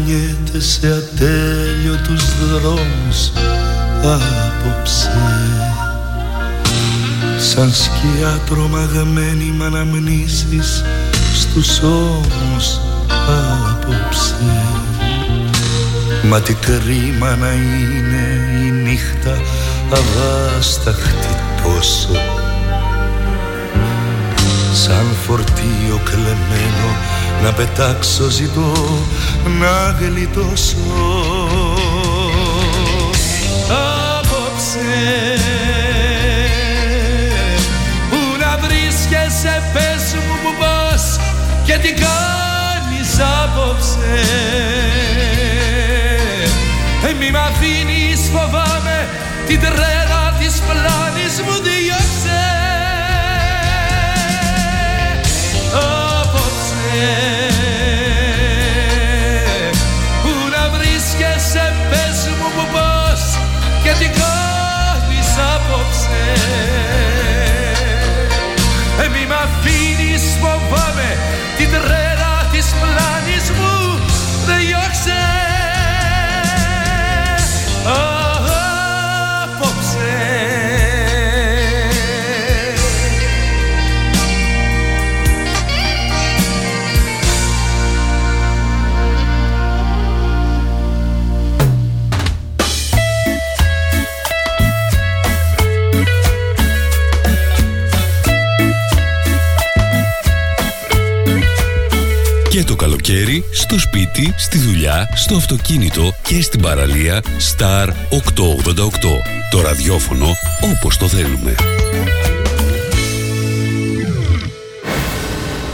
Το μυαλό μου πλανιέται σε ατέλειωτους δρόμους απόψε. Σαν σκιά τρομαγμένη μ' αναμνήσεις στους ώμους απόψε. Μα τι κρίμα να είναι η νύχτα αβάσταχτη τόσο. Σαν φορτίο κλεμμένο να πετάξω ζητώ να γλιτώσω. Απόψε Πού να βρίσκεσαι πες μου που πας και τι κάνεις απόψε. Ε, Μη μ' αφήνεις φοβάμαι την τρέλα της πλάνης μου διώξε. Πού Και τι καλοκαίρι, στο σπίτι, στη δουλειά, στο αυτοκίνητο και στην παραλία Star 888. Το ραδιόφωνο όπως το θέλουμε.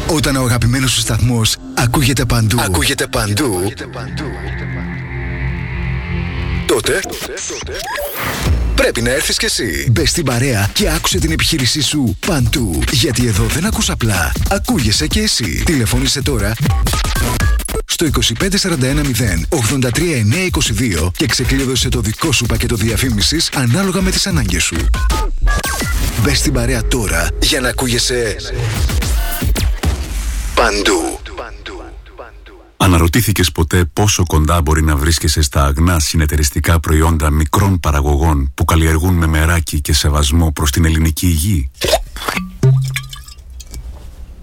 Όταν ο αγαπημένος σου σταθμός ακούγεται παντού, ακούγεται παντού, ακούγεται παντού. τότε, τότε, Πρέπει να έρθεις κι εσύ. Μπε στην παρέα και άκουσε την επιχείρησή σου παντού. Γιατί εδώ δεν ακούς απλά. Ακούγεσαι κι εσύ. Τηλεφώνησε τώρα στο 25410 83922 και ξεκλείδωσε το δικό σου πακέτο διαφήμισης ανάλογα με τις ανάγκες σου. Μπες στην παρέα τώρα για να ακούγεσαι παντού. Αναρωτήθηκες ποτέ πόσο κοντά μπορεί να βρίσκεσαι στα αγνά συνεταιριστικά προϊόντα μικρών παραγωγών που καλλιεργούν με μεράκι και σεβασμό προς την ελληνική υγεία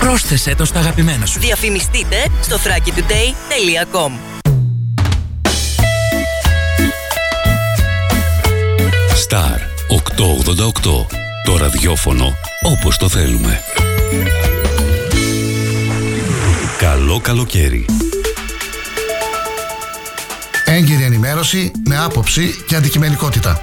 Πρόσθεσέ το στα αγαπημένα σου. Διαφημιστείτε στο thrakitoday.com Star 888 Το ραδιόφωνο όπως το θέλουμε. Καλό καλοκαίρι. Έγκυρη ενημέρωση με άποψη και αντικειμενικότητα.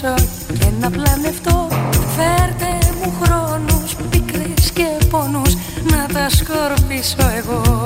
και να πλανευτώ. Φέρτε μου χρόνους, πίκρες και πόνους Να τα σκορπίσω εγώ.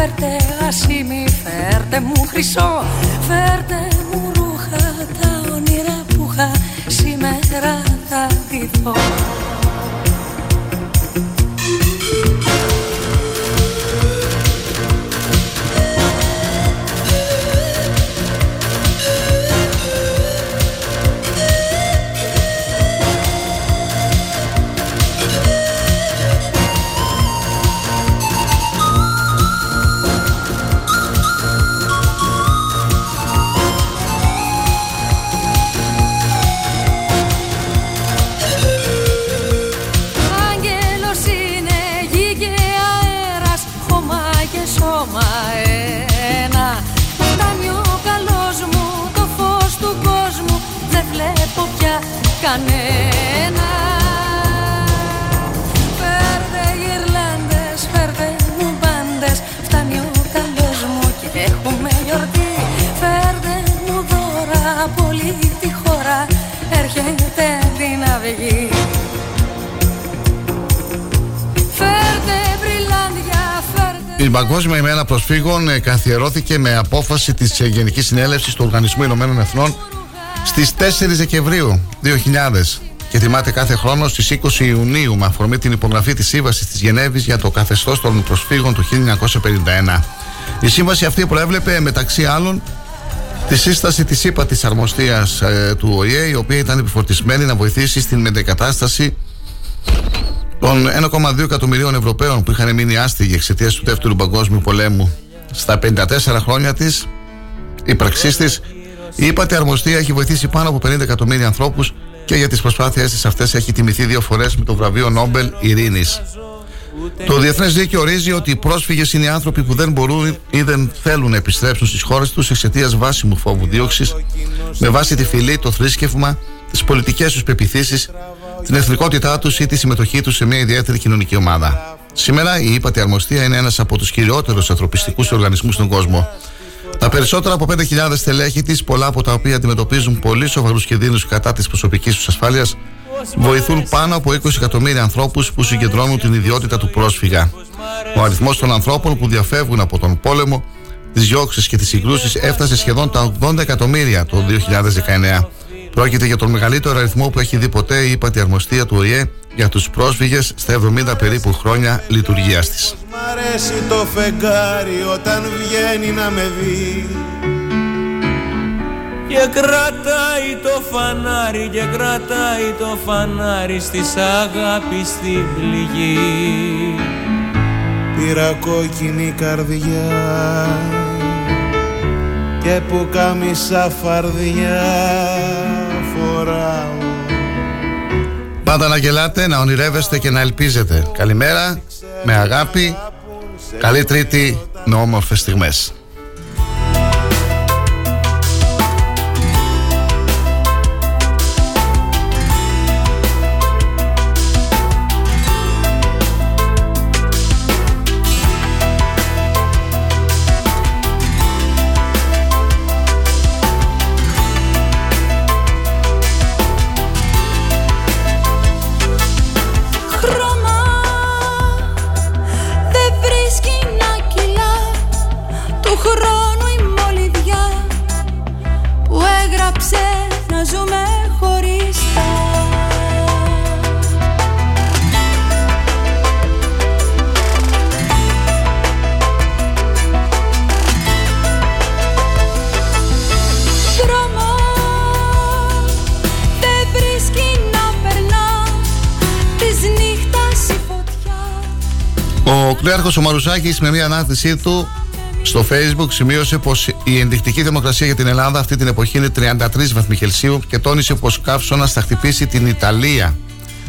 Φέρτε ασήμι, φέρτε μου χρυσό Φέρτε μου ρούχα, τα όνειρα που είχα Σήμερα θα ντυθώ Η Παγκόσμια ημέρα προσφύγων ε, καθιερώθηκε με απόφαση της ε, Γενικής Συνέλευσης του Οργανισμού Ηνωμένων Εθνών στις 4 Δεκεμβρίου 2000 και τιμάται κάθε χρόνο στις 20 Ιουνίου με αφορμή την υπογραφή της Σύμβασης της Γενέβης για το καθεστώς των προσφύγων του 1951. Η σύμβαση αυτή προέβλεπε μεταξύ άλλων τη σύσταση της ΥΠΑ της αρμοστίας ε, του ΟΗΕ η οποία ήταν επιφορτισμένη να βοηθήσει στην μετεκατάσταση των 1,2 εκατομμυρίων Ευρωπαίων που είχαν μείνει άστιγοι εξαιτίας του Δεύτερου Παγκόσμιου Πολέμου στα 54 χρόνια της ύπαρξής της, η ύπατη αρμοστία έχει βοηθήσει πάνω από 50 εκατομμύρια ανθρώπους και για τις προσπάθειές της αυτές έχει τιμηθεί δύο φορές με το βραβείο Νόμπελ Ειρήνης. Το Διεθνές Δίκαιο ορίζει ότι οι πρόσφυγες είναι οι άνθρωποι που δεν μπορούν ή δεν θέλουν να επιστρέψουν στις χώρες τους εξαιτίας βάσιμου φόβου δίωξης, με βάση τη φυλή, το θρήσκευμα, τις πολιτικές τους πεπιθήσεις, την εθνικότητά τους ή τη συμμετοχή τους σε μια ιδιαίτερη κοινωνική ομάδα. Σήμερα η ύπατη αρμοστία είναι ένας από τους κυριότερου ανθρωπιστικούς οργανισμούς στον κόσμο. Τα περισσότερα από 5.000 στελέχη της, πολλά από τα οποία αντιμετωπίζουν πολύ σοβαρούς κινδύνους κατά της προσωπικής τους ασφάλειας, βοηθούν πάνω από 20 εκατομμύρια ανθρώπους που συγκεντρώνουν την ιδιότητα του πρόσφυγα. Ο αριθμός των ανθρώπων που διαφεύγουν από τον πόλεμο, τις διώξεις και τις συγκρούσεις έφτασε σχεδόν τα 80 εκατομμύρια το 2019. Πρόκειται για τον μεγαλύτερο αριθμό που έχει δει ποτέ η ύπατη αρμοστία του ΟΗΕ για τους πρόσφυγες στα 70 περίπου χρόνια λειτουργίας της. Μ' αρέσει το φεγγάρι όταν βγαίνει να με δει. Και κρατάει το φανάρι και κρατάει το φανάρι στις αγάπης στην πληγή. Πήρα κόκκινη καρδιά και που κάμισα φαρδιά. φοράω Πάντα να γελάτε, να ονειρεύεστε και να ελπίζετε. Καλημέρα, με αγάπη, καλή τρίτη με όμορφες στιγμές. Ο κλέαρχος ο Μαρουσάκης με μια ανάρτησή του στο facebook σημείωσε πως η ενδεικτική θερμοκρασία για την Ελλάδα αυτή την εποχή είναι 33 βαθμοί Κελσίου και τόνισε πως καύσωνα θα χτυπήσει την Ιταλία.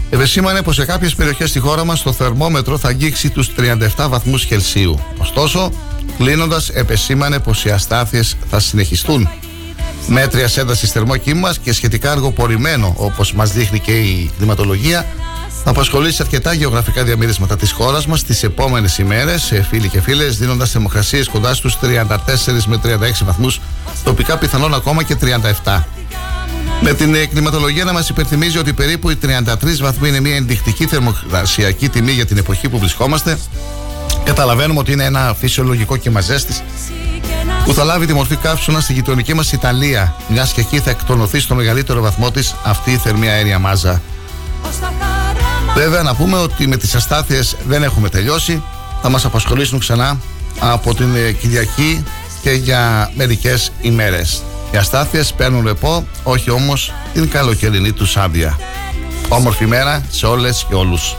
Ευεσήμανε πως σε κάποιες περιοχές στη χώρα μας το θερμόμετρο θα αγγίξει τους 37 βαθμούς Κελσίου. Ωστόσο, κλείνοντας, επεσήμανε πως οι αστάθειες θα συνεχιστούν. Μέτρια ένταση θερμό κύμα και σχετικά αργοπορημένο, όπως μας δείχνει και η κλιματολογία, θα απασχολήσει αρκετά γεωγραφικά διαμερίσματα της χώρας μας τις επόμενες ημέρες, φίλοι και φίλες, δίνοντας θερμοκρασίες κοντά στους 34 με 36 βαθμούς, τοπικά πιθανόν ακόμα και 37. Με την κλιματολογία να μας υπενθυμίζει ότι περίπου οι 33 βαθμοί είναι μια ενδεικτική θερμοκρασιακή τιμή για την εποχή που βρισκόμαστε. Καταλαβαίνουμε ότι είναι ένα φυσιολογικό κύμα ζέστης που θα λάβει τη μορφή καύσωνα στη γειτονική μας Ιταλία, μιας και εκεί θα εκτονωθεί στο μεγαλύτερο βαθμό της αυτή η θερμή αέρια μάζα. Βέβαια να πούμε ότι με τις αστάθειες δεν έχουμε τελειώσει. Θα μας απασχολήσουν ξανά από την ε, Κυριακή και για μερικές ημέρες. Οι αστάθειες παίρνουν ρεπό, όχι όμως την καλοκαιρινή τους άδεια. Όμορφη μέρα σε όλες και όλους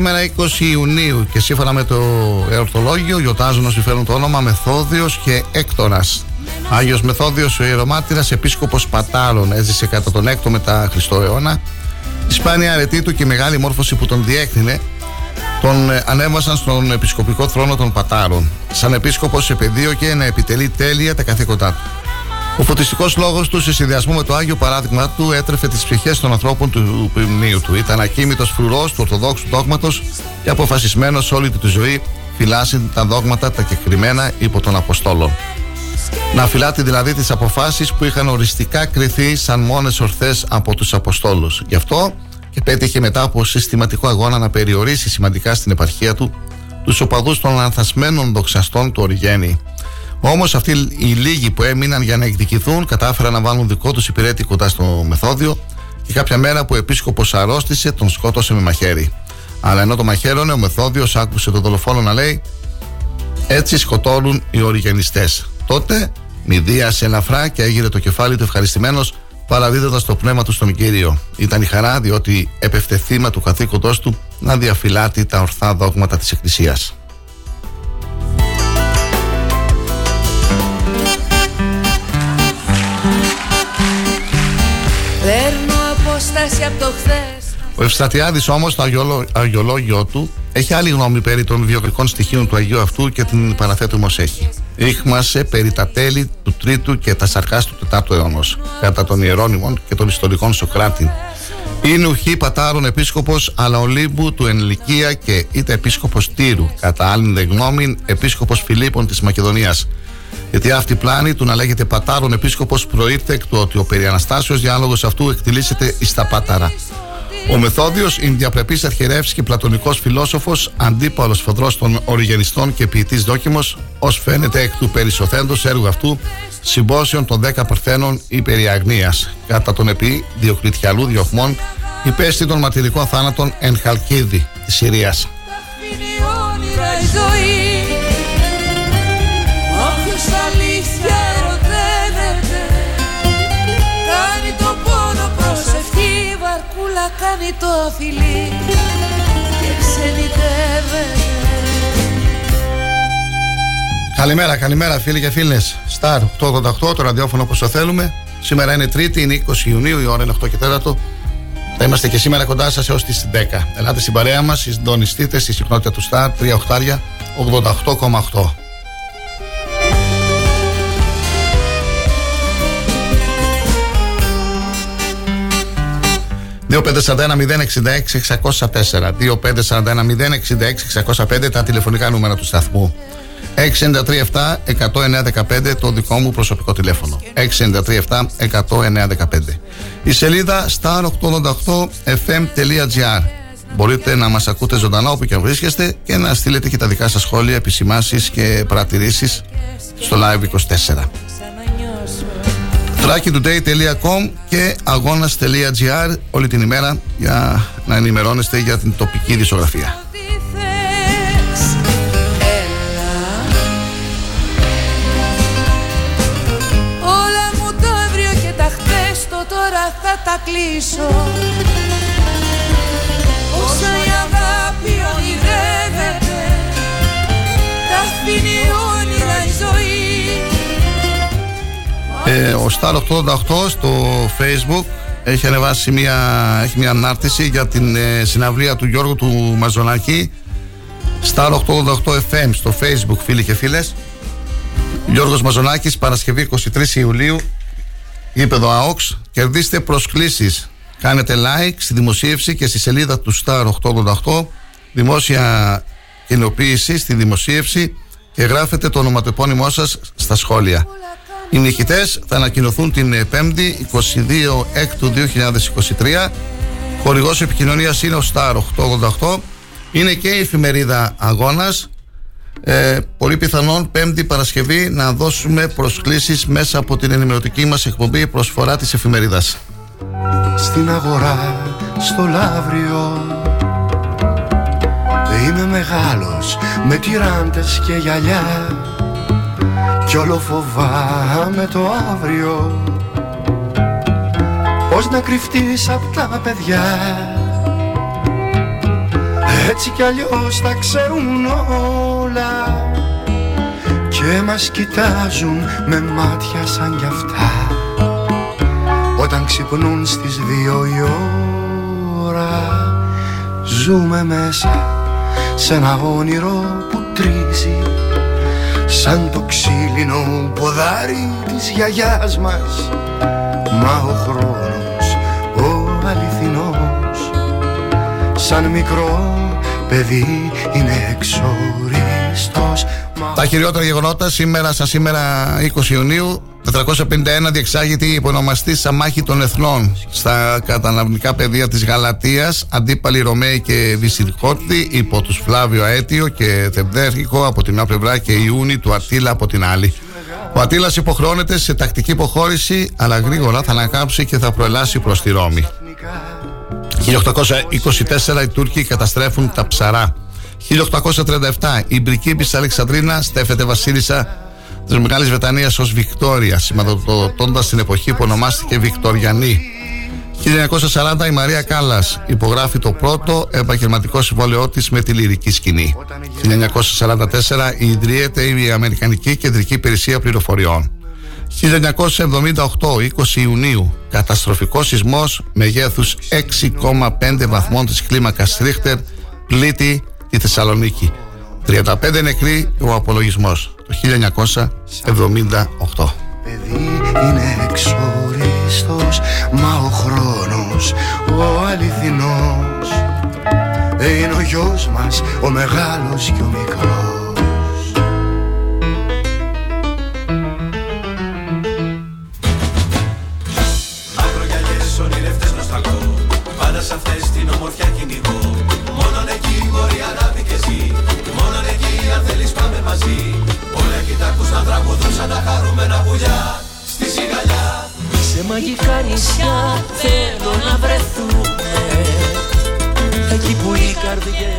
σήμερα 20 Ιουνίου και σύμφωνα με το εορτολόγιο γιορτάζουν όσοι φέρουν το όνομα Μεθόδιος και Έκτονας. Άγιος Μεθόδιος ο ιερομάτυρας επίσκοπος Πατάρων έζησε κατά τον 6ο μετά Χριστό αιώνα. Η σπάνια αρετή του και η μεγάλη μόρφωση που τον διέκρινε τον ε, ανέβασαν στον επισκοπικό θρόνο των Πατάρων. Σαν επίσκοπος επαιδείωκε να επιτελεί τέλεια τα καθήκοντά του. Ο φωτιστικός λόγος του, σε συνδυασμό με το άγιο παράδειγμα του, έτρεφε τις ψυχές των ανθρώπων του ποιμνίου του. Ήταν ακίμητο φρουρός του Ορθοδόξου δόγματο και αποφασισμένος όλη τη ζωή φυλάσει τα δόγματα τα κεκριμένα υπό τον Αποστόλο. Να φυλάται δηλαδή τις αποφάσεις που είχαν οριστικά κρυθεί σαν μόνες ορθές από τους Αποστόλους. Γι' αυτό και πέτυχε μετά από συστηματικό αγώνα να περιορίσει σημαντικά στην επαρχία του τους οπαδούς των ανθασμένων δοξαστών του Οριγένη. Όμως αυτοί οι λίγοι που έμειναν για να εκδικηθούν κατάφεραν να βάλουν δικό τους υπηρέτη κοντά στο μεθόδιο και κάποια μέρα που ο επίσκοπος αρρώστησε τον σκότωσε με μαχαίρι. Αλλά ενώ το μαχαίρωνε, ο μεθόδιος άκουσε τον δολοφόνο να λέει Έτσι σκοτώνουν οι οριγενιστές. Τότε μηδίασε ελαφρά και έγινε το κεφάλι του ευχαριστημένος παραδίδοντας το πνεύμα του στον κύριο. Ήταν η χαρά διότι έπεφτε θύμα του καθήκοντός του να διαφυλάτει τα ορθά δόγματα της Εκκλησίας. Ο Ευστατιάδης όμως το αγιολόγιο του έχει άλλη γνώμη περί των βιογραφικών στοιχείων του Αγίου αυτού και την παραθέτουμε ως έχει. Ρίχμασε περί τα τέλη του τρίτου και τα σαρκάς του τετάρτου αιώνος κατά των ιερώνυμων και των ιστορικών Σοκράτη. Είναι ουχή πατάρων επίσκοπος Αλαολίμπου του Ενλικία και είτε επίσκοπος Τύρου κατά άλλην δε γνώμη επίσκοπος Φιλίππων της Μακεδονίας γιατί αυτή η πλάνη του να λέγεται Πατάρων Επίσκοπος προήρθε εκ του ότι ο περιαναστάσιος διάλογος αυτού εκτελήσεται εις τα Πάταρα. Ο Μεθόδιος είναι διαπρεπή αρχιερεύση και πλατωνικός φιλόσοφος, αντίπαλος φοδρός των οριγενιστών και ποιητής δόκιμος, ως φαίνεται εκ του περισσοθέντος έργου αυτού συμπόσεων των δέκα Παρθένων υπεριαγνία, κατά τον επί Διοκλητιαλού Διοχμών, υπέστη των μαρτυρικών θάνατων εν Χαλκίδη, της Συρίας. Βαρκούλα κάνει το φιλί Και ξενιτεύεται Καλημέρα, καλημέρα φίλοι και φίλες Star 888, το ραδιόφωνο όπως το θέλουμε Σήμερα είναι Τρίτη, είναι 20 Ιουνίου, η ώρα είναι 8 και 4 θα είμαστε και σήμερα κοντά σας έως τις 10. Ελάτε στην παρέα μας, συντονιστείτε στη συχνότητα του Star 3 οχτάρια 88,8. 2541-066-604 2541-066-605 τα τηλεφωνικά νούμερα του σταθμού. 693-7-1915 το δικό μου προσωπικό τηλέφωνο. 693-7-1915 Η σελίδα star888fm.gr Μπορείτε να μας ακούτε ζωντανά όπου και αν βρίσκεστε και να στείλετε και τα δικά σας σχόλια, επισημάσεις και παρατηρήσεις στο live 24 thrakitoday.com και αγώνας.gr όλη την ημέρα για να ενημερώνεστε για την τοπική δισογραφία. Όλα μου το αύριο και τα χτες το τώρα θα τα κλείσω. Όσα η αγάπη ονειρεύεται Τα αφήνει Ε, ο Star 88 στο facebook έχει ανεβάσει μια, έχει μια ανάρτηση για την ε, συναυλία του Γιώργου του Μαζονάκη. Star 888 FM στο facebook φίλοι και φίλες. Γιώργος Μαζονάκης Παρασκευή 23 Ιουλίου Γήπεδο ΑΟΚΣ Κερδίστε προσκλήσεις. Κάνετε like στη δημοσίευση και στη σελίδα του Star 888 Δημόσια κοινοποίηση στη δημοσίευση και γράφετε το ονοματεπώνυμό σας στα σχόλια οι νικητές θα ανακοινωθούν την 5η 22 Έκτου 2023. Χορηγός επικοινωνίας είναι ο Star 888. Είναι και η εφημερίδα Αγώνας. Ε, πολύ πιθανόν Πέμπτη Παρασκευή να δώσουμε προσκλήσεις μέσα από την ενημερωτική μας εκπομπή προσφορά της εφημερίδας. Στην αγορά, στο λαύριο Είμαι μεγάλος με τυράντες και γυαλιά κι όλο φοβάμαι το αύριο Πώς να κρυφτείς απ' τα παιδιά. Έτσι κι αλλιώς τα ξέρουν όλα Και μας κοιτάζουν με μάτια σαν κι αυτά. Όταν ξυπνούν στις δύο η ώρα Ζούμε μέσα σε ένα όνειρο που τρίζει Σαν το ξύλινο ποδάρι της γιαγιάς μας. Μα ο χρόνος, ο αληθινός Σαν μικρό παιδί είναι εξοριστός. Τα χειριότερα γεγονότα σήμερα, σαν σήμερα 20 Ιουνίου 451 διεξάγεται η υπονομαστή Σαμάχη των Εθνών στα καταναυνικά πεδία της Γαλατείας αντίπαλοι Ρωμαίοι και Βυσιλικόρτη υπό τους Φλάβιο Αέτιο και Θεμδέρχικο από την μια πλευρά και Ιούνι του Ατήλα από την άλλη. Ο Ατήλας υποχρεώνεται σε τακτική υποχώρηση αλλά γρήγορα θα ανακάμψει και θα προελάσει προς τη Ρώμη. 1824 οι Τούρκοι καταστρέφουν τα ψαρά. 1837 η Μπρικίμπης Αλεξανδρίνα στέφεται βασίλισσα της Μεγάλης Βρετανίας ως Βικτόρια, σηματοδοτώντας την εποχή που ονομάστηκε Βικτοριανή. 1940 η Μαρία Κάλλας υπογράφει το πρώτο επαγγελματικό συμβόλαιό της με τη λυρική σκηνή. 1944 ιδρύεται η Αμερικανική Κεντρική Υπηρεσία Πληροφοριών. 1978, 20 Ιουνίου, καταστροφικός σεισμός μεγέθους 6,5 βαθμών της κλίμακας Ρίχτερ πλήττει τη Θεσσαλονίκη. 35 νεκροί ο απολογισμός το 1978. Παιδί είναι εξοριστός Μα ο χρόνος ο αληθινός Είναι ο γιος μας ο μεγάλος και ο μικρός σαν τα χαρούμενα πουλιά Στη σιγαλιά Σε μαγικά νησιά θέλω να βρεθούμε Εκεί που οι καρδιές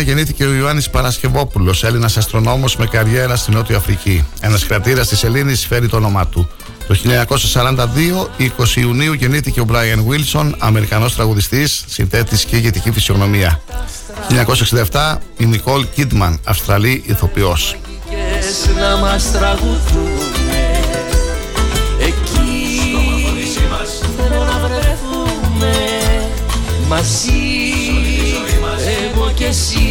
1889 γεννήθηκε ο Ιωάννης Παρασκευόπουλος, Έλληνας αστρονόμος με καριέρα στη Νότια Αφρική. Ένας κρατήρας της Ελλήνης φέρει το όνομά του. Το 1942, 20 Ιουνίου, γεννήθηκε ο Μπράιαν Βίλσον, Αμερικανός τραγουδιστής, συνθέτης και ηγετική φυσιογνωμία. 1967, η Νικόλ Κίτμαν, Αυστραλή ηθοποιός. Να μας τραγουδούνε. Εκεί θέλω να βρεθούμε μαζί. Εγώ και εσύ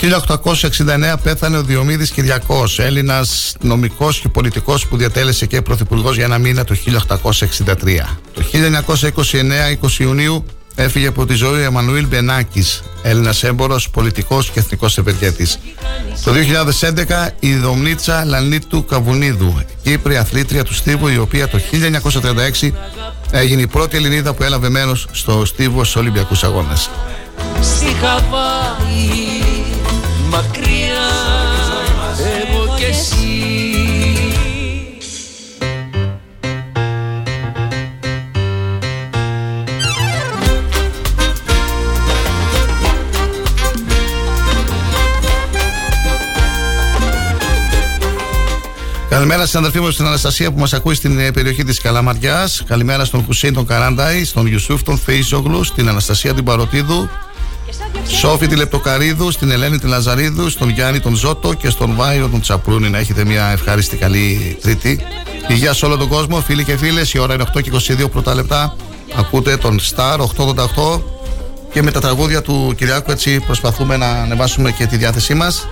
Το 1869 πέθανε ο Διομήδης Κυριακός, Έλληνας νομικός και πολιτικός που διατέλεσε και πρωθυπουργός για ένα μήνα το 1863. Το 1929, 20 Ιουνίου, έφυγε από τη ζωή ο Εμμανουήλ Μπενάκης, Έλληνας έμπορος, πολιτικός και εθνικός ευεργέτης. Το 2011 η Δομνίτσα Λανίτου Καβουνίδου, Κύπρη αθλήτρια του Στίβου, η οποία το 1936 έγινε η πρώτη Ελληνίδα που έλαβε μέρος στο Στίβος στους Ολυμπιακούς Αγώνες. Στη Χαβάη μακριά εγώ και εσύ Καλημέρα στην αδερφή μου στην Αναστασία που μας ακούει στην ε, περιοχή της Καλαμαριάς. Καλημέρα στον Χουσέιν τον Καράνταϊ, στον Ιουσούφ τον Φέισογλου, στην Αναστασία την Παροτίδου, Σόφη τη Λεπτοκαρίδου, στην Ελένη την Λαζαρίδου, στον Γιάννη τον Ζώτο και στον Βάιο τον Τσαπρούνη. Να έχετε μια ευχάριστη καλή Τρίτη. Υγεία σε όλο τον κόσμο, φίλοι και φίλες. Η ώρα είναι 8 και 22 πρώτα λεπτά. Ακούτε τον Star 888 και με τα τραγούδια του Κυριάκου έτσι προσπαθούμε να ανεβάσουμε και τη διάθεσή μας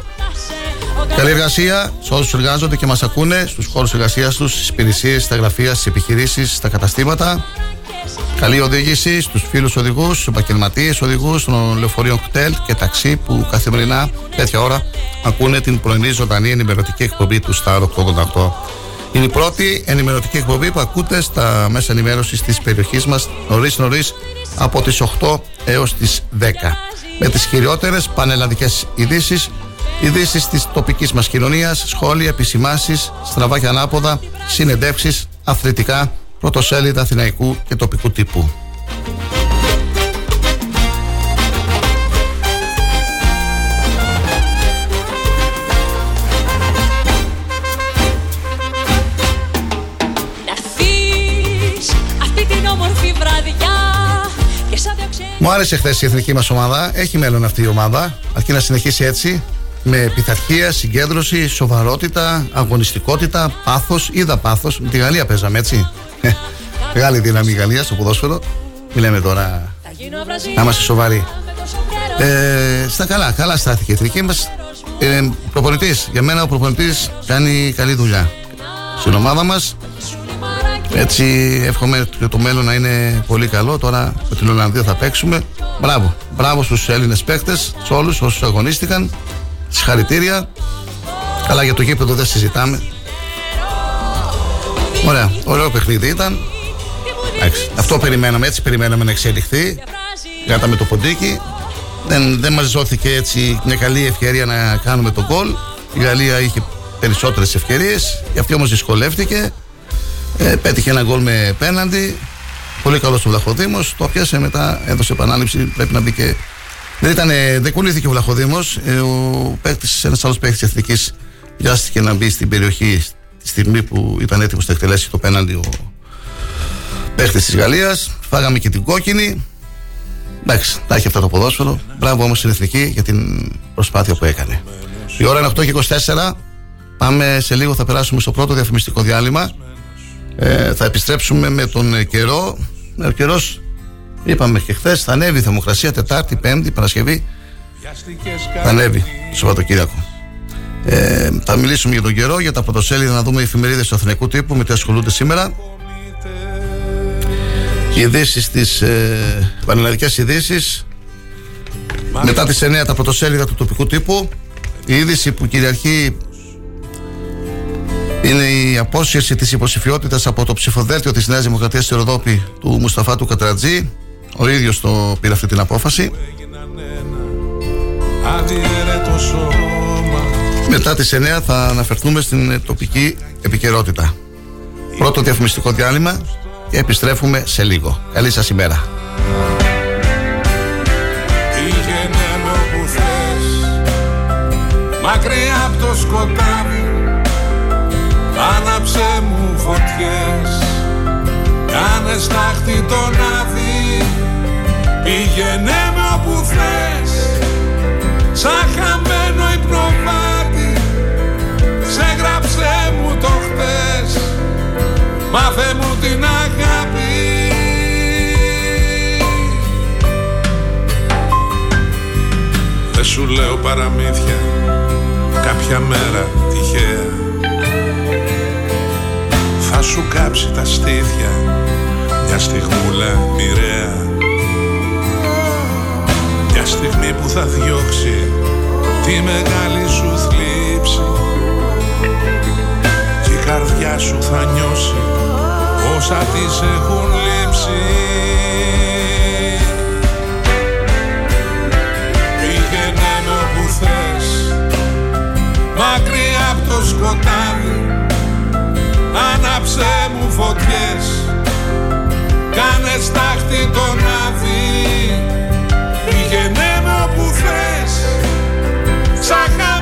Καλή εργασία σε όσου εργάζονται και μας ακούνε στους χώρους εργασίας τους, στις υπηρεσίες, στα γραφεία, στις επιχειρήσεις, στα καταστήματα. Καλή οδήγηση στους φίλους οδηγούς, στους επαγγελματίες οδηγούς των λεωφορείων κτέλ και ταξί που καθημερινά τέτοια ώρα ακούνε την πρωινή ζωντανή ενημερωτική εκπομπή του Star 88. Είναι η πρώτη ενημερωτική εκπομπή που ακούτε στα μέσα ενημέρωσης της περιοχής μας νωρίς νωρίς από τις 8 έως τις 10. Με τις χειριότερε πανελλαδικές ειδήσεις Ειδήσεις της τοπικής μας κοινωνίας, σχόλια, επισημάσεις, στραβά και ανάποδα, συνεντεύξεις, αθλητικά, πρωτοσέλιδα αθηναϊκού και τοπικού τύπου. Μου άρεσε χθες η εθνική μας ομάδα. Έχει μέλλον αυτή η ομάδα. Αρκεί να συνεχίσει έτσι με πειθαρχία, συγκέντρωση, σοβαρότητα, αγωνιστικότητα, πάθος. Είδα πάθος. Με τη Γαλλία παίζαμε έτσι. Μεγάλη δύναμη η Γαλλίας στο ποδόσφαιρο. Μιλάμε τώρα να είμαστε σοβαροί. Ε, στα καλά, καλά στάθηκε η εθνική μας. Ε, προπονητής. Για μένα ο προπονητής κάνει καλή δουλειά. Στην ομάδα μας. Έτσι εύχομαι και το μέλλον να είναι πολύ καλό. Τώρα με την Ολλανδία θα παίξουμε. Μπράβο. Μπράβο στους Έλληνες παίκτες, σε όλους όσους αγωνίστηκαν. Συγχαρητήρια. Καλά για το γήπεδο δεν συζητάμε. Ωραία, ωραίο παιχνίδι ήταν. Αυτό περιμέναμε, έτσι περιμέναμε να εξελιχθεί. Γάταμε το ποντίκι. Δεν, δεν μας δόθηκε έτσι μια καλή ευκαιρία να κάνουμε το γκολ. Η Γαλλία είχε περισσότερες ευκαιρίες. Η αυτή όμως δυσκολεύτηκε. Ε, πέτυχε ένα γκολ με πέναντι. Πολύ καλό ο Βλαχοδήμος. Το πιάσε μετά, έδωσε επανάληψη. Πρέπει να μπει και δεν, ήταν, δεν κολλήθηκε ο Βλαχοδήμος. Ε, ο παίκτης, ένας άλλος παίκτης της Εθνικής, βιάστηκε να μπει στην περιοχή τη στιγμή που ήταν έτοιμος να εκτελέσει το πέναντι ο παίκτη της Γαλλίας. Φάγαμε και την κόκκινη. Εντάξει, τα έχει αυτά το ποδόσφαιρο. Μπράβο όμως στην Εθνική για την προσπάθεια που έκανε. Η ώρα είναι 8 και 24. Πάμε σε λίγο, θα περάσουμε στο πρώτο διαφημιστικό διάλειμμα. Ε, θα επιστρέψουμε με τον καιρό. Ο καιρός Είπαμε και χθες θα ανέβει η θερμοκρασία Τετάρτη, Πέμπτη, Παρασκευή. Θα ανέβει το Σαββατοκύριακο. Ε, θα μιλήσουμε για τον καιρό, για τα πρωτοσέλιδα, να δούμε οι εφημερίδες του Αθηνικού τύπου με τι ασχολούνται σήμερα. ειδήσεις τις ε, πανελλαδικές ειδήσεις. Μετά τις 9 τα πρωτοσέλιδα του τοπικού τύπου. Η είδηση που κυριαρχεί είναι η απόσυρση της υποψηφιότητας από το ψηφοδέλτιο της Νέας Δημοκρατίας στη Ροδόπη του Μουσταφά του Κατρατζή ο ίδιος το πήρε αυτή την απόφαση. Αδιέρετο σώμα μετά τις 9 θα αναφερθούμε στην τοπική επικαιρότητα. Πρώτο διαφημιστικό διάλειμμα και επιστρέφουμε σε λίγο. Καλή σας ημέρα. Πήγαινε με όπου θες Μακριά από το σκοτάδι. Άναψε μου φωτιές Κάνες στάχτη τον άδει. Πήγαινε με όπου θες Σαν χαμένο Μάθε μου την αγάπη. Δεν σου λέω παραμύθια Κάποια μέρα τυχαία. Θα σου κάψει τα στήθια Μια στιγμούλα μοιραία. Μια στιγμή που θα διώξει Τη μεγάλη σου η καρδιά σου θα νιώσει Όσα της έχουν λείψει. Πήγαινε με όπου θες Μακριά από το σκοτάδι. Άναψε μου φωτιές Κάνε στάχτη τον άδει. Πήγαινε με όπου θες Σαν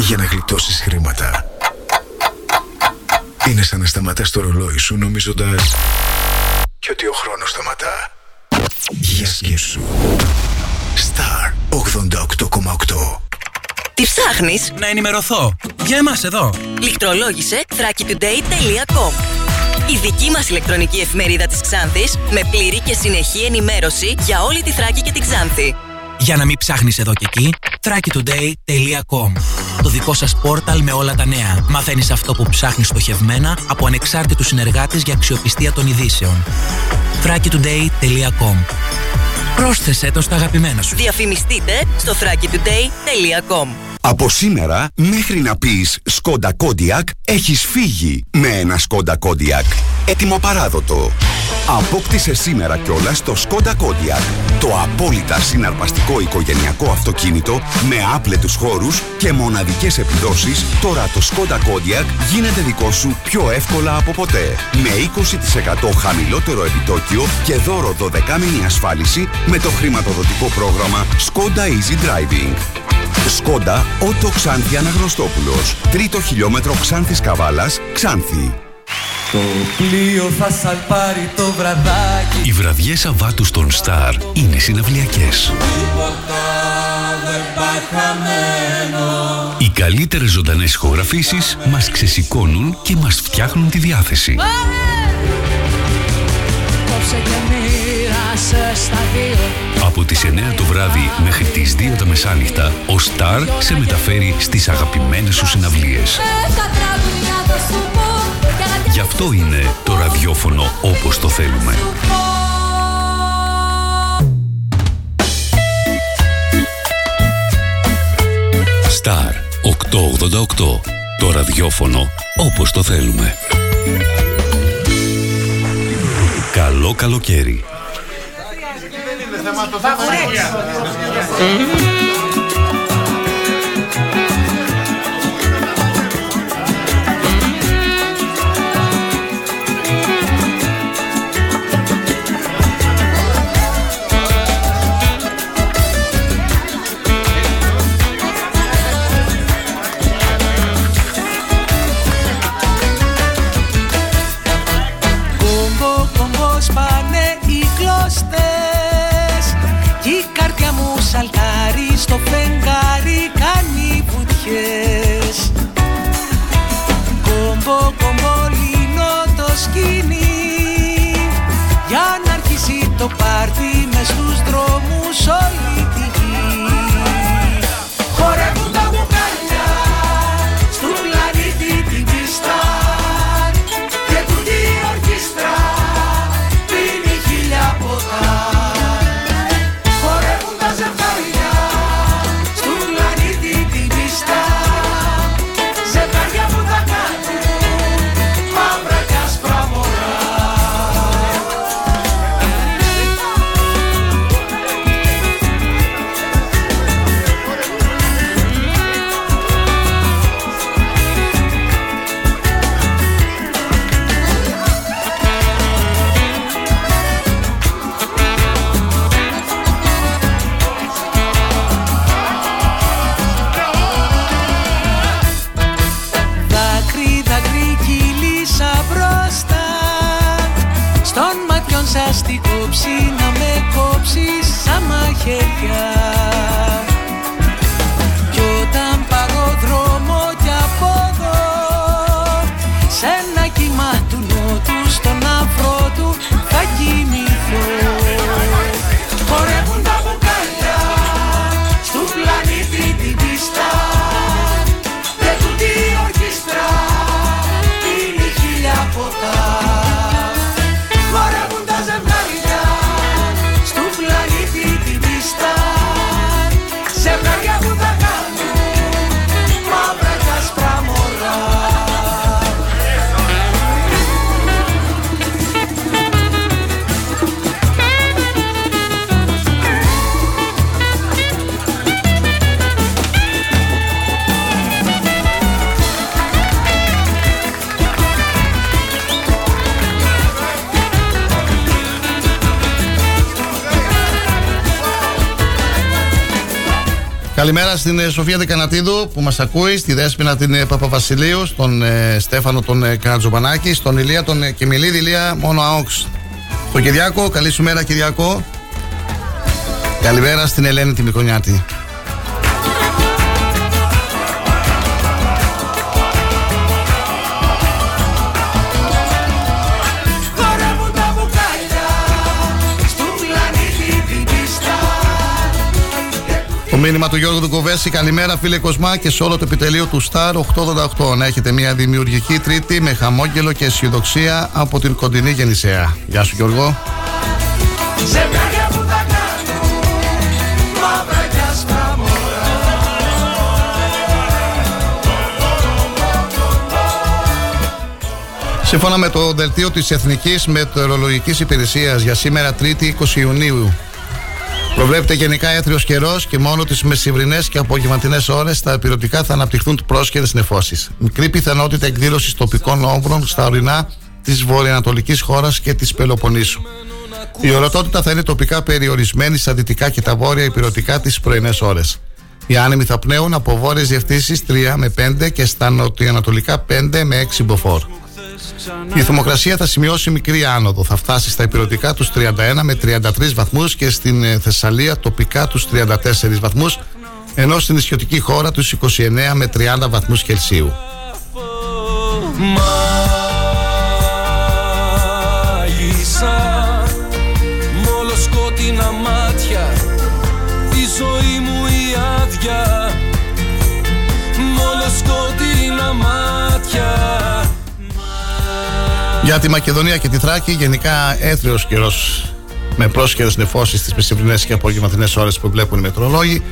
για να γλιτώσεις χρήματα, είναι σαν να σταματάς το ρολόι σου νομίζοντας και ότι ο χρόνος σταματά. Για σκέψου. Star 88,8 Τι ψάχνεις; Να ενημερωθώ. Για εμάς εδώ. Λιχτρολόγησε thrakitoday.com Η δική μας ηλεκτρονική εφημερίδα της Ξάνθης με πλήρη και συνεχή ενημέρωση για όλη τη Θράκη και την Ξάνθη. Για να μην ψάχνεις εδώ και εκεί, thrakitoday.com Το δικό σας πόρταλ με όλα τα νέα. Μαθαίνεις αυτό που ψάχνεις στοχευμένα από ανεξάρτητους συνεργάτες για αξιοπιστία των ειδήσεων. thrakitoday.com Πρόσθεσέ το στα αγαπημένα σου. Διαφημιστείτε στο thrakitoday.com Από σήμερα μέχρι να πεις Σκόντα Κόντιακ έχεις φύγει με ένα Σκόντα Κόντιακ. Έτοιμο παράδοτο. Απόκτησε σήμερα κιόλας το Skoda Kodiaq. Το απόλυτα συναρπαστικό οικογενειακό αυτοκίνητο με άπλετους χώρους και μοναδικές επιδόσεις. Τώρα το Skoda Kodiaq γίνεται δικό σου πιο εύκολα από ποτέ. Με 20% χαμηλότερο επιτόκιο και δώρο 12 μήνη ασφάλιση με το χρηματοδοτικό πρόγραμμα Skoda Easy Driving. Skoda Auto Ξάνθη Αναγνωστόπουλος. Τρίτο χιλιόμετρο Ξάνθης Καβάλας, Ξάνθη. Το πλοίο θα σαλπάρει το βραδάκι Οι βραδιές Σαββάτου στον Star είναι συναυλιακές. Τίποτα δεν πάει χαμένο Οι καλύτερες ζωντανές ηχογραφήσεις μας ξεσηκώνουν και μας φτιάχνουν τη διάθεση. Κόψε και μοίρασε στα δύο Από τις 9 το βράδυ μέχρι τις 2 τα μεσάνυχτα, ο Star σε μεταφέρει στις αγαπημένες σου συναυλίες. Δέκα τραγουδιά θα σου πω και αγάπη Γι' αυτό είναι το ραδιόφωνο όπως το θέλουμε. Star 888. Το ραδιόφωνο όπως το θέλουμε. Καλό καλοκαίρι. Κομπο κάνει βουτιές Κομπο κομπο λύνω το σκηνή Για να αρχίσει το πάρτι μες στους δρόμους όλη σαν Καλημέρα στην ε, Σοφία Δεκανατίδου που μας ακούει, στη Δέσποινα την ε, Παπαβασιλείου, στον ε, Στέφανο τον ε, Καρατζομπανάκη, στον Ηλία τον ε, Κεμιλίδη, Ηλία μόνο ΑΟΚΣ. Στον Κυριάκο, καλή σου μέρα Κυριάκο. Καλημέρα στην Ελένη τη Μικονιάτη. μήνυμα του Γιώργου Κοβέση. Καλημέρα, φίλε Κοσμά και σε όλο το επιτελείο του Star 888. Να έχετε μια δημιουργική Τρίτη με χαμόγελο και αισιοδοξία από την κοντινή Γεννησέα. Γεια σου, Γιώργο. Σύμφωνα με το δελτίο της Εθνικής Μετεωρολογικής Υπηρεσίας για σήμερα 3η 20 Ιουνίου Προβλέπεται γενικά έθριος καιρός και μόνο τις μεσημβρινές και απογευματινές ώρες τα επιρωτικά θα αναπτυχθούν πρόσχερε νεφώσει. Μικρή πιθανότητα εκδήλωσης τοπικών όμβρων στα ορεινά της βορειοανατολικής χώρας και της Πελοποννήσου. Η ορατότητα θα είναι τοπικά περιορισμένη στα δυτικά και τα βόρεια υπηρετικά τις πρωινές ώρες. Οι άνεμοι θα πνέουν από βόρειες διευθύνσεις 3 με 5 και στα νοτιοανατολικά 5 με 6 μποφόρ. Η θερμοκρασία θα σημειώσει μικρή άνοδο. Θα φτάσει στα υπηρετικά τους 31 με 33 βαθμούς και στην ε, Θεσσαλία τοπικά τους 34 βαθμούς, ενώ στην ισιωτική χώρα τους 29 με 30 βαθμούς Κελσίου. Για τη Μακεδονία και τη Θράκη, γενικά έθριος καιρός με πρόσχερες νεφώσεις στις μεσημβρινέ και απογευματινές ώρες που βλέπουν οι μετρολόγοι.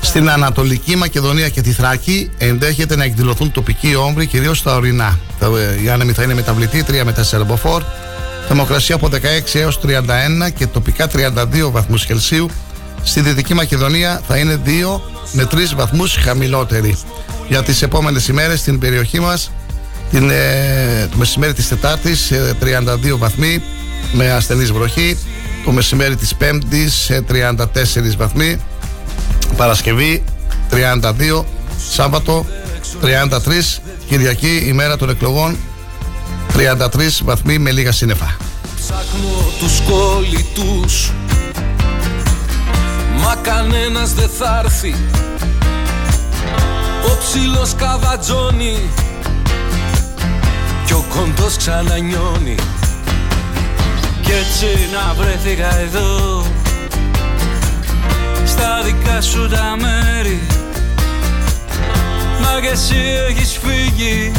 Στην Ανατολική Μακεδονία και τη Θράκη ενδέχεται να εκδηλωθούν τοπικοί όμβροι, κυρίως στα ορεινά. Η άνεμη θα είναι μεταβλητή 3 με 4 μποφόρ. Θερμοκρασία από 16 έως 31 και τοπικά 32 βαθμούς Κελσίου. Στη Δυτική Μακεδονία θα είναι 2 με 3 βαθμούς χαμηλότερη. Για τις επόμενες ημέρες στην περιοχή μας την, ε, το μεσημέρι της Τετάρτης 32 βαθμοί με ασθενής βροχή. Το μεσημέρι της Πέμπτης 34 βαθμοί. Παρασκευή 32 Σάββατο 33 Κυριακή ημέρα των εκλογών 33 βαθμοί με λίγα σύννεφα. Ψάχνω τους κόλλητους Μα κανένας δεν θα έρθει. Ο ψηλός καβατζώνει κι ο κοντός ξανανιώνει. Κι έτσι να βρέθηκα εδώ Στα δικά σου τα μέρη. Μα και εσύ έχεις φύγει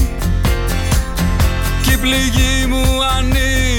Κι η πληγή μου ανοίγει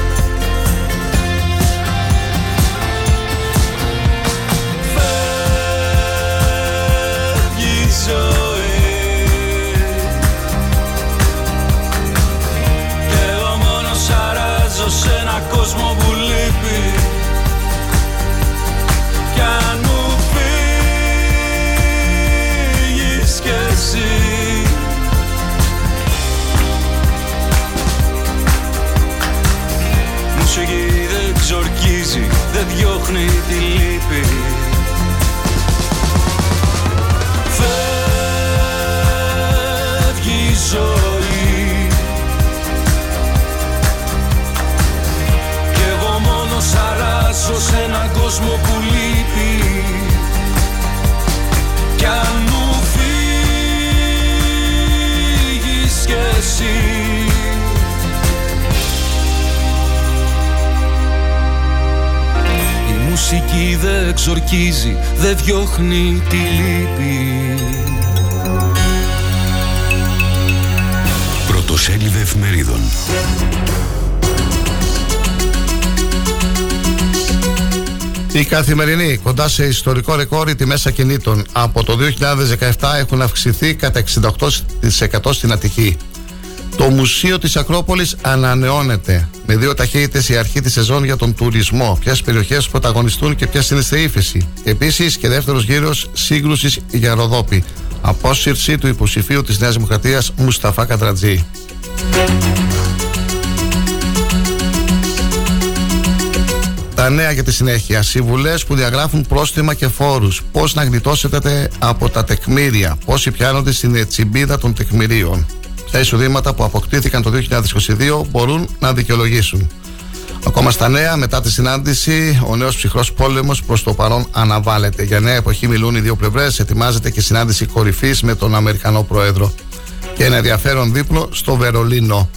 διώχνει τη λύπη. Πρωτοσέλιδε εφημερίδων. Η καθημερινή κοντά σε ιστορικό ρεκόρ οι τιμές ακινήτων από το 2017 έχουν αυξηθεί κατά 68% στην Αττική. Το Μουσείο της Ακρόπολης ανανεώνεται με δύο ταχύτητες η αρχή της σεζόν για τον τουρισμό. Ποιες περιοχές πρωταγωνιστούν και ποιες είναι σε ύφεση. Επίσης και δεύτερος γύρος σύγκρουσης για Ροδόπη. Απόσυρση του υποψηφίου της Νέας Δημοκρατίας Μουσταφά Κατρατζή. Τα νέα για τη συνέχεια. Συμβουλές που διαγράφουν πρόστιμα και φόρους. Πώς να γλιτώσετε από τα τεκμήρια. Πόσοι πιάνονται στην τσιμπίδα των τεκμηρίων. Τα εισοδήματα που αποκτήθηκαν το 2022 μπορούν να δικαιολογήσουν. Ακόμα στα νέα, μετά τη συνάντηση, ο νέος ψυχρός πόλεμος προς το παρόν αναβάλλεται. Για νέα εποχή μιλούν οι δύο πλευρές. Ετοιμάζεται και συνάντηση κορυφής με τον Αμερικανό Πρόεδρο. Και ένα ενδιαφέρον δίπλο στο Βερολίνο.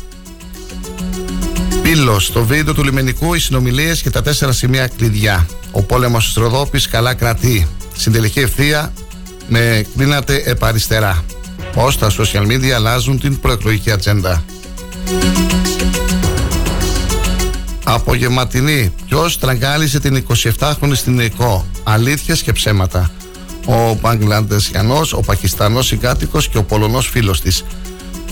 Πύλο, στο βίντεο του λιμενικού, οι συνομιλίες και τα τέσσερα σημεία κλειδιά. Ο πόλεμος της Ροδόπης καλά κρατεί. Στην τελική ευθεία με κλείνατε επαριστερά. Πώς τα social media αλλάζουν την προεκλογική ατζέντα. Απογευματινή. Ποιος τραγκάλισε την 27χρονη στην ΕΚΟ; Αλήθειες και ψέματα. Ο Μπαγκλαντεσιανό, ο Πακιστανός συγκάτοικος και ο Πολωνός φίλος της.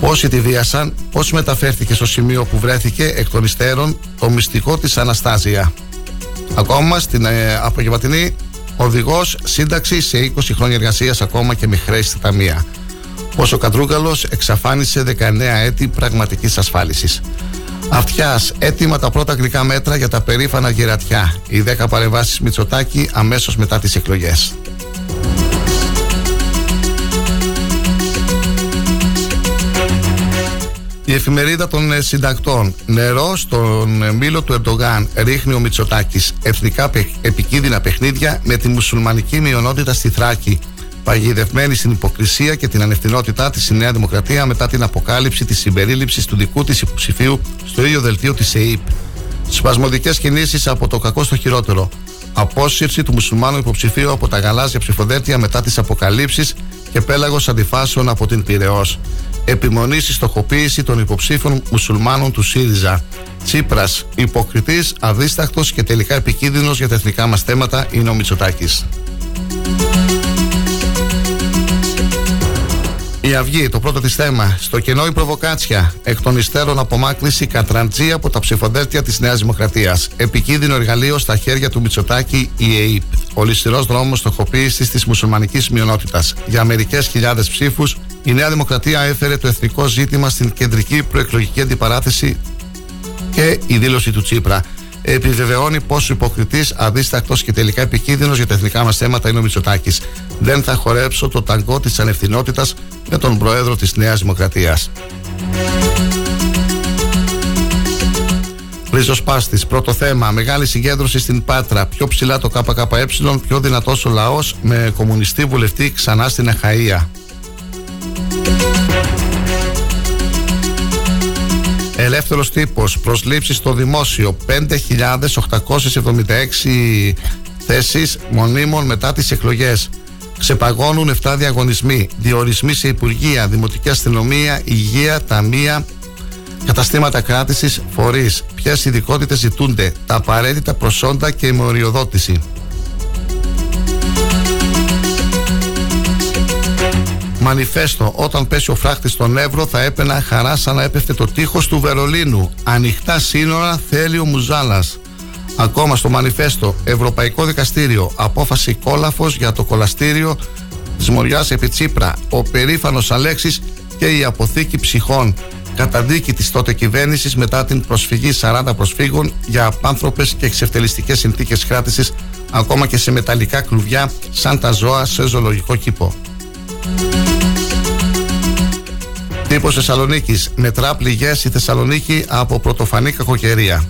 Πόσοι τη βίασαν, πώς μεταφέρθηκε στο σημείο που βρέθηκε εκ των υστέρων το μυστικό της Αναστάζια. Ακόμα στην ε, απογευματινή, οδηγός σύνταξη σε 20 χρόνια εργασίας ακόμα και με χρέη στη ταμεία. Πόσο ο Κατρούγκαλο εξαφάνισε 19 έτη πραγματικής ασφάλισης. Αυτιάς, έτοιμα τα πρώτα γλυκά μέτρα για τα περήφανα γερατιά. Οι 10 παρεμβάσεις Μητσοτάκη αμέσως μετά τις εκλογές. Η εφημερίδα των ε, συντακτών. Νερό στον ε, μήλο του Ερντογάν ρίχνει ο Μητσοτάκης. Εθνικά επικίνδυνα παιχνίδια με τη μουσουλμανική μειονότητα στη Θράκη. Παγιδευμένη στην υποκρισία και την ανευθυνότητά της η Νέα Δημοκρατία μετά την αποκάλυψη της συμπερίληψης του δικού της υποψηφίου στο ίδιο δελτίο της ΕΕΠ. Σπασμωδικές κινήσεις από το κακό στο χειρότερο. Απόσυρση του μουσουλμάνου υποψηφίου από τα γαλάζια ψηφοδέλτια μετά τις αποκαλύψεις και πέλαγος αντιφάσεων από την Πυραιό επιμονή στη στοχοποίηση των υποψήφων μουσουλμάνων του ΣΥΡΙΖΑ. Τσίπρας, υποκριτής, αδίστακτο και τελικά επικίνδυνος για τα εθνικά μας θέματα είναι ο Μητσοτάκης. Η Αυγή, το πρώτο της θέμα. Στο κενό η προβοκάτσια. Εκ των υστέρων απομάκρυνση κατραντζή από τα ψηφοδέλτια της Νέας Δημοκρατίας. Επικίνδυνο εργαλείο στα χέρια του Μητσοτάκη η ΕΕΠ. Ο ληστηρό δρόμος στοχοποίησης της μουσουλμανικής μειονότητας. Για μερικές χιλιάδες ψήφους, η Νέα Δημοκρατία έφερε το εθνικό ζήτημα στην κεντρική προεκλογική αντιπαράθεση και η δήλωση του Τσίπρα επιβεβαιώνει πόσο υποκριτής, αδίστακτος και τελικά επικίνδυνος για τα εθνικά μας θέματα είναι ο Μητσοτάκης. Δεν θα χορέψω το ταγκό της ανευθυνότητας με τον Προέδρο της Νέας Δημοκρατίας. Ριζοσπάστης. Πρώτο θέμα. Μεγάλη συγκέντρωση στην Πάτρα. Πιο ψηλά το ΚΚΕ, πιο δυνατός ο λαός με κομμουνιστή βουλευτή ξανά στην Αχαία. Ελεύθερος τύπος, προσλήψεις στο δημόσιο 5.876 θέσεις μονίμων μετά τις εκλογές. Ξεπαγώνουν 7 διαγωνισμοί, διορισμοί σε Υπουργεία, Δημοτική Αστυνομία, Υγεία, Ταμεία, καταστήματα κράτησης, φορείς. Ποιες ειδικότητες ζητούνται, τα απαραίτητα προσόντα και η μοριοδότηση. Μανιφέστο, όταν πέσει ο φράχτης στον Εύρο, θα έπαινα χαρά σαν να έπεφτε το τείχος του Βερολίνου. Ανοιχτά σύνορα θέλει ο Μουζάλας. Ακόμα στο Μανιφέστο, Ευρωπαϊκό Δικαστήριο, απόφαση κόλαφος για το κολαστήριο της Μοριάς επί Τσίπρα. Ο περήφανος Αλέξης και η αποθήκη ψυχών. Καταδίκη της τότε κυβέρνησης μετά την προσφυγή 40 προσφύγων για απάνθρωπες και εξευτελιστικές συνθήκες κράτησης, ακόμα και σε μεταλλικά κλουβιά, σαν τα ζώα σε ζωολογικό κήπο. Τύπος Θεσσαλονίκης. Μετρά πληγέ η Θεσσαλονίκη από πρωτοφανή κακοκαιρία.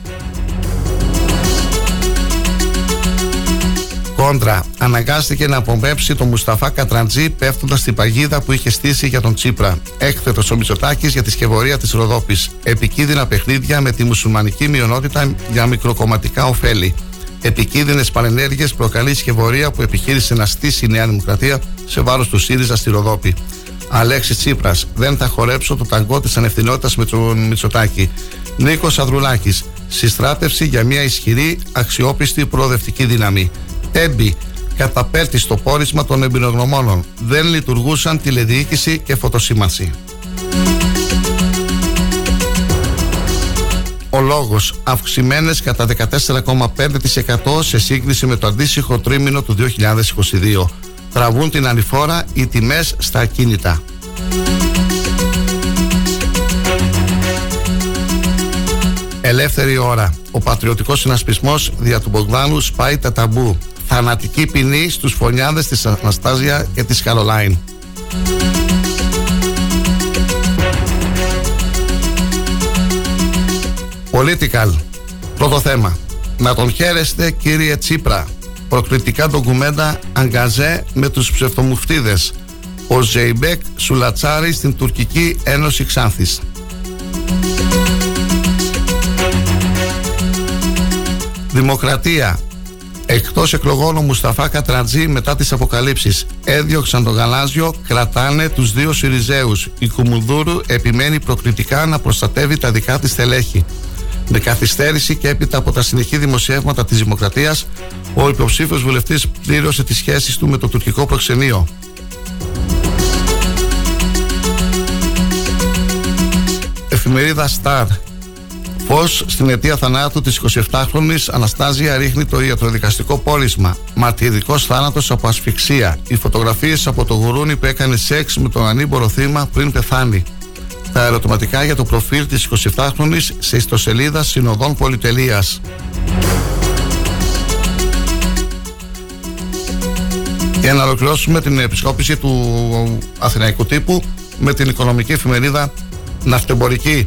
Κόντρα. Αναγκάστηκε να απομπέψει τον Μουσταφά Κατραντζή πέφτοντας στην παγίδα που είχε στήσει για τον Τσίπρα. Έκθετος ο Μητσοτάκης για τη σκευωρία της Ροδόπης. Επικίνδυνα παιχνίδια με τη μουσουλμανική μειονότητα για μικροκομματικά ωφέλη. Επικίνδυνες παρενέργειε προκαλεί σκευωρία που επιχείρησε να στήσει η Νέα Δημοκρατία σε βάρος του ΣΥΡΙΖΑ στη Ροδόπη. Αλέξης Τσίπρας. Δεν θα χορέψω το ταγκό της ανευθυνότητας με τον Μητσοτάκη. Νίκος Αδρουλάκη. Συστράτευση για μια ισχυρή, αξιόπιστη προοδευτική δύναμη. Έμπι. Καταπέλτη στο πόρισμα των εμπειρογνωμόνων. Δεν λειτουργούσαν τηλεδιοίκηση και φωτοσήμανση. Ο λόγος αυξημένες κατά 14,5% σε σύγκριση με το αντίστοιχο τρίμηνο του 2022 τραβούν την ανηφόρα οι τιμές στα ακίνητα. Ελεύθερη ώρα. Ο πατριωτικός συνασπισμός δια του Μπογδάνου σπάει τα ταμπού. Θανατική ποινή στους φωνιάδες της Αναστάζια και της Καρολάιν. Political. Πρώτο θέμα. Να τον χαίρεστε κύριε Τσίπρα προκλητικά ντοκουμέντα αγκαζέ με τους ψευτομουφτίδες ο Ζεϊμπέκ Σουλατσάρη στην Τουρκική Ένωση Ξάνθης Δημοκρατία. Εκτός εκλογών ο Μουσταφά Κατρατζή μετά τις αποκαλύψεις έδιωξαν τον Γαλάζιο, κρατάνε τους δύο Σιριζέους. Η Κουμουνδούρου επιμένει προκλητικά να προστατεύει τα δικά της στελέχη. Με καθυστέρηση και έπειτα από τα συνεχή δημοσιεύματα της Δημοκρατίας, ο υποψήφιος βουλευτής πλήρωσε τις σχέσεις του με το τουρκικό προξενείο. Εφημερίδα Star Πώ στην αιτία θανάτου της 27χρονη Αναστάζια ρίχνει το ιατροδικαστικό πόρισμα. Μαρτυρικός θάνατος από ασφυξία. Οι φωτογραφίες από το γουρούνι που έκανε σεξ με τον ανήμπορο θύμα πριν πεθάνει. Τα ερωτηματικά για το προφίλ της 27χρονη σε ιστοσελίδα Συνοδών Πολυτελείας. Για να ολοκληρώσουμε την επισκόπηση του Αθηναϊκού τύπου με την οικονομική εφημερίδα Ναυτεμπορική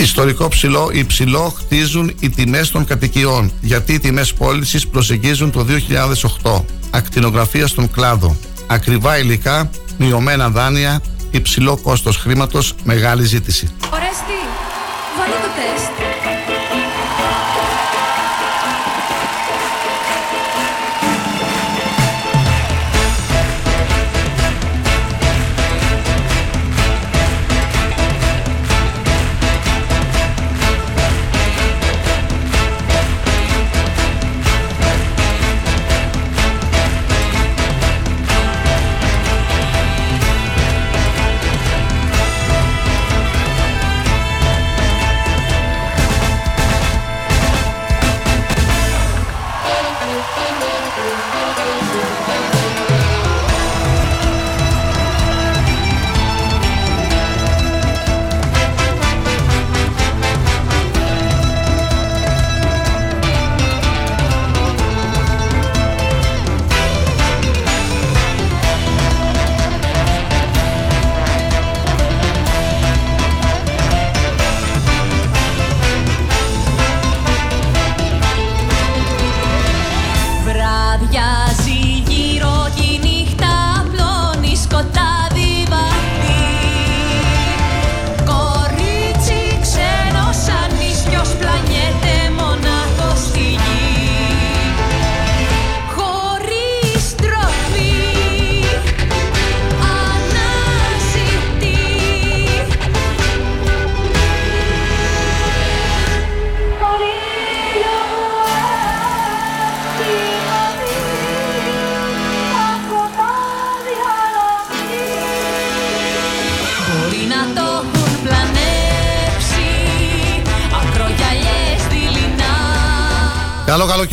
Ιστορικό ψηλό, υψηλό χτίζουν οι τιμές των κατοικιών. Γιατί οι τιμές πώλησης προσεγγίζουν το 2008. Ακτινογραφία στον κλάδο. Ακριβά υλικά, μειωμένα δάνεια, υψηλό κόστος χρήματος, μεγάλη ζήτηση. Ορέστη, βάλε το τεστ.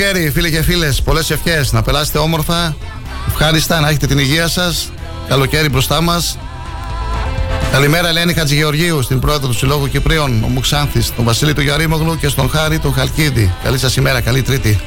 Καλοκαίρι, φίλοι και φίλες. Πολλές ευχές. Να περάσετε όμορφα, ευχάριστα, να έχετε την υγεία σας. Καλοκαίρι μπροστά μας. Καλημέρα, Ελένη Χατζηγεωργίου, στην πρόεδρο του Συλλόγου Κυπρίων, ο Μουξάνθης, τον Βασίλη του Γιαρίμογλου και στον Χάρη τον Χαλκίδη. Καλή σας ημέρα, καλή Τρίτη.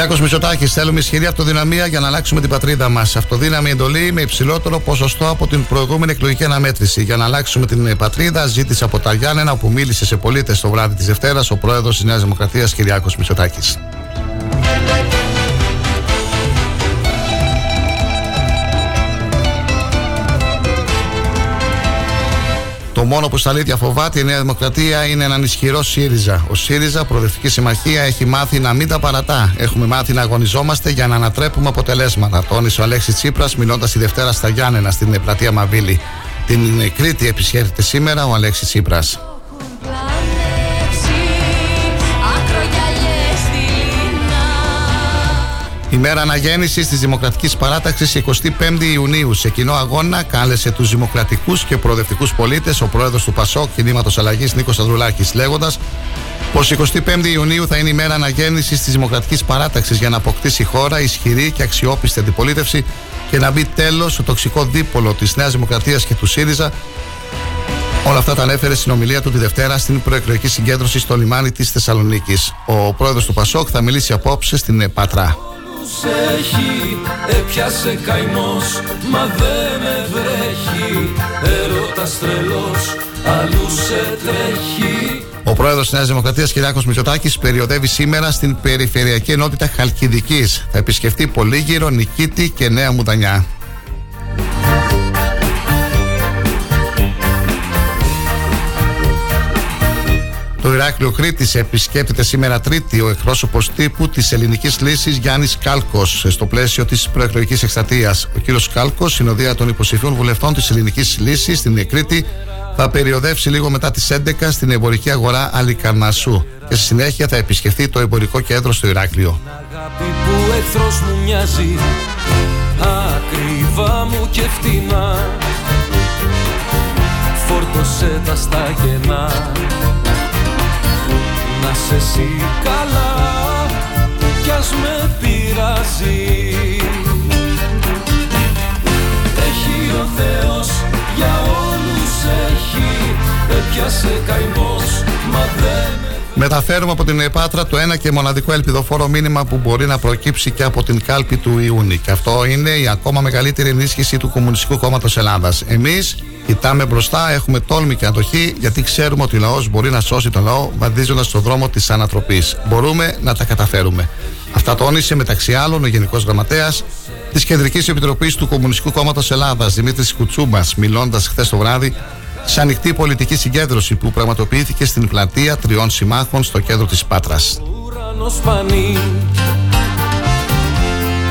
Κυριάκος Μητσοτάκης, θέλουμε ισχυρή αυτοδυναμία για να αλλάξουμε την πατρίδα μας. Αυτοδύναμη εντολή με υψηλότερο ποσοστό από την προηγούμενη εκλογική αναμέτρηση. Για να αλλάξουμε την πατρίδα, ζήτησε από τα Γιάννενα, που μίλησε σε πολίτες το βράδυ της Δευτέρας, ο πρόεδρος της Νέας Δημοκρατίας Κυριάκος Μητσοτάκης. Μόνο που στα αλήθεια φοβάται η Νέα Δημοκρατία είναι έναν ισχυρό ΣΥΡΙΖΑ. Ο ΣΥΡΙΖΑ, Προοδευτική Συμμαχία, έχει μάθει να μην τα παρατά. Έχουμε μάθει να αγωνιζόμαστε για να ανατρέπουμε αποτελέσματα. Τόνισε ο Αλέξης Τσίπρας, μιλώντας τη Δευτέρα στα Γιάννενα στην πλατεία Μαβίλη. Την Κρήτη επισκέπτεται σήμερα ο Αλέξης Τσίπρας. Η μέρα αναγέννησης της Δημοκρατικής Παράταξης 25 Ιουνίου. Σε κοινό αγώνα κάλεσε τους δημοκρατικούς και προοδευτικούς πολίτες ο πρόεδρος του Πασόκ Κινήματος Αλλαγής Νίκος Ανδρουλάκης, λέγοντας πως 25 Ιουνίου θα είναι η μέρα αναγέννησης της Δημοκρατικής Παράταξης για να αποκτήσει η χώρα ισχυρή και αξιόπιστη αντιπολίτευση και να μπει τέλος στο τοξικό δίπολο της Νέας Δημοκρατίας και του ΣΥΡΙΖΑ Όλα αυτά τα ανέφερε στην ομιλία του τη Δευτέρα στην προεκλογική συγκέντρωση στο λιμάνι της Θεσσαλονίκης. Ο πρόεδρος του Πασόκ θα μιλήσει απόψε στην Πάτρα. έχει, έπιασε καημός, μα δεν με βρέχει Έρωτας τρελός, αλλού σε τρέχει Ο πρόεδρος της Νέας Δημοκρατίας, Κυριάκος Μητσοτάκης, περιοδεύει σήμερα στην Περιφερειακή Ενότητα Χαλκιδικής. Θα επισκεφτεί Πολύγυρο, Νικήτη και Νέα Μουδανιά. Το Ηράκλειο Κρήτη επισκέπτεται σήμερα Τρίτη ο εκπρόσωπος τύπου της ελληνικής λύσης Γιάννης Κάλκος στο πλαίσιο της προεκλογικής εκστρατείας. Ο κ. Κάλκος, συνοδεία των υποψηφίων βουλευτών της ελληνικής λύσης στην Κρήτη, θα περιοδεύσει λίγο μετά τις 11 στην εμπορική αγορά Αλικαρνασσού και στη συνέχεια θα επισκεφτεί το εμπορικό κέντρο στο Ηράκλειο. Αγάπη που εχθρός μου μοιάζει Ακριβά μου και φτηνά Φόρτωσε τα σταγενά Να σε εσύ καλά Κι ας με πειράζει. Έχει ο Θεός για όλους έχει Έπιασε καημός μα δεν με Μεταφέρουμε από την Πάτρα το ένα και μοναδικό ελπιδοφόρο μήνυμα που μπορεί να προκύψει και από την κάλπη του Ιούνι. Και αυτό είναι η ακόμα μεγαλύτερη ενίσχυση του Κομμουνιστικού Κόμματος Ελλάδας. Εμείς κοιτάμε μπροστά, έχουμε τόλμη και αντοχή, γιατί ξέρουμε ότι ο λαός μπορεί να σώσει τον λαό βαδίζοντας στον δρόμο της ανατροπής. Μπορούμε να τα καταφέρουμε. Αυτά τόνισε μεταξύ άλλων ο Γενικός Γραμματέας της Κεντρικής Επιτροπής του Κομμουνιστικού Κόμματος Ελλάδας, Δημήτρης Κουτσούμπας, μιλώντας χθες το βράδυ σε ανοιχτή πολιτική συγκέντρωση που πραγματοποιήθηκε στην πλατεία Τριών Συμμάχων στο κέντρο της Πάτρας. ουρανός φανεί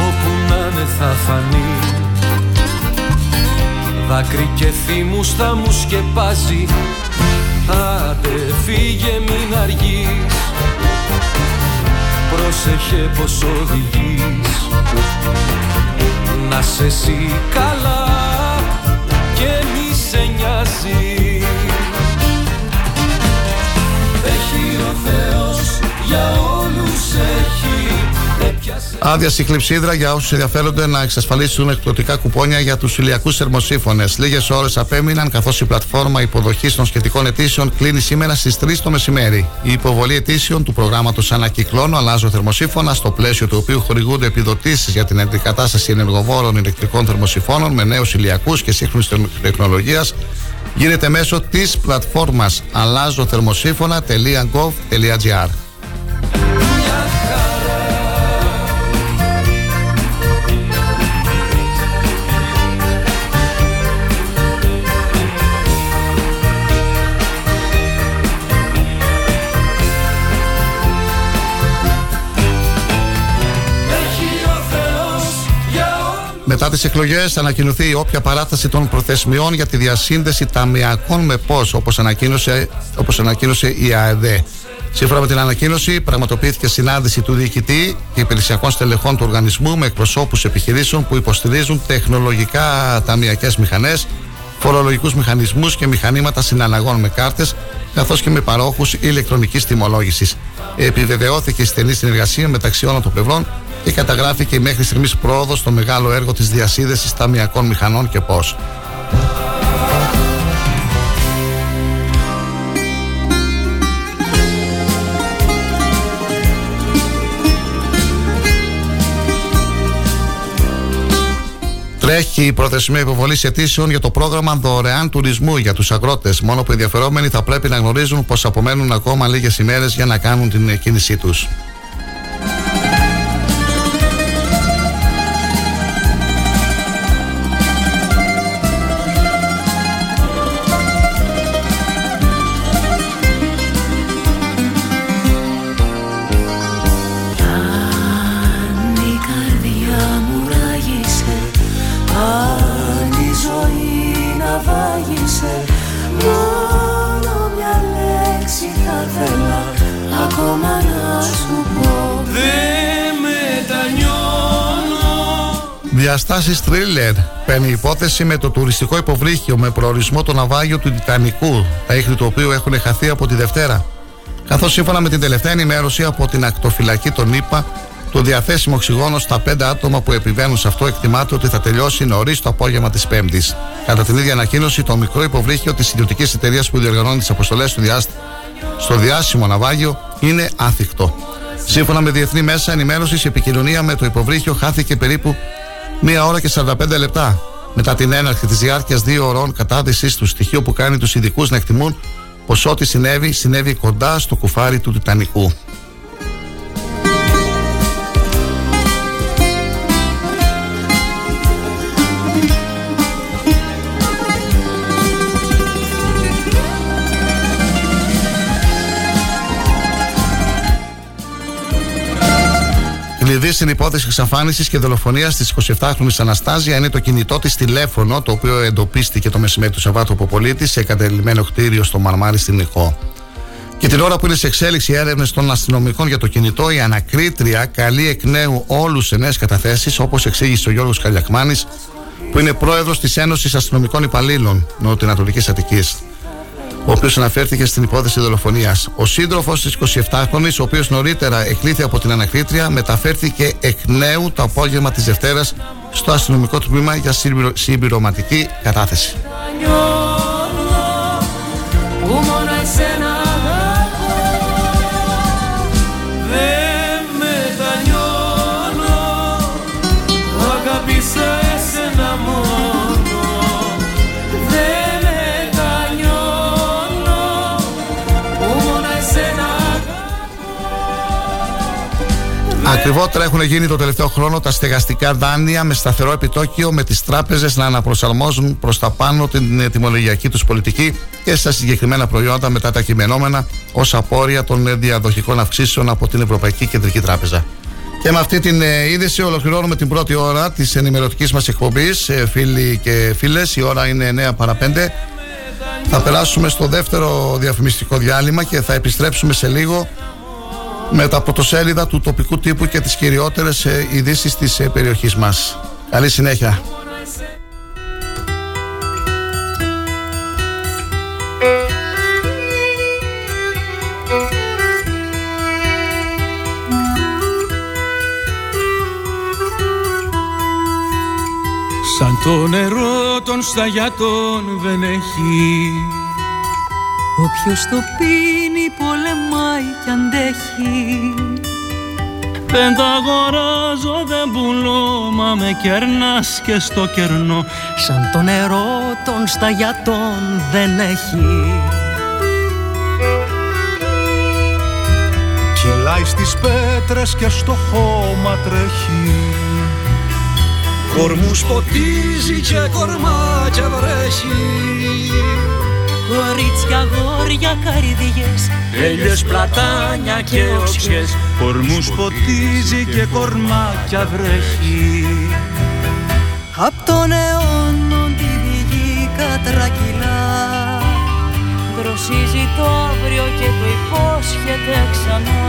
Όπου να είναι θα φανεί. Δάκρυ και θύμους θα μου σκεπάζει Άντε φύγε μην αργείς. Πρόσεχε πως οδηγείς. Να σε εσύ καλά. και μη σε νοιάζει Έχει ο Θεός για όλους έχει Έπιασε Άδεια στη χλειψίδρα για όσους ενδιαφέρονται να εξασφαλίσουν εκπτωτικά κουπόνια για τους ηλιακούς θερμοσύφωνες. Λίγες ώρες απέμειναν καθώς η πλατφόρμα υποδοχής των σχετικών αιτήσεων κλείνει σήμερα στις 3 το μεσημέρι. Η υποβολή αιτήσεων του προγράμματος Ανακυκλώνω Αλλάζω Θερμοσύφωνα, στο πλαίσιο του οποίου χορηγούνται επιδοτήσεις για την αντικατάσταση ενεργοβόρων ηλεκτρικών θερμοσυφώνων με νέους ηλιακούς και σύγχρονης τεχνολογίας, γίνεται μέσω της πλατφόρμας αλλάζοθερμοσύφωνα.gov.gr. Έχει Μετά τις εκλογές, θα ανακοινωθεί η όποια παράταση των προθεσμιών για τη διασύνδεση ταμιακών με πώς, όπως ανακοίνωσε, όπως ανακοίνωσε η ΑΕΔ. Σύμφωνα με την ανακοίνωση, πραγματοποιήθηκε συνάντηση του διοικητή και υπηρεσιακών στελεχών του οργανισμού με εκπροσώπους επιχειρήσεων που υποστηρίζουν τεχνολογικά ταμιακές μηχανές, φορολογικούς μηχανισμούς και μηχανήματα συναλλαγών με κάρτες, καθώς και με παρόχους ηλεκτρονικής τιμολόγησης. Επιβεβαιώθηκε η στενή συνεργασία μεταξύ όλων των πλευρών και καταγράφηκε η μέχρι στιγμής πρόοδος στο μεγάλο έργο της διασύνδεσης ταμιακών μηχανών και πώς. Τρέχει η προθεσμία υποβολής αιτήσεων για το πρόγραμμα δωρεάν τουρισμού για τους αγρότες. Μόνο που οι ενδιαφερόμενοι θα πρέπει να γνωρίζουν πως απομένουν ακόμα λίγες ημέρες για να κάνουν την κίνησή τους. Διαστάσει τρίλερ. Παίρνει υπόθεση με το τουριστικό υποβρύχιο με προορισμό το ναυάγιο του Τιτανικού, τα ίχνη του οποίου έχουν χαθεί από τη Δευτέρα. Καθώς σύμφωνα με την τελευταία ενημέρωση από την ακτοφυλακή των ΗΠΑ, Το διαθέσιμο οξυγόνο στα πέντε άτομα που επιβαίνουν σε αυτό εκτιμάται ότι θα τελειώσει νωρίς το απόγευμα της Πέμπτης. Κατά την ίδια ανακοίνωση, το μικρό υποβρύχιο της ιδιωτικής εταιρείας που διοργανώνει τις αποστολές στο, διάσ... στο διάσημο ναυάγιο είναι άθικτο. Σύμφωνα με διεθνή μέσα ενημέρωσης, η επικοινωνία με το υποβρύχιο χάθηκε περίπου 1 ώρα και 45 λεπτά μετά την έναρξη της διάρκειας δύο ωρών κατάδυσης του στοιχείου που κάνει τους ειδικούς να εκτιμούν πως ό,τι συνέβη, συνέβη κοντά στο κουφάρι του Τιτανικού. Κλειδί στην υπόθεση εξαφάνισης και δολοφονίας της 27χρονη Αναστάζια είναι το κινητό της τηλέφωνο, το οποίο εντοπίστηκε το μεσημέρι του Σαββάτου από πολίτη σε εγκατελειμμένο κτίριο στο Μαρμάρι στην Ιχώ. Και την ώρα που είναι σε εξέλιξη έρευνες των αστυνομικών για το κινητό, η ανακρίτρια καλεί εκ νέου όλους σε νέες καταθέσεις, όπως εξήγησε ο Γιώργος Καλιακμάνης, που είναι πρόεδρος της Ένωσης Αστυνομικών Υπαλλήλων Νοτιοανατολική Αττικής ο οποίος αναφέρθηκε στην υπόθεση δολοφονίας. Ο σύντροφος της 27χρονη, ο οποίος νωρίτερα εκλήθη από την ανακρίτρια, μεταφέρθηκε εκ νέου το απόγευμα της Δευτέρας στο αστυνομικό τμήμα για συμπληρωματική κατάθεση. Ακριβότερα έχουν γίνει το τελευταίο χρόνο τα στεγαστικά δάνεια με σταθερό επιτόκιο, με τις τράπεζες να αναπροσαρμόζουν προς τα πάνω την τιμολογιακή τους πολιτική και στα συγκεκριμένα προϊόντα μετά τα κειμενόμενα ως απόρρια των διαδοχικών αυξήσεων από την Ευρωπαϊκή Κεντρική Τράπεζα. Και με αυτή την ε, είδηση ολοκληρώνουμε την πρώτη ώρα της ενημερωτικής μας εκπομπής. Ε, φίλοι και φίλες, η ώρα είναι 9 παρα 5. Θα περάσουμε στο δεύτερο διαφημιστικό διάλειμμα και θα επιστρέψουμε σε λίγο με τα πρωτοσέλιδα του τοπικού τύπου και τις κυριότερες ε, ειδήσεις της ε, περιοχής μας. Καλή συνέχεια. Σαν το νερό των σταγιάτων δεν έχει Όποιος το πίνει πολεμάει κι αντέχει. Δεν τα αγοράζω, δεν πουλώ, μα με κερνάς και στο κερνό. Σαν το νερό των σταγιατών δεν έχει. Κυλάει στις πέτρες και στο χώμα τρέχει. Κορμούς ποτίζει και κορμάκια βρέχει Κορίτσια, γόρια, καρδιές Έλιες, πλατάνια και οξιές. Κορμούς ποτίζει και κορμάκια βρέχει. Απ' τον αιώνο τη πηγή κατρακυλά. Δροσίζει το αύριο και το υπόσχεται ξανά.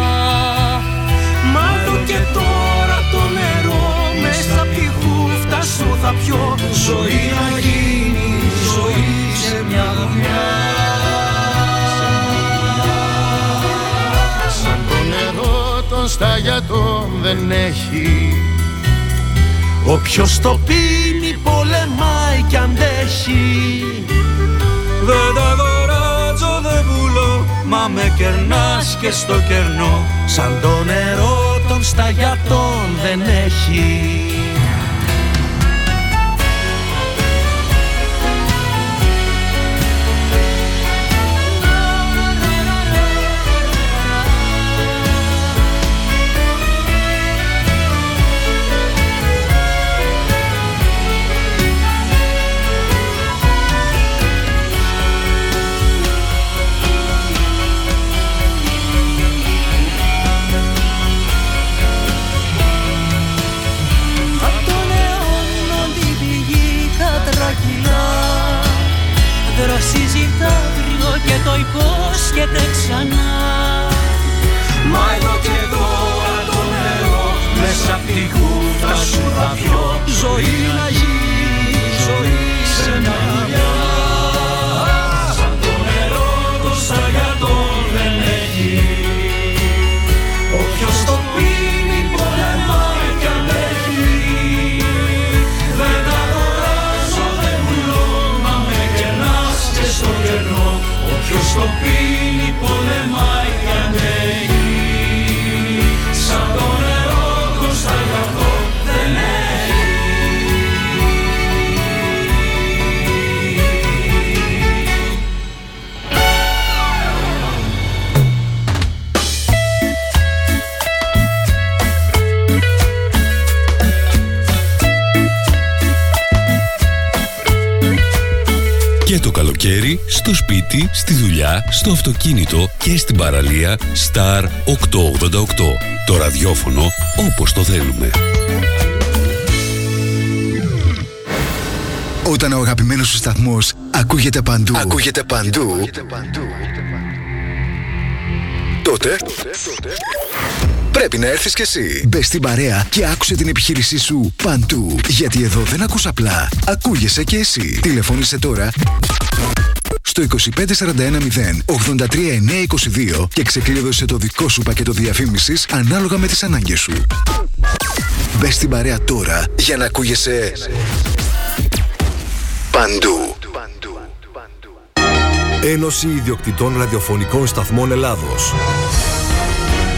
Μα εδώ και τώρα το νερό Μέσα απ' τη χούφτα σου θα πιω. Ζωή να γίνει, ζωή. σε μια δουλειά Σαν το νερό των σταγιατών δεν έχει. Όποιος το πίνει πολεμάει κι αντέχει Δεν τα αγοράζω δεν πουλώ Μα με κερνάς και στο κερνό. Σαν το νερό των σταγιατών δεν έχει το υπόσχεται ξανά. Μα εδώ και τώρα το νερό Μέσα απ' τη χούφτα σου θα πιω. Ζωή να γίνει, στο πίνι πολεμά. Στο σπίτι, στη δουλειά, στο αυτοκίνητο και στην παραλία Star 888. Το ραδιόφωνο όπως το θέλουμε. Όταν ο αγαπημένος σου σταθμός ακούγεται παντού, ακούγεται παντού, τότε πρέπει να έρθεις κι εσύ. Μπες στην παρέα και άκουσε την επιχείρησή σου παντού. Γιατί εδώ δεν ακούς απλά, ακούγεσαι κι εσύ. Τηλεφώνησε τώρα στο 25410 83922 και ξεκλείδωσε το δικό σου πακέτο διαφήμισης ανάλογα με τις ανάγκες σου. Μπες στην παρέα τώρα για να ακούγεσαι παντού. Ένωση Ιδιοκτητών Ραδιοφωνικών Σταθμών Ελλάδος.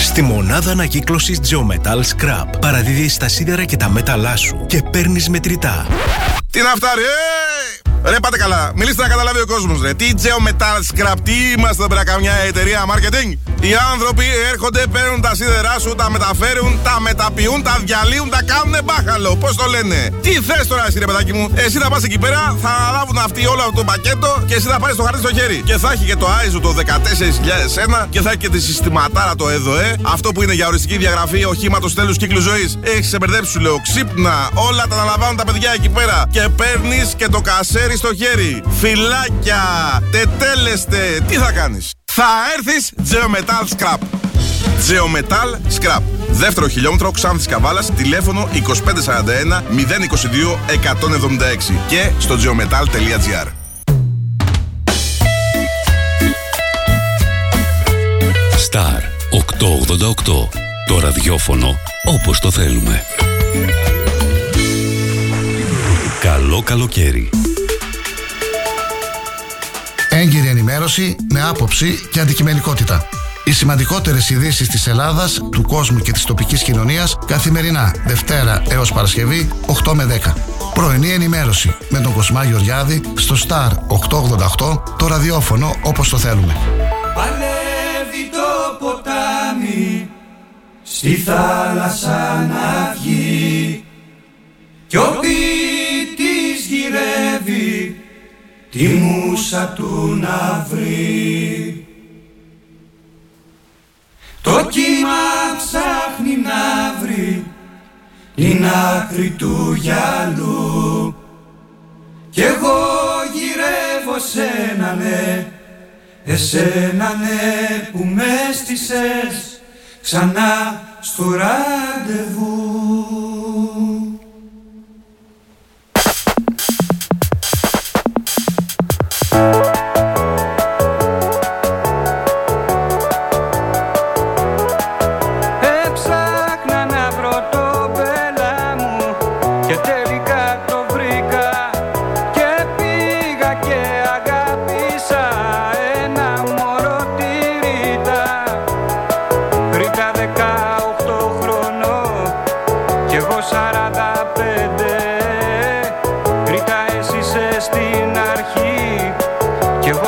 Στη μονάδα ανακύκλωσης Geometal Scrap παραδίδεις τα σίδερα και τα μέταλά σου και παίρνεις μετρητά. Τι να φτάρει, ε! Ρε πάτε καλά, μιλήστε να καταλάβει ο κόσμος, ρε. Τι Geometal Scrap, τι είμαστε πέρα καμιά εταιρεία marketing. Οι άνθρωποι έρχονται, παίρνουν τα σίδερά σου, τα μεταφέρουν, τα μεταποιούν, τα διαλύουν, τα κάνουν μπάχαλο. Πώς το λένε; Τι θες τώρα, εσύ ρε παιδάκι μου; Εσύ θα πας εκεί πέρα, θα αναλάβουν αυτοί όλο αυτό το πακέτο και εσύ θα πάρεις το χαρτί στο χέρι. Και θα έχει και το ISO το 14001 και θα έχει και τη συστηματάρα το ΕΔΟΕ. Αυτό που είναι για οριστική διαγραφή οχήματος τέλους κύκλου ζωής. Έχεις σε μπερδέψει, σου λέω. Ξύπνα, όλα τα αναλαμβάνουν τα παιδιά εκεί πέρα. Και παίρνεις και το κασέρι στο χέρι. Φυλάκια, τετέλεστε. Τι θα κάνεις; Θα έρθεις Geometal Scrap. Geometal Scrap. Δεύτερο χιλιόμετρο Ξάνθης Καβάλας, τηλέφωνο 2541 022 176 και στο geometal.gr. Star 888. Το ραδιόφωνο όπως το θέλουμε. Καλό καλοκαίρι. Έγκυρη ενημέρωση με άποψη και αντικειμενικότητα. Οι σημαντικότερες ειδήσεις της Ελλάδας, του κόσμου και της τοπικής κοινωνίας καθημερινά, Δευτέρα έως Παρασκευή, 8 με 10. Πρωινή ενημέρωση με τον Κοσμά Γεωργιάδη στο Star 888, το ραδιόφωνο όπως το θέλουμε. Παλεύει το ποτάμι στη θάλασσα να βγει κι ο ποιητής γυρεύει τη μουσα του να βρει. Το κύμα ψάχνει να βρει την άκρη του γυαλού. Κι εγώ γυρεύω σένα ναι εσένα ναι που μες στήσες ξανά στο ραντεβού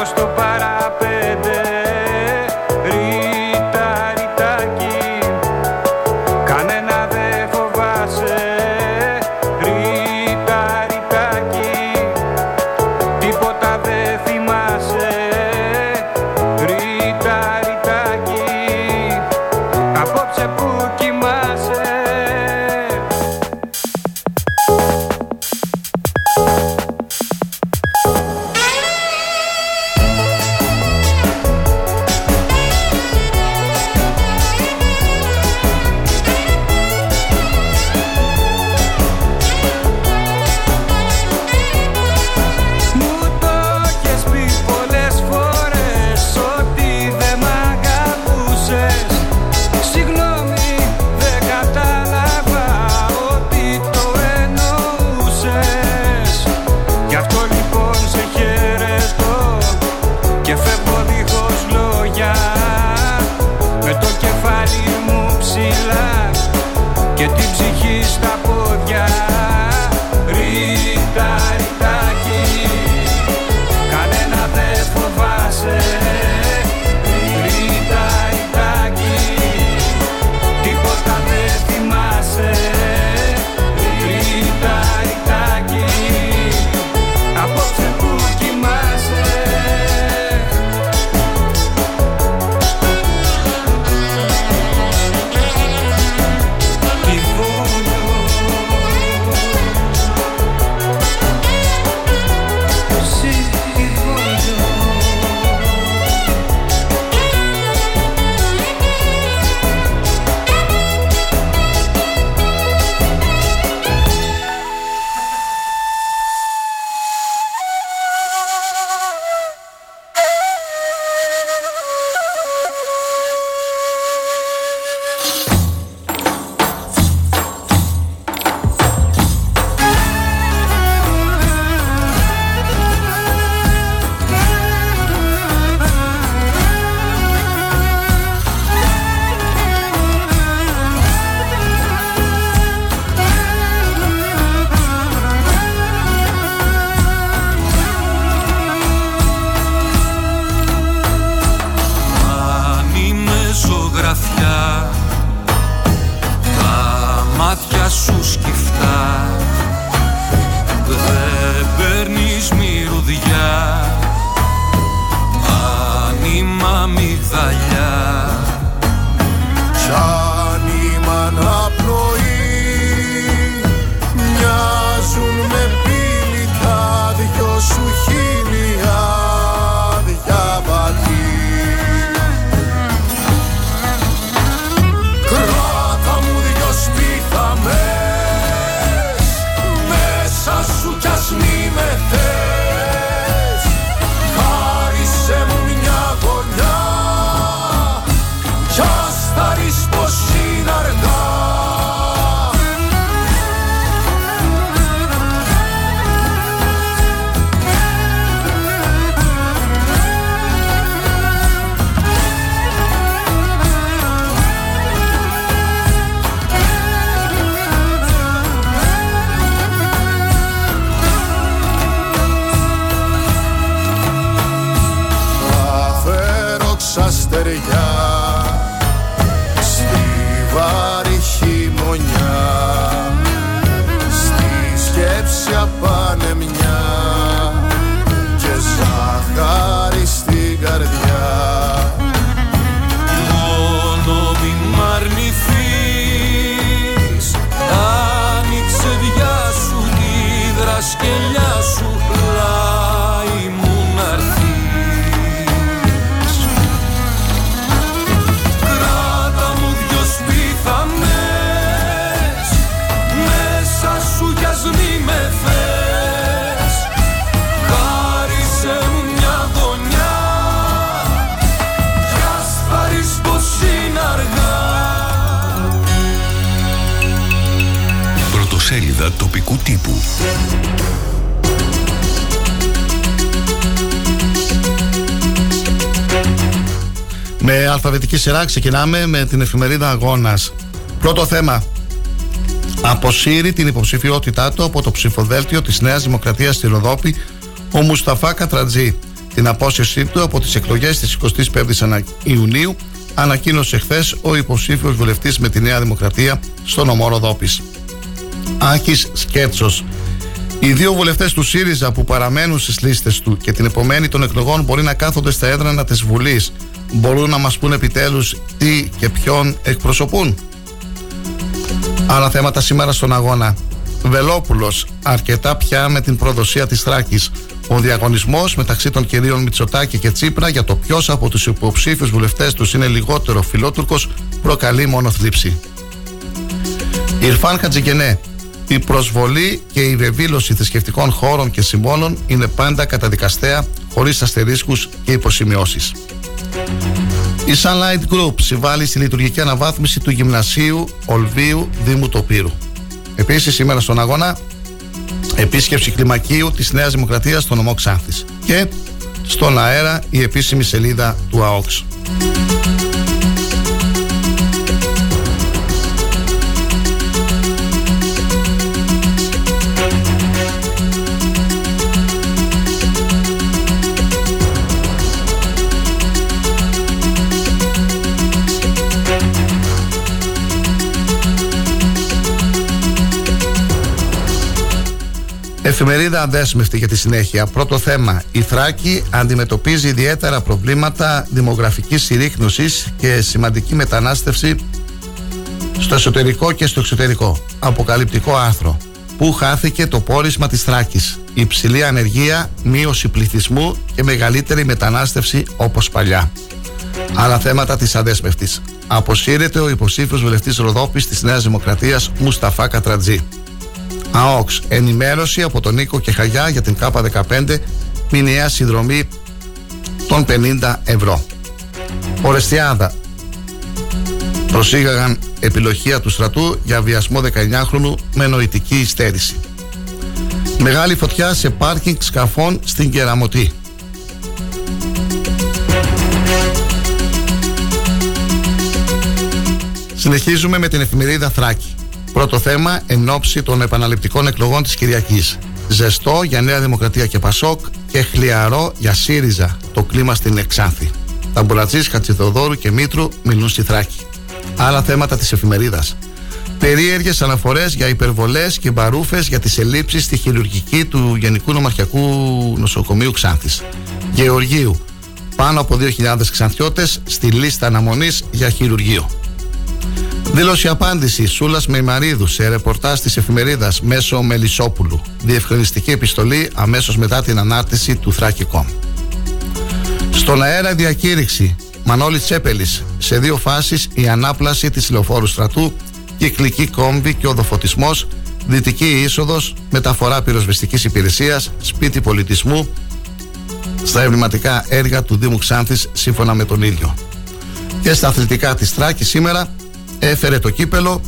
στο παραπέντε τύπου. Με αλφαβητική σειρά ξεκινάμε με την εφημερίδα Αγώνας. Πρώτο θέμα. Αποσύρει την υποψηφιότητά του από το ψηφοδέλτιο της Νέας Δημοκρατίας στη Ροδόπη ο Μουσταφά Κατρατζή. Την απόσυρσή του από τις εκλογές της 25ης Ιουνίου ανακοίνωσε χθες ο υποψήφιος βουλευτής με τη Νέα Δημοκρατία στο νομό Ροδόπης. Άκης Σκέτσος. Οι δύο βουλευτές του ΣΥΡΙΖΑ που παραμένουν στις λίστες του και την επομένη των εκλογών μπορεί να κάθονται στα έδρανα της Βουλής. Μπορούν να μας πούν επιτέλους τι και ποιον εκπροσωπούν. Άλλα θέματα σήμερα στον αγώνα. Βελόπουλος. Αρκετά πια με την προδοσία της Θράκης. Ο διαγωνισμός μεταξύ των κυρίων Μητσοτάκη και Τσίπρα για το ποιος από τους υποψήφιους βουλευτές τους είναι λιγότερο φιλότουρκος προκαλεί μόνο θλίψη. Ιρφάν Χατζικενέ. Η προσβολή και η βεβήλωση θρησκευτικών χώρων και συμβόλων είναι πάντα καταδικαστέα, χωρίς αστερίσκους και υποσημειώσεις. Η Sunlight Group συμβάλλει στη λειτουργική αναβάθμιση του γυμνασίου Ολβίου Δήμου Τοπύρου. Επίσης σήμερα στον αγώνα επίσκεψη κλιμακίου της Νέας Δημοκρατίας στο νομό Ξάνθης. Και στον αέρα η επίσημη σελίδα του ΑΟΚΣ. Εφημερίδα αδέσμευτη για τη συνέχεια. Πρώτο θέμα. Η Θράκη αντιμετωπίζει ιδιαίτερα προβλήματα δημογραφικής συρρήκνωσης και σημαντική μετανάστευση στο εσωτερικό και στο εξωτερικό. Αποκαλυπτικό άρθρο. Πού χάθηκε το πόρισμα της Θράκης; Υψηλή ανεργία, μείωση πληθυσμού και μεγαλύτερη μετανάστευση όπως παλιά. Άλλα θέματα της αδέσμευτης. Αποσύρεται ο υποψήφιος βουλευτής Ροδόπης της Νέας Δημοκρατίας Μουσταφά Κατρατζή. ΑΟΚΣ. Ενημέρωση από τον Νίκο και Χαγιά για την ΚΑΠΑ15 μηνιαία συνδρομή των 50 ευρώ. Ορεστιάδα. Προσήγαγαν επιλογία του στρατού για βιασμό 19χρονου με νοητική υστέρηση. Μεγάλη φωτιά σε πάρκινγκ σκαφών στην Κεραμωτή. Συνεχίζουμε με την εφημερίδα Θράκη. Πρώτο θέμα, εν ώψη των επαναληπτικών εκλογών της Κυριακής. Ζεστό για Νέα Δημοκρατία και Πασόκ και χλιαρό για ΣΥΡΙΖΑ το κλίμα στην Εξάνθη. Ταμπουρατζής, Χατσιδοδόρου και Μήτρου μιλούν στη Θράκη. Άλλα θέματα της εφημερίδας. Περίεργες αναφορές για υπερβολές και μπαρούφες για τις ελλείψεις στη χειρουργική του Γενικού Νομαρχιακού Νοσοκομείου Ξάνθης. Γεωργίου. Πάνω από 2.000 ξανθιώτες στη λίστα αναμονής για χειρουργείο. Δήλωση απάντησης Σούλας Μεϊμαρίδου σε ρεπορτάζ της εφημερίδας μέσω Μελισσόπουλου. Διευκρινιστική επιστολή αμέσως μετά την ανάρτηση του Θράκη.com. Στον αέρα διακήρυξη Μανώλη Τσέπελης. Σε δύο φάσεις η ανάπλαση της λεωφόρου στρατού, κυκλική κόμβη και οδοφωτισμός, δυτική είσοδος, μεταφορά πυροσβεστικής υπηρεσίας, σπίτι πολιτισμού, στα εμβληματικά έργα του Δήμου Ξάνθης σύμφωνα με τον ίδιο. Και στα αθλητικά της Θράκης σήμερα έφερε το κύπελο.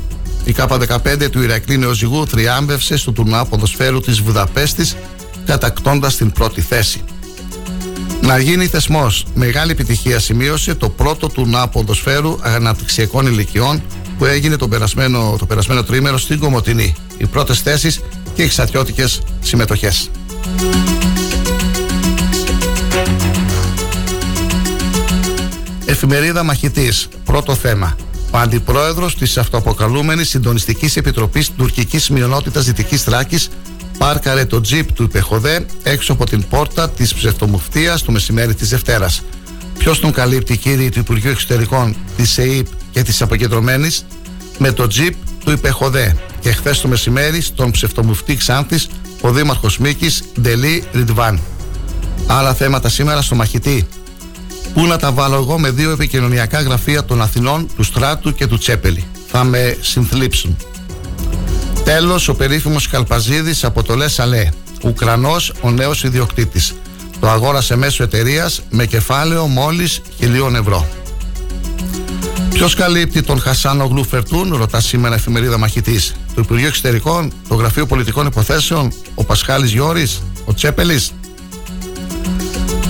Η ΚΑΠΑ15 του Ηρακλή Νεοζυγού θριάμβευσε στο τουρνουά ποδοσφαίρου της Βουδαπέστης κατακτώντας την πρώτη θέση. Να γίνει θεσμός. Μεγάλη επιτυχία σημείωσε το πρώτο τουρνουά ποδοσφαίρου αναπτυξιακών ηλικιών που έγινε το περασμένο, το περασμένο τρίμερο στην Κομωτινή. Οι πρώτες θέσεις και εξατιώτικες συμμετοχές. Εφημερίδα Μαχητής. Πρώτο θέμα. Ο αντιπρόεδρος της αυτοαποκαλούμενης Συντονιστικής Επιτροπής Τουρκικής Μειονότητας Δυτικής Θράκης, πάρκαρε το τζιπ του Υπεχοδέ έξω από την πόρτα της ψευτομουφτίας το μεσημέρι της Δευτέρας. Ποιος τον καλύπτει, κύριοι του Υπουργείου Εξωτερικών της ΕΕΠ και της Αποκεντρωμένης, με το τζιπ του Υπεχοδέ. Και χθες το μεσημέρι, στον ψευτομουφτή Ξάνθης, ο Δήμαρχος Μίκης Ντελή Ριντβάν. Άλλα θέματα σήμερα στο μαχητή. Πού να τα βάλω εγώ με δύο επικοινωνιακά γραφεία των Αθηνών, του Στράτου και του Τσέπελη. Θα με συνθλίψουν. Τέλος, ο περίφημος Καλπαζίδης από το Λες Αλέ. Ουκρανός, ο νέος ιδιοκτήτης. Το αγόρασε μέσω εταιρείας με κεφάλαιο μόλις χιλίων ευρώ. Ποιος καλύπτει τον Χασάνο Γλουφερτούν, ρωτά σήμερα η εφημερίδα μαχητής. Το Υπουργείο Εξωτερικών, το Γραφείο Πολιτικών Υποθέσεων, ο Πασχάλης Γιώρης, ο Τσέπελης.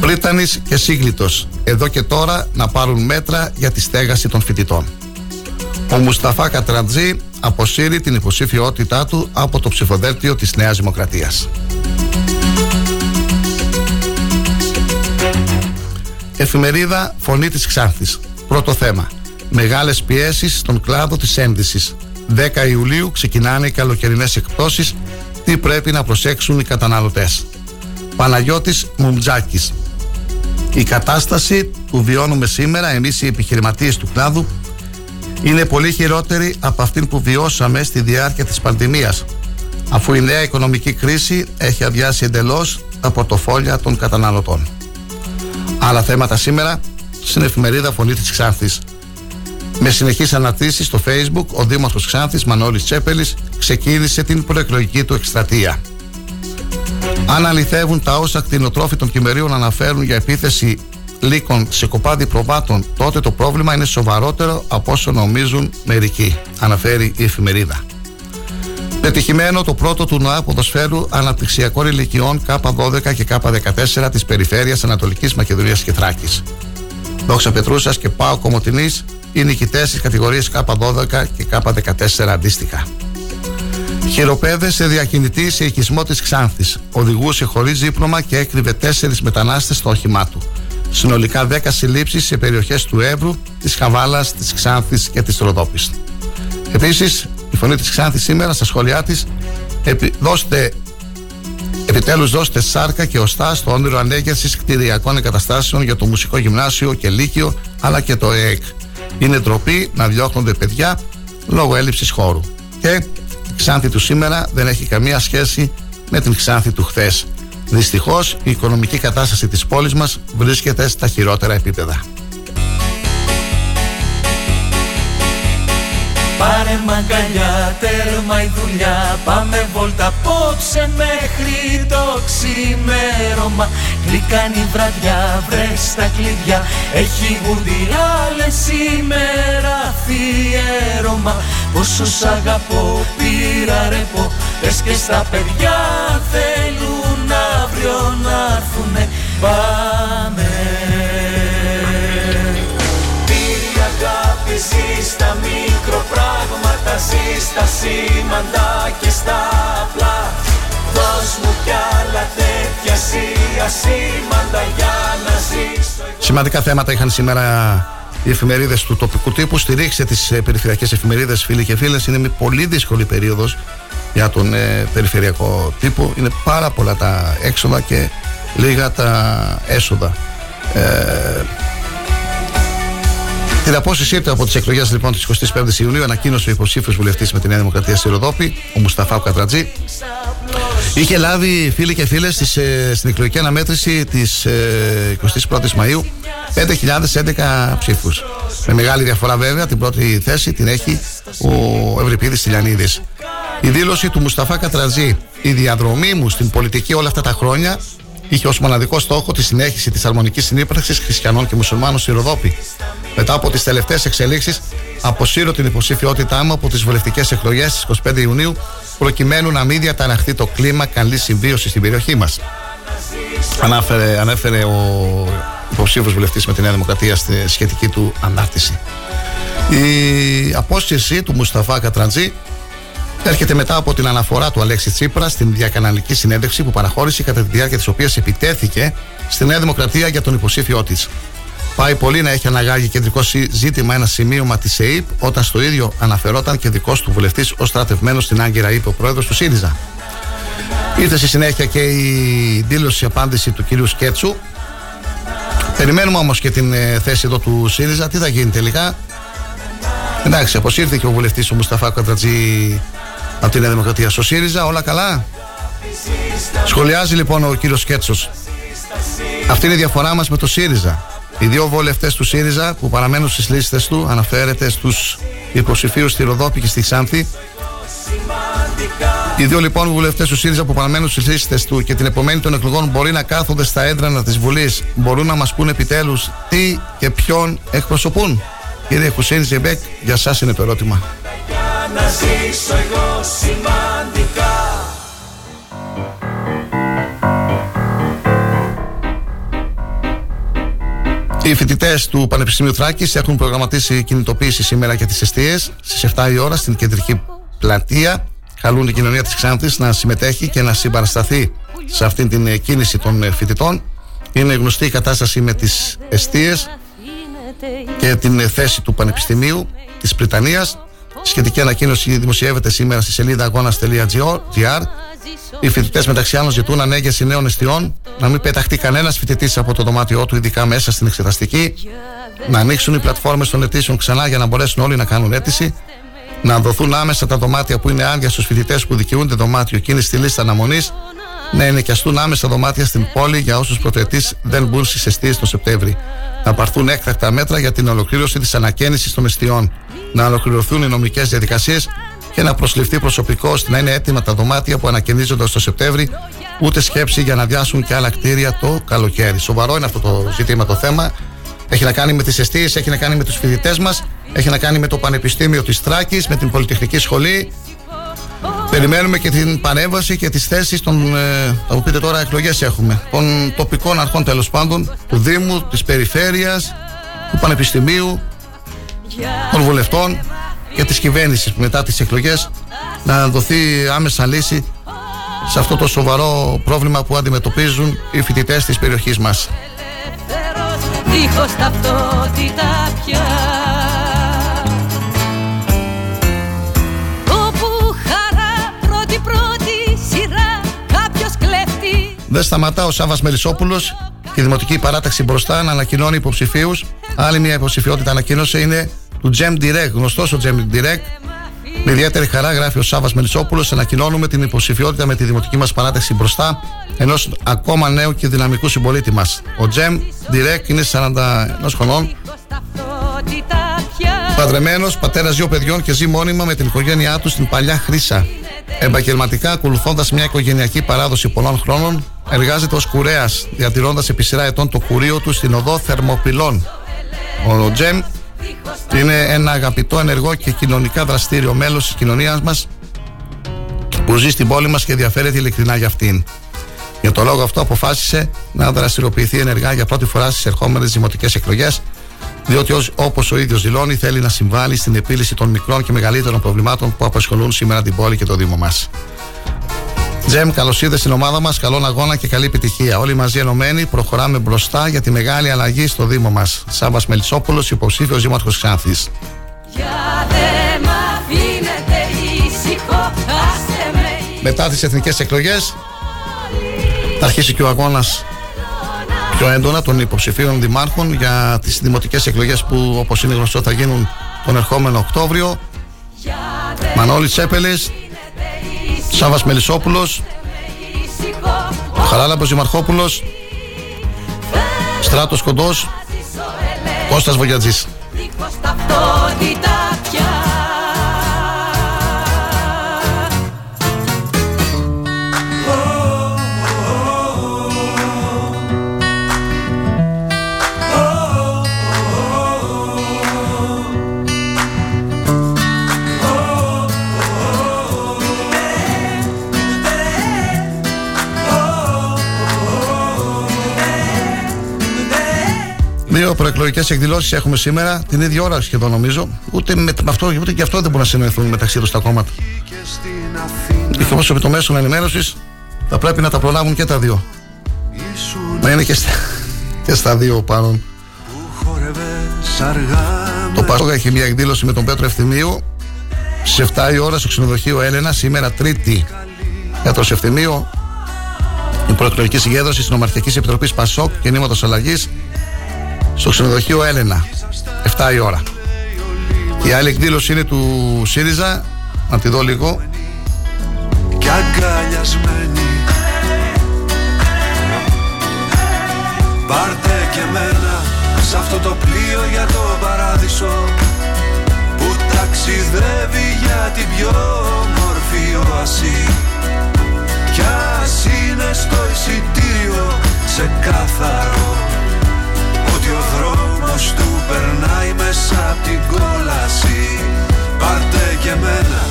Πρίτανης και Σύγκλιτο. Εδώ και τώρα να πάρουν μέτρα για τη στέγαση των φοιτητών. Ο Μουσταφά Κατραντζή αποσύρει την υποψηφιότητά του από το ψηφοδέλτιο της Νέας Δημοκρατίας. Εφημερίδα Φωνή της Ξάνθης. Πρώτο θέμα. Μεγάλες πιέσεις στον κλάδο της ένδυσης. 10 Ιουλίου ξεκινάνε οι καλοκαιρινές εκπτώσεις. Τι πρέπει να προσέξουν οι καταναλωτές. Παναγιώτης Μουμτζάκης. Η κατάσταση που βιώνουμε σήμερα εμείς οι επιχειρηματίες του κλάδου είναι πολύ χειρότερη από αυτήν που βιώσαμε στη διάρκεια της πανδημίας αφού η νέα οικονομική κρίση έχει αδειάσει εντελώς τα πορτοφόλια των καταναλωτών. Άλλα θέματα σήμερα στην εφημερίδα Φωνή της Ξάνθης. Με συνεχείς αναρτήσεις στο facebook ο Δήμαρχος Ξάνθης Μανώλης Τσέπελης ξεκίνησε την προεκλογική του εκστρατεία. Αν αληθεύουν τα όσα κτηνοτρόφοι των κυμερίων αναφέρουν για επίθεση λύκων σε κοπάδι προβάτων, τότε το πρόβλημα είναι σοβαρότερο από όσο νομίζουν μερικοί, αναφέρει η εφημερίδα. Πετυχημένο το πρώτο τουρνουά ποδοσφαίρου αναπτυξιακών ηλικιών K12 και K14 της περιφέρειας Ανατολικής Μακεδονίας και Θράκης. Δόξα Πετρούσας και Πάο Κομωτινής είναι νικητές στις κατηγορίες K12 και K14 αντίστοιχα. Χειροπέδε σε διακινητή σε οικισμό της Ξάνθης. Οδηγούσε χωρίς δίπλωμα και έκρυβε τέσσερις μετανάστες στο όχημά του. Συνολικά 10 συλλήψεις σε περιοχές του Εύρου, της Χαβάλας, της Ξάνθης και της Ροδόπης. Επίσης, η φωνή της Ξάνθης σήμερα στα σχόλιά της επι, δώστε Επιτέλους, δώστε σάρκα και οστά στο όνειρο ανέγερσης κτηριακών εγκαταστάσεων για το Μουσικό Γυμνάσιο και Λύκειο αλλά και το ΕΕΚ. Είναι ντροπή να διώχνονται παιδιά λόγω έλλειψης χώρου. Και η Ξάνθη του σήμερα δεν έχει καμία σχέση με την Ξάνθη του χθες. Δυστυχώς, η οικονομική κατάσταση της πόλης μας βρίσκεται στα χειρότερα επίπεδα. Πάρε μαγκαλιά, τέρμα η δουλειά. Πάμε βόλτα απόψε μέχρι το ξημέρωμα. Γλυκάνει βραδιά, βρες τα κλειδιά. Έχει γουδί άλλε σήμερα αφιέρωμα. Πόσο σ' αγαπώ, πήρα ρεπό. Πες και στα παιδιά θέλουν αύριο να έρθουνε. Πάμε αγάπη ζει στα μικροπράγματα Ζει στα σήμαντα και στα απλά Δώσ' μου κι άλλα τέτοια ασήμαντα για να ζήσω Σημαντικά θέματα είχαν σήμερα οι εφημερίδες του τοπικού τύπου. Στηρίξτε τις ε, περιφερειακές εφημερίδες, φίλοι και φίλες. Είναι μια πολύ δύσκολη περίοδος για τον ε, περιφερειακό τύπο. Είναι πάρα πολλά τα έξοδα και λίγα τα έσοδα. Ε, την απόσταση ήρθε από τις εκλογές λοιπόν της 25η Ιουνίου ανακοίνωσε ο υποψήφιος βουλευτής με τη Νέα Δημοκρατία στη Ροδόπη, ο Μουσταφάου Κατρατζή. Είχε λάβει φίλοι και φίλες ε, στην εκλογική αναμέτρηση της ε, 21η Μαου 5.011 ψήφους. Με μεγάλη διαφορά βέβαια την πρώτη θέση την έχει ο Ευρυπίδης Τηλιανίδη. Η δήλωση του Μουσταφά Κατραζή, η διαδρομή μου στην πολιτική όλα αυτά τα χρόνια είχε ως μοναδικό στόχο τη συνέχιση της αρμονικής συνύπαρξης χριστιανών και μουσουλμάνων στη Ροδόπη. Μετά από τις τελευταίες εξελίξεις, αποσύρω την υποψηφιότητά μου από τις βουλευτικές εκλογές στις 25 Ιουνίου, προκειμένου να μην διαταραχθεί το κλίμα καλής συμβίωσης στην περιοχή μας. Ανάφερε, ανέφερε ο υποψήφιος βουλευτής με τη Νέα Δημοκρατία στη σχετική του ανάρτηση. Η απόσυρση του Μουσταφά Κατραντζή έρχεται μετά από την αναφορά του Αλέξη Τσίπρα στην διακαναλική συνέντευξη που παραχώρησε κατά τη διάρκεια της οποίας επιτέθηκε στη Νέα Δημοκρατία για τον υποψήφιό της. Πάει πολύ να έχει αναγάγει κεντρικό ζήτημα ένα σημείωμα της ΕΕΠ όταν στο ίδιο αναφερόταν και δικός του βουλευτής ως στρατευμένος στην Άγκυρα, είπε ο πρόεδρος του ΣΥΡΙΖΑ. Ήρθε στη συνέχεια και η δήλωση απάντηση του κυρίου Σκέτσου. Περιμένουμε όμως και την ε, θέση εδώ του ΣΥΡΙΖΑ. Τι θα γίνει τελικά; Εντάξει, αποσύρθηκε ο βουλευτής ο Μουσταφά Κατρατζή από τη Νέα Δημοκρατία στο ΣΥΡΙΖΑ. Όλα καλά; Σχολιάζει λοιπόν ο κύριος Σκέτσος. Αυτή είναι η διαφορά μας με το ΣΥΡΙΖΑ. Οι δύο βουλευτές του ΣΥΡΙΖΑ που παραμένουν στις λίστες του αναφέρεται στους υποψηφίους στη Ροδόπη και στη Ξάνθη. Οι δύο λοιπόν βουλευτές του ΣΥΡΙΖΑ που παραμένουν στις λίστες του και την επομένη των εκλογών μπορεί να κάθονται στα έδρανα της Βουλής. Μπορούν να μας πούν επιτέλους τι και ποιον εκπροσωπούν. Κύριε Χουσέιν Ζεμπέκ, για εσά είναι το ερώτημα. Να ζήσω εγώ σημαντικά Οι φοιτητές του Πανεπιστημίου Θράκης έχουν προγραμματίσει κινητοποίηση σήμερα για τις αιστείες στις 7 η ώρα στην κεντρική πλατεία. Καλούν η κοινωνία της Ξάνθης να συμμετέχει και να συμπαρασταθεί σε αυτήν την ε, κίνηση των ε, φοιτητών. Είναι γνωστή η κατάσταση με τις αιστείες και την ε, θέση του Πανεπιστημίου της Πριτανίας. Σχετική ανακοίνωση δημοσιεύεται σήμερα στη σελίδα αγώνα.gr. Οι φοιτητές μεταξύ άλλων ζητούν ανέγερση νέων εστιών, να μην πεταχτεί κανένας φοιτητής από το δωμάτιό του, ειδικά μέσα στην εξεταστική, να ανοίξουν οι πλατφόρμες των αιτήσεων ξανά για να μπορέσουν όλοι να κάνουν αίτηση, να δοθούν άμεσα τα δωμάτια που είναι άδεια στους φοιτητές που δικαιούνται δωμάτιο και είναι στη λίστα αναμονής, να ενοικιαστούν άμεσα δωμάτια στην πόλη για όσους πρωτοετή δεν μπουν στις αιστείες τον Σεπτέμβρη. Να πάρθουν έκτακτα μέτρα για την ολοκλήρωση της ανακαίνιση των εστιών. Να ολοκληρωθούν οι νομικές διαδικασίες και να προσληφθεί προσωπικό ώστε να είναι έτοιμα τα δωμάτια που ανακαινίζονται το Σεπτέμβρη. Ούτε σκέψη για να διάσουν και άλλα κτίρια το καλοκαίρι. Σοβαρό είναι αυτό το ζήτημα το θέμα. Έχει να κάνει με τις αιστείες, έχει να κάνει με τους φοιτητές μας, έχει να κάνει με το Πανεπιστήμιο της Τράκης, με την Πολυτεχνική Σχολή. Περιμένουμε και την παρέμβαση και τις θέσεις των. Ε, θα μου πείτε τώρα, εκλογές έχουμε. Των τοπικών αρχών τέλος πάντων, του Δήμου, της Περιφέρειας, του Πανεπιστημίου, των βουλευτών και της κυβέρνησης μετά τις εκλογές να δοθεί άμεσα λύση σε αυτό το σοβαρό πρόβλημα που αντιμετωπίζουν οι φοιτητές της περιοχής μας. Δίχως ταυτότητα πια Δεν σταματά ο Σάβα Μελισσόπουλος και η Δημοτική Παράταξη μπροστά να ανακοινώνει υποψηφίους. Άλλη μια υποψηφιότητα ανακοίνωσε είναι του Τζεμ Direct. Γνωστός ο Τζεμ Direct. Με ιδιαίτερη χαρά γράφει ο Σάβα Μελισσόπουλος. Ανακοινώνουμε την υποψηφιότητα με τη Δημοτική μας Παράταξη μπροστά ενός ακόμα νέου και δυναμικού συμπολίτη μας. Ο Τζεμ Direct είναι 41 χρονών. Παντρεμένος, πατέρας δύο παιδιών και ζει μόνιμα με την οικογένειά του στην παλιά Χρύσα. Επαγγελματικά, ακολουθώντας μια οικογενειακή παράδοση πολλών χρόνων, εργάζεται ως κουρέας, διατηρώντας επί σειρά ετών το κουρίο του στην οδό Θερμοπυλών. Ο Τζεμ είναι ένα αγαπητό, ενεργό και κοινωνικά δραστήριο μέλος της κοινωνίας μας που ζει στην πόλη μας και ενδιαφέρεται ειλικρινά για αυτήν. Για το λόγο αυτό αποφάσισε να δραστηριοποιηθεί ενεργά για πρώτη φορά στις ερχόμενες δημοτικές εκλογές, διότι όπως ο ίδιος δηλώνει, θέλει να συμβάλλει στην επίλυση των μικρών και μεγαλύτερων προβλημάτων που απασχολούν σήμερα την πόλη και το Δήμο μας. Τζεμ, καλώς ήρθες στην ομάδα μας. Καλό αγώνα και καλή επιτυχία. Όλοι μαζί ενωμένοι προχωράμε μπροστά για τη μεγάλη αλλαγή στο Δήμο μας. Σάβα Μελισσόπουλος, υποψήφιος Δήμαρχος Ξάνθης. Για δε μ' αφήνετε ήσυχο Άστε με Μετά τις εθνικές εκλογές, θα αρχίσει και ο αγώνας πιο έντονα των υποψηφίων δημάρχων για τις δημοτικές εκλογές που, όπως είναι γνωστό, θα γίνουν τον ερχόμενο Οκτώβριο. Μανώλη Τσέπελης, Σάβας Μελισσόπουλος Χαράλαμπος Δημαρχόπουλος Στράτος Κοντός Κώστας Βογιατζής Δύο προεκλογικές εκδηλώσεις έχουμε σήμερα, την ίδια ώρα σχεδόν νομίζω. Ούτε, με, με αυτό, ούτε και αυτό δεν μπορούν να συνοηθούν μεταξύ τους τα κόμματα. Οι εκπρόσωποι των μέσων ενημέρωσης θα πρέπει να τα προλάβουν και τα δύο. Να είναι και στα, και στα δύο πάνω. Το Πασόκα έχει μια εκδήλωση με τον Πέτρο Ευθυμίου στι 7 η ώρα στο ξενοδοχείο Έλενα, σήμερα Τρίτη. Για το Ευθυμίου η προεκλογική συγκέντρωση της Νομαρχιακής Επιτροπής Πασόκ Κινήματος Αλλαγής στο ξενοδοχείο Έλενα. 7 η ώρα. Η άλλη εκδήλωση είναι του ΣΥΡΙΖΑ. Να τη δω λίγο. και αγκαλιασμένη Πάρτε και μένα σε αυτό το πλοίο για το παράδεισο που ταξιδεύει για την πιο μορφή οασί κι ας είναι στο εισιτήριο ξεκάθαρο ότι ο δρόμος του περνάει μέσα από την κόλαση. Πάρτε και μένα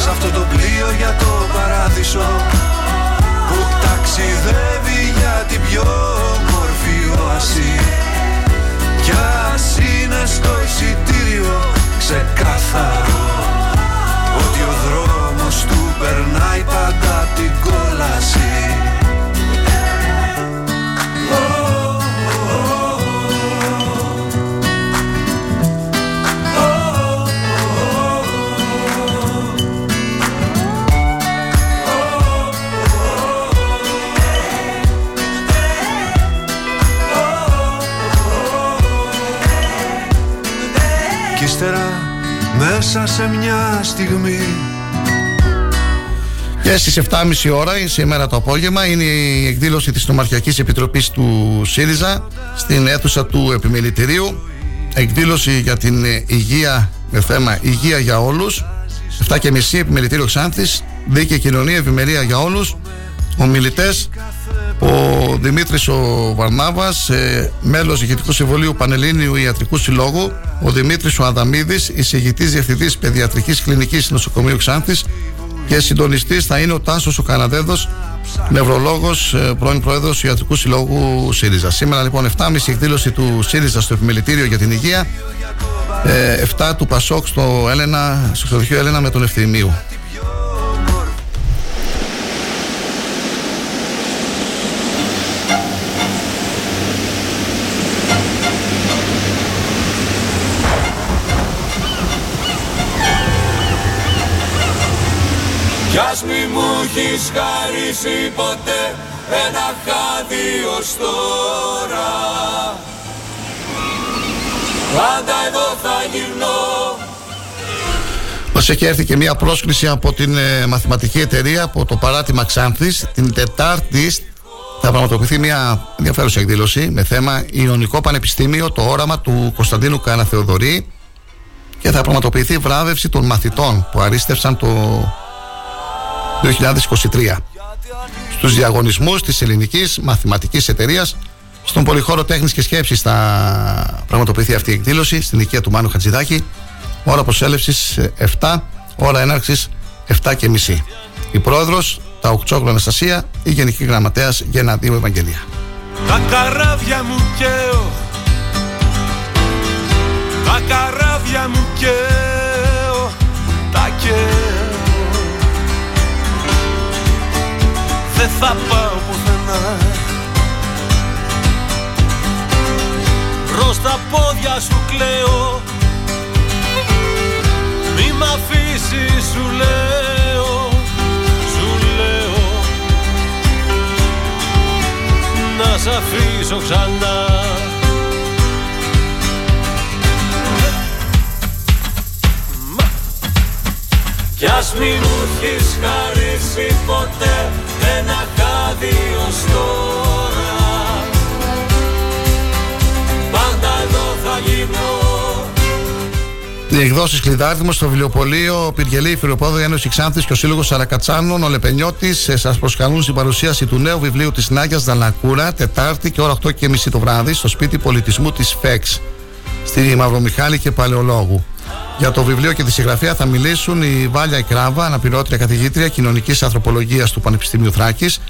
σε αυτό το πλοίο για το παράδεισο. Που ταξιδεύει για την πιο μορφή οασί κι ας είναι στο εισιτήριο ξεκάθαρο ότι ο δρόμος του περνάει πάντα απ' την κόλαση μέσα σε μια στιγμή Και στις 7.30 ώρα, σήμερα το απόγευμα, είναι η εκδήλωση της Νομαρχιακής Επιτροπής του ΣΥΡΙΖΑ στην αίθουσα του Επιμελητηρίου. Εκδήλωση για την ε, υγεία με θέμα Υγεία για όλους. 7.30 Επιμελητήριο Ξάνθης. Δίκαιη κοινωνία, ευημερία για όλους. Ομιλητές ο Δημήτρης ο Βαρνάβας, ε, μέλος Ηγετικού Συμβολίου Πανελλήνιου Ιατρικού Συλλόγου, ο Δημήτρης ο Αδαμίδης, εισηγητής διευθυντής Παιδιατρικής Κλινικής Νοσοκομείου Ξάνθης και συντονιστής θα είναι ο Τάσος ο Καναδέδος, νευρολόγος, ε, πρώην πρόεδρος του Ιατρικού Συλλόγου ΣΥΡΙΖΑ. Σήμερα λοιπόν 7.30 εκδήλωση του ΣΥΡΙΖΑ στο Επιμελητήριο για την Υγεία, ε, 7 του Πασόκ στο, Έλενα, στο ξενοδοχείο Έλενα με τον Ευθυμίου. Κι ας μη μου έχεις χαρίσει ποτέ ένα χάδι ως τώρα Πάντα εδώ θα γυρνώ. Μας έχει έρθει και μια πρόσκληση από την ε, μαθηματική εταιρεία από το παράτημα Ξάνθης την Τετάρτη. Θα πραγματοποιηθεί μια ενδιαφέρουσα εκδήλωση με θέμα Ιωνικό Πανεπιστήμιο, το όραμα του Κωνσταντίνου Καναθεοδωρή και θα πραγματοποιηθεί βράβευση των μαθητών που αρίστευσαν το 2023 στους διαγωνισμούς της ελληνικής μαθηματικής εταιρείας στον πολυχώρο τέχνης και σκέψης θα πραγματοποιηθεί αυτή η εκδήλωση στην οικία του Μάνου Χατζηδάκη. Ώρα προσέλευσης ε, 7 ώρα έναρξης 7 και μισή. Η πρόεδρος Ταουκτσόγλου Αναστασία η Γενική Γραμματέας Γένα Δήμου Ευαγγελία. Τα καράβια μου καίω. Τα καράβια μου καίω Δεν θα πάω πουθενά. Προς τα πόδια σου κλαίω. Μη μ' αφήσεις σου λέω Σου λέω. Να σ' αφήσω ξανά Κι ας μη μου έχεις χαρίσει ποτέ ένα χάδι ως τώρα. Πάντα εδώ θα γίνω. Οι εκδόσεις Κλειδάρδημο στο βιβλιοπωλείο Πυργελή, Φιλοπόδο Ένωση Ξάνθης και ο Σύλλογος Σαρακατσάνων, ο Λεπενιώτης, σας προσκαλούν στην παρουσίαση του νέου βιβλίου της Νάγια Δανακούρα, Τετάρτη και ώρα 8.30 το βράδυ, στο σπίτι πολιτισμού της ΦΕΞ, στη Μαυρομιχάλη και Παλαιολόγου. Για το βιβλίο και τη συγγραφέα θα μιλήσουν η Βάλια Κράβα, αναπληρώτρια καθηγήτρια κοινωνικής ανθρωπολογίας του Πανεπιστημίου Θράκης,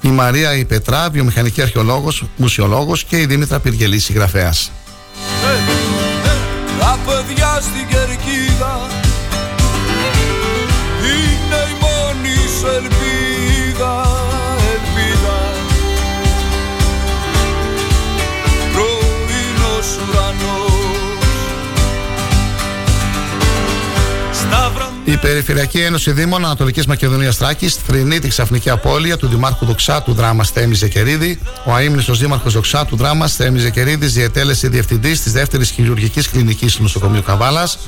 η Μαρία η Πετρά, βιομηχανική αρχαιολόγος, μουσιολόγος και η Δήμητρα Πυργελή, συγγραφέας. Τα παιδιά στην κερκίδα Είναι η μόνη σου ελπίδα Η Περιφερειακή Ένωση Δήμων Ανατολικής Μακεδονίας Θράκης θρυνεί τη ξαφνική απώλεια του Δημάρχου Δοξάτου Δράμα Θέμη Ζεκερίδη. Ο αίμνητο Δήμαρχος Δοξάτου Δράμα Θέμη Ζεκερίδη διετέλεσε διευθυντής της δεύτερης χειρουργικής κλινικής του νοσοκομείου Καβάλας.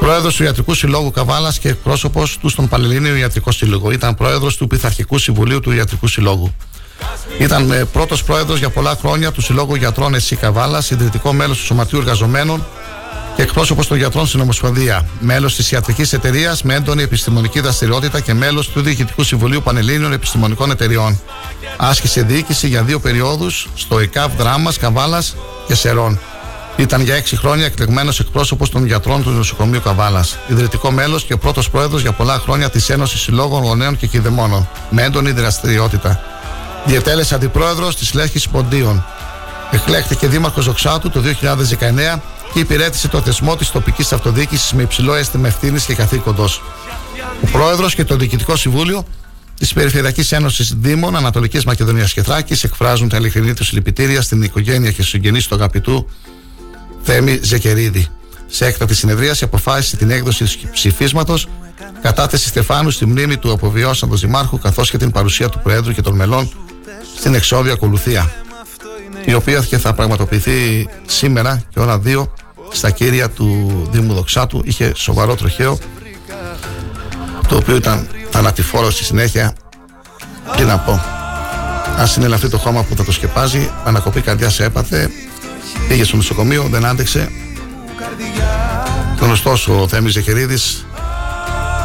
Πρόεδρος του Ιατρικού Συλλόγου Καβάλας και εκπρόσωπος του στον Πανελλήνιο Ιατρικό Σύλλογο. Ήταν πρόεδρος του Πειθαρχικού Συμβουλίου του Ιατρικού Συλλόγου. Ήταν ε, πρώτος πρόεδρος για πολλά χρόνια του Συλλόγου Γιατρών Εσύ Καβάλας, συντηρητικό μέλος του Σωματείου Εργαζομένων και εκπρόσωπος των γιατρών στην Ομοσπονδία. Μέλος της Ιατρικής Εταιρείας με έντονη επιστημονική δραστηριότητα και μέλος του Διοικητικού Συμβουλίου Πανελλήνιων Επιστημονικών Εταιριών. Άσκησε διοίκηση για δύο περιόδους στο ΕΚΑΒ Δράμας, Καβάλας και Σερών. Ήταν για έξι χρόνια εκλεγμένος εκπρόσωπος των γιατρών του νοσοκομείου Καβάλας. Ιδρυτικό μέλος και πρώτος πρόεδρος για πολλά χρόνια της Ένωσης Συλλόγων Γονέων και Κηδεμόνων. Με έντονη δραστηριότητα. Διετέλεσε αντιπρόεδρος της Λέχης Ποντίων. Εκλέχθηκε δήμαρχος Ζοξάτου το 2019 και υπηρέτησε το θεσμό της τοπικής αυτοδιοίκησης με υψηλό αίσθημα ευθύνης και καθήκοντο. Ο πρόεδρος και το διοικητικό συμβούλιο της Περιφερειακής Ένωσης Δήμων Ανατολικής Μακεδονίας και Θράκης εκφράζουν τα ειλικρινή τους συλληπιτήρια στην οικογένεια και συγγενείς του αγαπητού Θέμη Ζεκερίδη. Σε έκτατη συνεδρίαση αποφάσισε την έκδοση του ψηφίσματος κατάθεση Στεφάνου στη μνήμη του αποβιώσαντος Δημάρχου καθώς και την παρουσία του Προέδρου και των μελών στην εξόδια ακολουθία η οποία και θα πραγματοποιηθεί σήμερα και ώρα 2 στα κύρια του Δήμου Δοξάτου είχε σοβαρό τροχαίο το οποίο ήταν θανατηφόρο στη συνέχεια. Τι να πω. Ας είναι αυτό το χώμα που θα το σκεπάζει. Ανακοπή καρδιά σε έπαθε. Πήγε στο νοσοκομείο δεν άντεξε. Γνωστός ο Θέμης Ζεχερίδης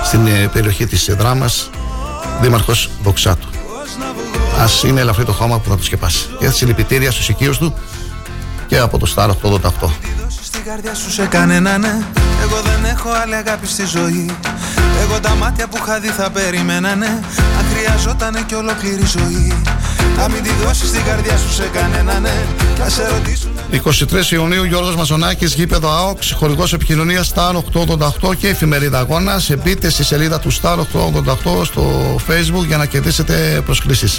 στην ε, περιοχή της Δράμας δήμαρχος Δοξάτου. Α είναι ελαφρύ το χώμα που θα το σκεπάσει. Και συλληπιτήρια στους οικείους του και από το Star 888. Στην καρδιά σου σε κανένα ναι. Εγώ δεν έχω άλλη αγάπη στη ζωή. Εγώ τα μάτια που είχα δει θα περιμένανε Αν χρειαζόταν και ολόκληρη ζωή. Να μην τη δώσεις στην καρδιά σου σε κανένα ναι. Και σε ρωτήσουν 23 Ιουνίου Γιώργος Μαζονάκης Γήπεδο ΑΟΚ Χορηγός επικοινωνίας Star 888 και εφημερίδα αγώνας. Μπείτε στη σελίδα του Star 888 στο facebook για να κερδίσετε προσκλήσεις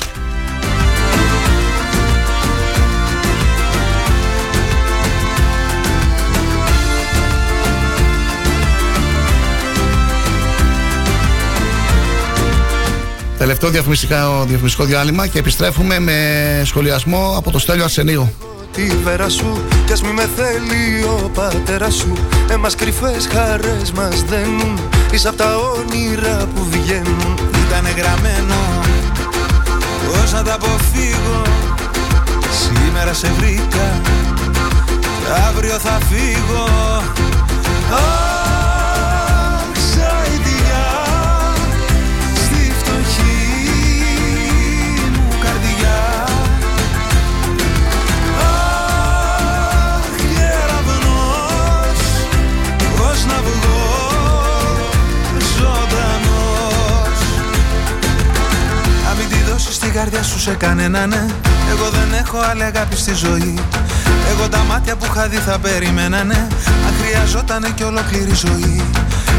Τελευταίο διαφημιστικό διάλειμμα και επιστρέφουμε με σχολιασμό από το Στέλιο Αρσενίου. Τη βέρα σου κι ας μη με θέλει ο πατέρας σου. Εμάς κρυφές χαρές μας δένουν Είσαι απ' τα όνειρα που βγαίνουν. Ήτανε γραμμένο Πώς να τα αποφύγω. Σήμερα σε βρήκα Και αύριο θα φύγω σε κανένα ναι. Εγώ δεν έχω άλλη αγάπη στη ζωή. Εγώ τα μάτια που είχα δει θα περιμένανε Αν χρειαζότανε και ολόκληρη ζωή.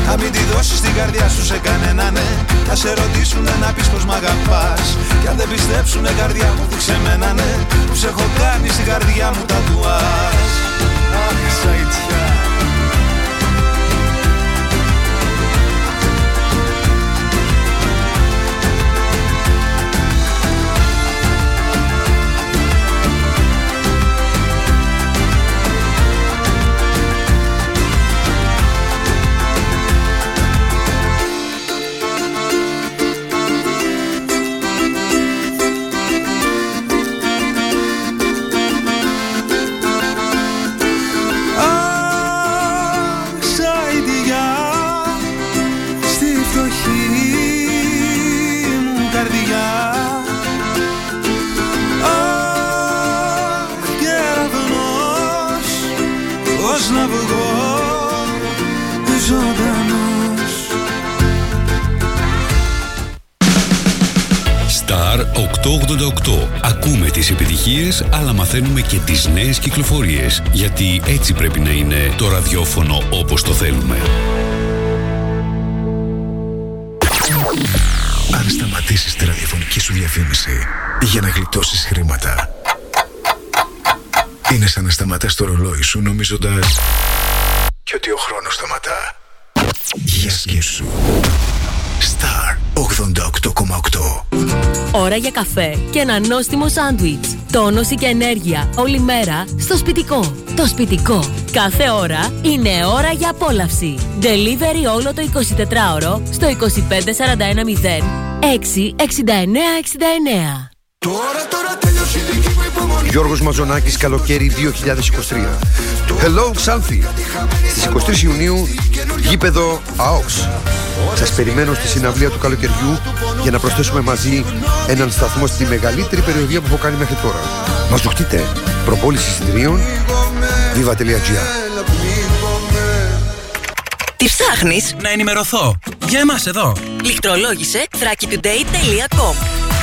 Θα μην τη δώσεις την καρδιά σου σε κανένα ναι. Θα σε ρωτήσουνε να πεις πως μ' αγαπάς. Κι αν δεν πιστέψουνε καρδιά μου δείξε μένα ναι. Που σε έχω κάνει στην καρδιά μου τα τουάς Αχ, επιτυχίες, αλλά μαθαίνουμε και τις νέες κυκλοφορίες. Γιατί έτσι πρέπει να είναι το ραδιόφωνο όπως το θέλουμε. Αν σταματήσεις τη ραδιοφωνική σου διαφήμιση για να γλιτώσεις χρήματα, είναι σαν να σταματάς το ρολόι σου νομίζοντας και ότι ο χρόνος σταματά. για σκέψου. Star 88,8 Ώρα για καφέ και ένα νόστιμο σάντουιτς. Τόνωση και ενέργεια όλη μέρα στο σπιτικό. Το σπιτικό. Κάθε ώρα είναι ώρα για απόλαυση. Delivery όλο το 24ωρο στο 25410 66969. Γιώργος Μαζονάκης, καλοκαίρι 2023. Hello, Xanthi. Στις 23 Ιουνίου, γήπεδο ΑΟΚΣ. Σας περιμένω στη συναυλία του καλοκαιριού για να προσθέσουμε μαζί έναν σταθμό στη μεγαλύτερη περιοδία που έχω κάνει μέχρι τώρα. Μας δοχτείτε. Προπόληση εισιτηρίων viva.gr Τι ψάχνεις; Να ενημερωθώ. Για εμάς εδώ. Λιχτρολόγησε thrakitoday.com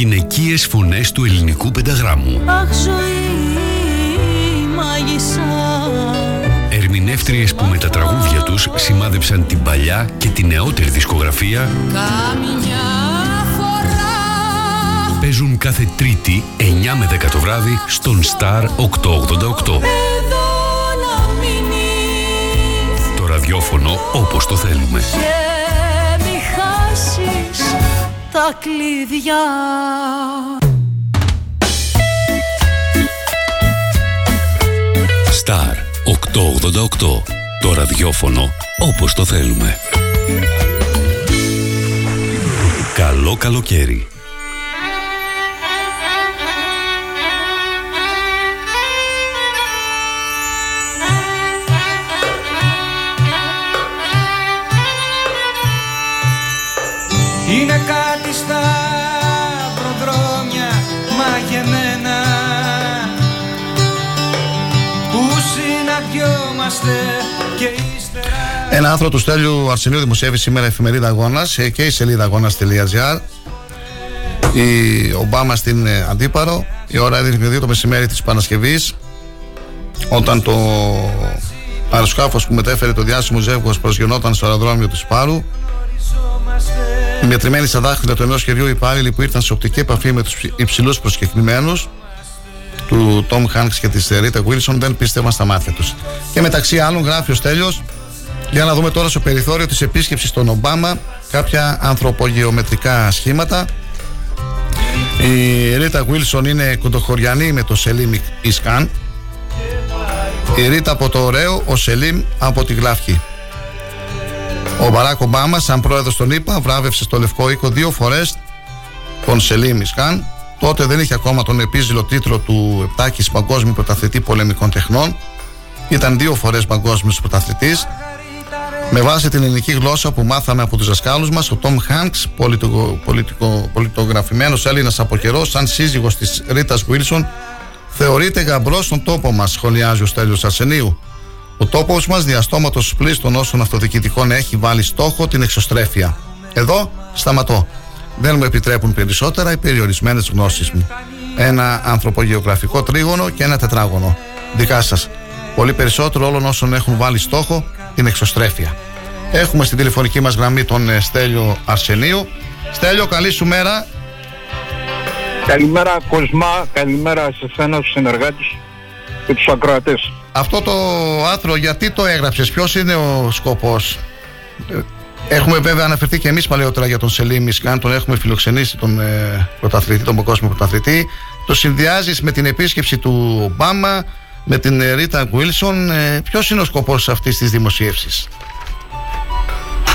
Γυναικείες φωνές του ελληνικού πενταγράμμου. Αχ ζωή μάγισσα Ερμηνεύτριες που με τα τραγούδια τους σημάδεψαν την παλιά και την νεότερη δισκογραφία Καμιά φορά παίζουν κάθε Τρίτη 9 με 10 το βράδυ στον Star 888. Εδώ να μείνεις Το ραδιόφωνο όπως το θέλουμε. Και μη χάσεις τα κλειδιά Star 888. Το ραδιόφωνο όπως το θέλουμε. Καλό καλοκαίρι. Είναι κάτι στα προδρόμια μαγεμένα που συναντιόμαστε και ύστερα Ένα άρθρο του Στέλιου Αρσενίου δημοσιεύει σήμερα η εφημερίδα Αγώνας και η σελίδα αγώνα.gr. Η Ομπάμα στην ε, Αντίπαρο. Η ώρα έδειχνε 2 το μεσημέρι της Παρασκευής. Όταν το αεροσκάφος που μετέφερε το διάσημο ζεύγος προσγειωνόταν στο αεροδρόμιο του Σπάρου. Μετρημένοι στα δάχτυλα του ενός χεριού υπάλληλοι που ήρθαν σε οπτική επαφή με τους υψηλούς προσκεκλημένους του Τομ Χανκς και της Ρίτα Γουίλσον δεν πίστευαν στα μάτια τους. Και μεταξύ άλλων γράφει ο Στέλιος για να δούμε τώρα στο περιθώριο της επίσκεψης των Ομπάμα κάποια ανθρωπογεωμετρικά σχήματα. Η Ρίτα Γουίλσον είναι κοντοχωριανή με το Σελίμ Ισκάν. Η Ρίτα από το Ωραίο, ο Σελίμ από τη Γλαύκη. Ο Μπαράκ Ομπάμα, σαν πρόεδρος των ΗΠΑ, βράβευσε στο Λευκό Οίκο δύο φορές τον Σελίμ Ισκάν. Τότε δεν είχε ακόμα τον επίζηλο τίτλο του Επτάκης Παγκόσμιου Πρωταθλητή Πολεμικών Τεχνών. Ήταν δύο φορές παγκόσμιος πρωταθλητής. Με βάση την ελληνική γλώσσα που μάθαμε από τους δασκάλους μας, ο Τόμ Χάνκς, πολιτικο, πολιτικο, πολιτογραφημένος Έλληνας από καιρό, σαν σύζυγος της Ρίτας Βίλσον, θεωρείται γαμπρός στον τόπο μας, σχολιάζει ο Στέλιος Αρσενίου. Ο τόπος μας διαστόματος πλήστων όσων αυτοδιοικητικών έχει βάλει στόχο την εξωστρέφεια. Εδώ σταματώ. Δεν μου επιτρέπουν περισσότερα οι περιορισμένες γνώσεις μου. Ένα ανθρωπογεωγραφικό τρίγωνο και ένα τετράγωνο. Δικά σας. Πολύ περισσότερο όλων όσων έχουν βάλει στόχο την εξωστρέφεια. Έχουμε στην τηλεφωνική μας γραμμή τον ε, Στέλιο Αρσενίου. Στέλιο, καλή σου μέρα. Καλημέρα Κοσμά, καλημέρα σε εσένα τους συνεργάτες και τους ακροατές. Αυτό το άθρο γιατί το έγραψες, ποιος είναι ο σκοπός; Ε, Έχουμε βέβαια αναφερθεί και εμείς παλαιότερα για τον Σελίμ Ισκάν, τον έχουμε φιλοξενήσει τον ε, πρωταθλητή, τον παγκόσμιο πρωταθλητή. Το συνδυάζεις με την επίσκεψη του Ομπάμα, με την ε, Ρίτα Γουίλσον. Ε, ποιος είναι ο σκοπός αυτής της δημοσίευσης;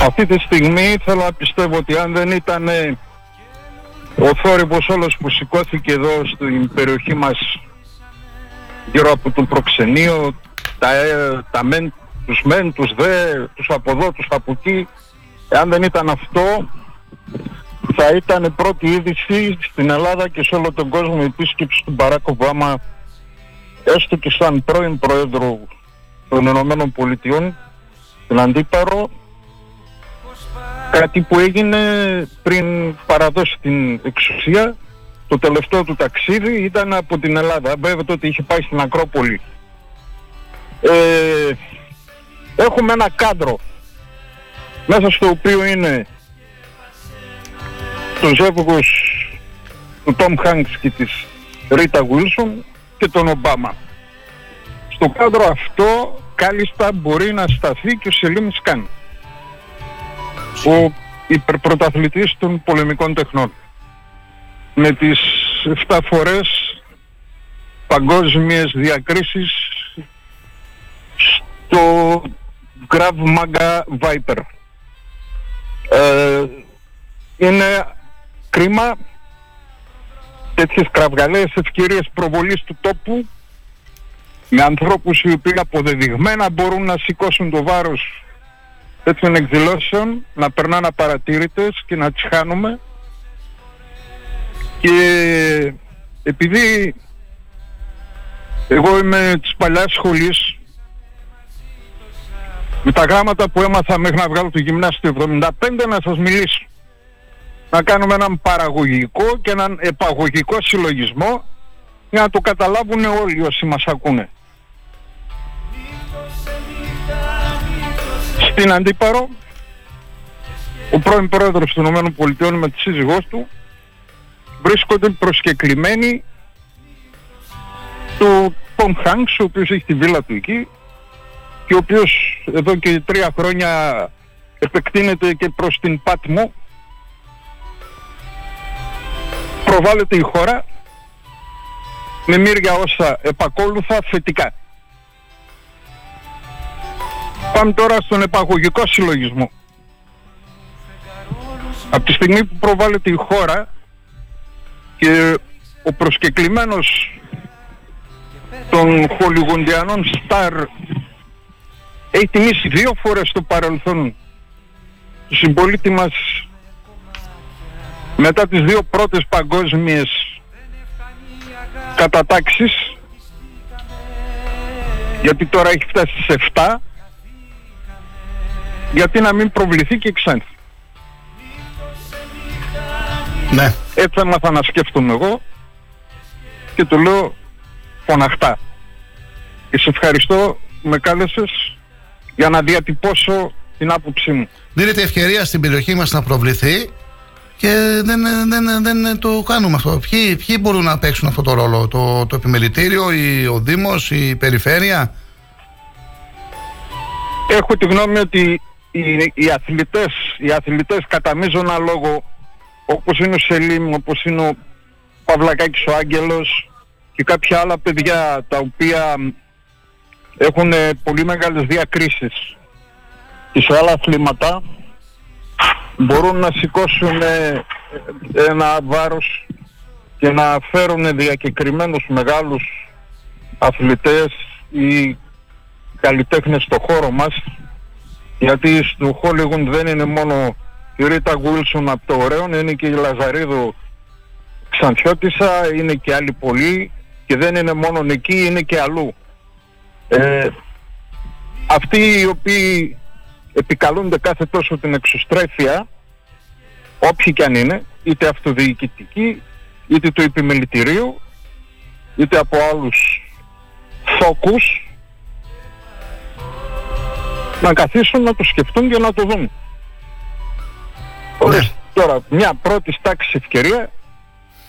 Αυτή τη στιγμή θέλω να πιστεύω ότι αν δεν ήταν ε, ο θόρυβος όλος που σηκώθηκε εδώ στην περιοχή μας γύρω από το προξενείο, τα, ε, τα μεν, τους μεν, τους δε, τους από εδώ, τους από εκεί, αν δεν ήταν αυτό θα ήταν πρώτη είδηση στην Ελλάδα και σε όλο τον κόσμο η επίσκεψη του Μπαράκ Ομπάμα έστω και σαν πρώην Πρόεδρο των Ηνωμένων Πολιτειών στην Αντίπαρο. Κάτι που έγινε πριν παραδώσει την εξουσία το τελευταίο του ταξίδι ήταν από την Ελλάδα βέβαια ότι είχε πάει στην Ακρόπολη ε, έχουμε ένα κάδρο μέσα στο οποίο είναι το ζεύγος του Τόμ Χάνξ και της Ρίτα Γουίλσον και τον Ομπάμα. Στο κάδρο αυτό κάλλιστα μπορεί να σταθεί και ο Σελίμ Σκάν, ο υπερπρωταθλητής των πολεμικών τεχνών. Με τις 7 φορές παγκόσμιες διακρίσεις στο Grav Maga Viper. Ε, είναι κρίμα τέτοιες κραυγαλαίες ευκαιρίες προβολής του τόπου με ανθρώπους οι οποίοι αποδεδειγμένα μπορούν να σηκώσουν το βάρος τέτοιων εκδηλώσεων, να περνάνε απαρατήρητες και να τις χάνουμε και επειδή εγώ είμαι της παλιάς σχολής με τα γράμματα που έμαθα μέχρι να βγάλω το γυμνάσιο του 75 να σας μιλήσω. Να κάνουμε έναν παραγωγικό και έναν επαγωγικό συλλογισμό για να το καταλάβουν όλοι όσοι μας ακούνε. Στην Αντίπαρο, ο πρώην πρόεδρος των ΗΠΑ με τη σύζυγός του βρίσκονται προσκεκλημένοι του Τον Χάνξ, ο οποίος έχει τη βίλα του εκεί και ο οποίος εδώ και τρία χρόνια επεκτείνεται και προς την Πάτμο προβάλλεται η χώρα με μύρια όσα επακόλουθα θετικά. Πάμε τώρα στον επαγωγικό συλλογισμό. Από τη στιγμή που προβάλλεται η χώρα και ο προσκεκλημένος των χολιγοντιανών στάρ έχει τιμήσει δύο φορές στο παρελθόν του συμπολίτη μας μετά τις δύο πρώτες παγκόσμιες κατατάξεις γιατί τώρα έχει φτάσει σε 7 γιατί να μην προβληθεί και Ξάνθη. Ναι. Έτσι έμαθα να σκέφτομαι εγώ και το λέω φωναχτά. Και σε ευχαριστώ που με κάλεσες για να διατυπώσω την άποψή μου. Δίνεται ευκαιρία στην περιοχή μας να προβληθεί και δεν, δεν, δεν, το κάνουμε αυτό. Ποιοι, ποιοι μπορούν να παίξουν αυτό το ρόλο, το, το επιμελητήριο, η, ο Δήμος, η Περιφέρεια; Έχω τη γνώμη ότι οι, οι αθλητές, οι αθλητές κατά μείζωνα λόγο όπως είναι ο Σελίμ, όπως είναι ο Παυλακάκης ο Άγγελος και κάποια άλλα παιδιά τα οποία έχουν πολύ μεγάλες διακρίσεις και σε άλλα αθλήματα μπορούν να σηκώσουν ένα βάρος και να φέρουν διακεκριμένους μεγάλους αθλητές ή καλλιτέχνες στο χώρο μας γιατί στο Χόλιγουν δεν είναι μόνο η Ρίτα Γουίλσον από το ωραίο, είναι και η Λαζαρίδου Ξανθιώτησα, είναι και άλλοι πολλοί και δεν είναι μόνο εκεί, είναι και αλλού. Ε, αυτοί οι οποίοι επικαλούνται κάθε τόσο την εξωστρέφεια, όποιοι και αν είναι, είτε αυτοδιοικητικοί, είτε το επιμελητηρίο, είτε από άλλους φόκους, να καθίσουν να το σκεφτούν και να το δουν. Ναι. Τώρα, μια πρώτη τάξη ευκαιρία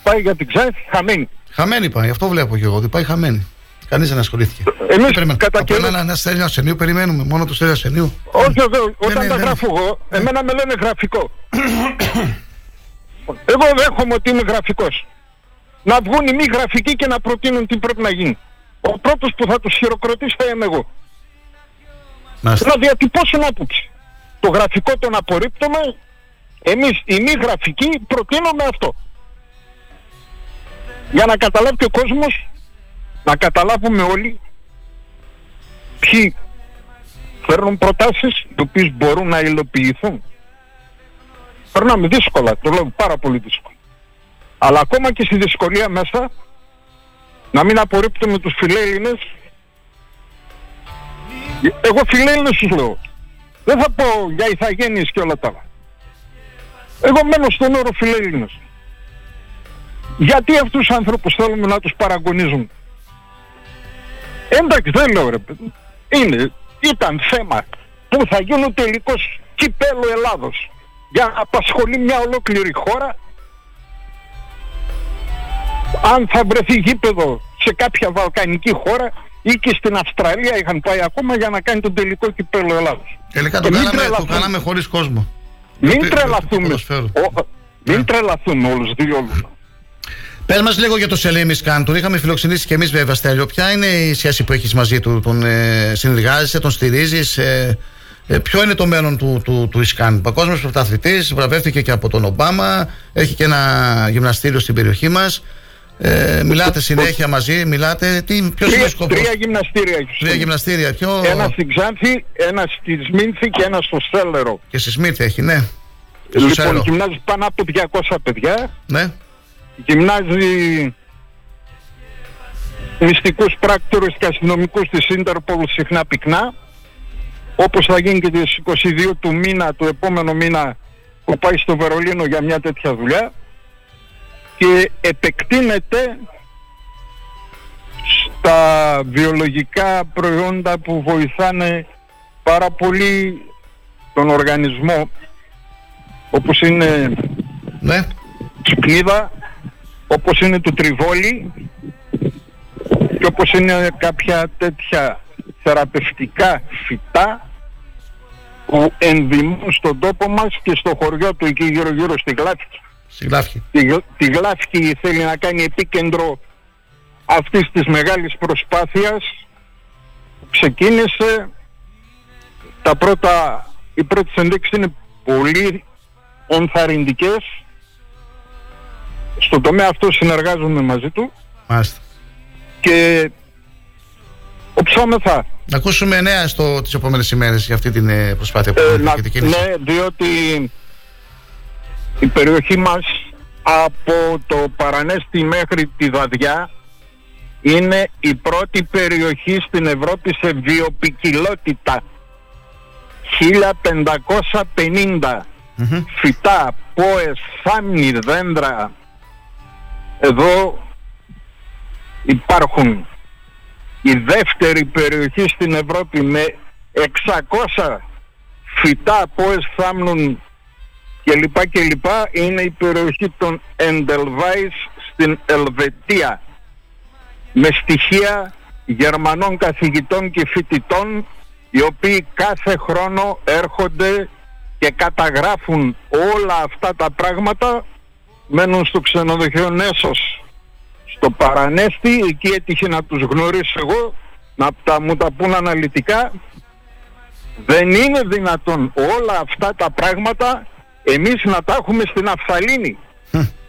πάει για την Ξάφη χαμένη. Χαμένη πάει, αυτό βλέπω και εγώ, ότι πάει χαμένη. Κανείς δεν ασχολήθηκε. Εμείς κατά καιρό. Ένα, ένα στέλνιο ασθενείου περιμένουμε, μόνο το στέλνιο ασθενείου. Όχι, εδώ, όταν τα γράφω εγώ, εμένα με λένε γραφικό. εγώ δέχομαι ότι είμαι γραφικός. Να βγουν οι μη γραφικοί και να προτείνουν τι πρέπει να γίνει. Ο πρώτος που θα τους χειροκροτήσει θα είμαι εγώ. Να διατυπώσουν άποψη. Το γραφικό τον απορρίπτουμε, εμείς οι μη γραφικοί προτείνουμε αυτό. Για να καταλάβει και ο κόσμος, να καταλάβουμε όλοι ποιοι φέρνουν προτάσεις οι οποίες μπορούν να υλοποιηθούν. Περνάμε δύσκολα, το λέω πάρα πολύ δύσκολα. Αλλά ακόμα και στη δυσκολία μέσα, να μην απορρίπτουμε τους φιλέλληνες εγώ φιλέλληνες τους λέω. Δεν θα πω για ηθαγένειες και όλα τα άλλα. Εγώ μένω στον όρο φιλέλληνας. Γιατί αυτούς τους άνθρωπους θέλουμε να τους παραγωνίζουν; Εντάξει δεν λέω ρε παιδί. Είναι, ήταν θέμα που θα γίνει ο τελικός κυπέλο Ελλάδος για να απασχολεί μια ολόκληρη χώρα αν θα βρεθεί γήπεδο σε κάποια βαλκανική χώρα ή και στην Αυστραλία είχαν πάει ακόμα για να κάνει τον τελικό κυπέλο Ελλάδος. Τελικά το Και μην κάναμε, το τρελαθούμε. κάναμε χωρίς κόσμο. Μην Το- τρελαθούμε. ποδοσφαίρο. Ο- Μην τρελαθούμε όλους δύο. Πες μας λίγο για το Σελήμι Σκάν. Τον είχαμε φιλοξενήσει και εμείς βέβαια Στέλιο. Ποια είναι η σχέση που έχεις μαζί του, τον ε, συνεργάζεσαι, τον στηρίζεις, ε, ε, ποιο είναι το μέλλον του, του, του Ισκάν; Παγκόσμιος πρωταθλητής, βραβεύτηκε και από τον Ομπάμα, έχει και ένα γυμναστήριο στην περιοχή μας. Ε, μιλάτε συνέχεια μαζί, μιλάτε. Τι, ποιος είναι ο Τρία, σκοπός; τρία γυμναστήρια έχεις. Τρία γυμναστήρια. Ποιο... Ένα στην Ξάνθη, ένα στη Σμίνθη και ένα στο Στέλερο. Και στη Σμίρθη έχει, ναι. Και στο Λοιπόν, Σέλο. γυμνάζεις πάνω από 200 παιδιά. Ναι. Γυμνάζει μυστικούς πράκτορες και αστυνομικούς της Ίντερπολ συχνά πυκνά. Όπως θα γίνει και τις 22 του μήνα, του επόμενου μήνα, που πάει στο Βερολίνο για μια τέτοια δουλειά. Και επεκτείνεται στα βιολογικά προϊόντα που βοηθάνε πάρα πολύ τον οργανισμό όπως είναι ναι. σπλίδα, όπως είναι το τριβόλι και όπως είναι κάποια τέτοια θεραπευτικά φυτά που ενδυμούν στον τόπο μας και στο χωριό του εκεί γύρω γύρω στη Γλάφκη. Στη Γλάφκη. Τη, Γλ- τη Γλάφκη θέλει να κάνει επίκεντρο αυτής της μεγάλης προσπάθειας που ξεκίνησε τα πρώτα, οι πρώτες ενδείξεις είναι πολύ ενθαρρυντικές στον τομέα αυτό συνεργάζομαι μαζί του Μάλιστα. και οψόμεθα Να ακούσουμε νέα στο, τις επόμενες ημέρες για αυτή την ε, προσπάθεια που Ε, κάνετε να- και την κίνηση. ναι, διότι η περιοχή μας από το Παρανέστη μέχρι τη Δαδιά είναι η πρώτη περιοχή στην Ευρώπη σε βιοπικιλότητα. 1550 φυτά, πόες, θάμνη, δέντρα. Εδώ υπάρχουν η δεύτερη περιοχή στην Ευρώπη με 600 φυτά, πόες θάμνουν και λοιπά και λοιπά είναι η περιοχή των Εντελβάης στην Ελβετία. Με στοιχεία Γερμανών καθηγητών και φοιτητών οι οποίοι κάθε χρόνο έρχονται και καταγράφουν όλα αυτά τα πράγματα μένουν στο ξενοδοχείο Νέσος. Στο Παρανέστη εκεί έτυχε να τους γνωρίσω εγώ να τα, μου τα πούν αναλυτικά. Δεν είναι δυνατόν όλα αυτά τα πράγματα εμείς να τα έχουμε στην Αφθαλήνη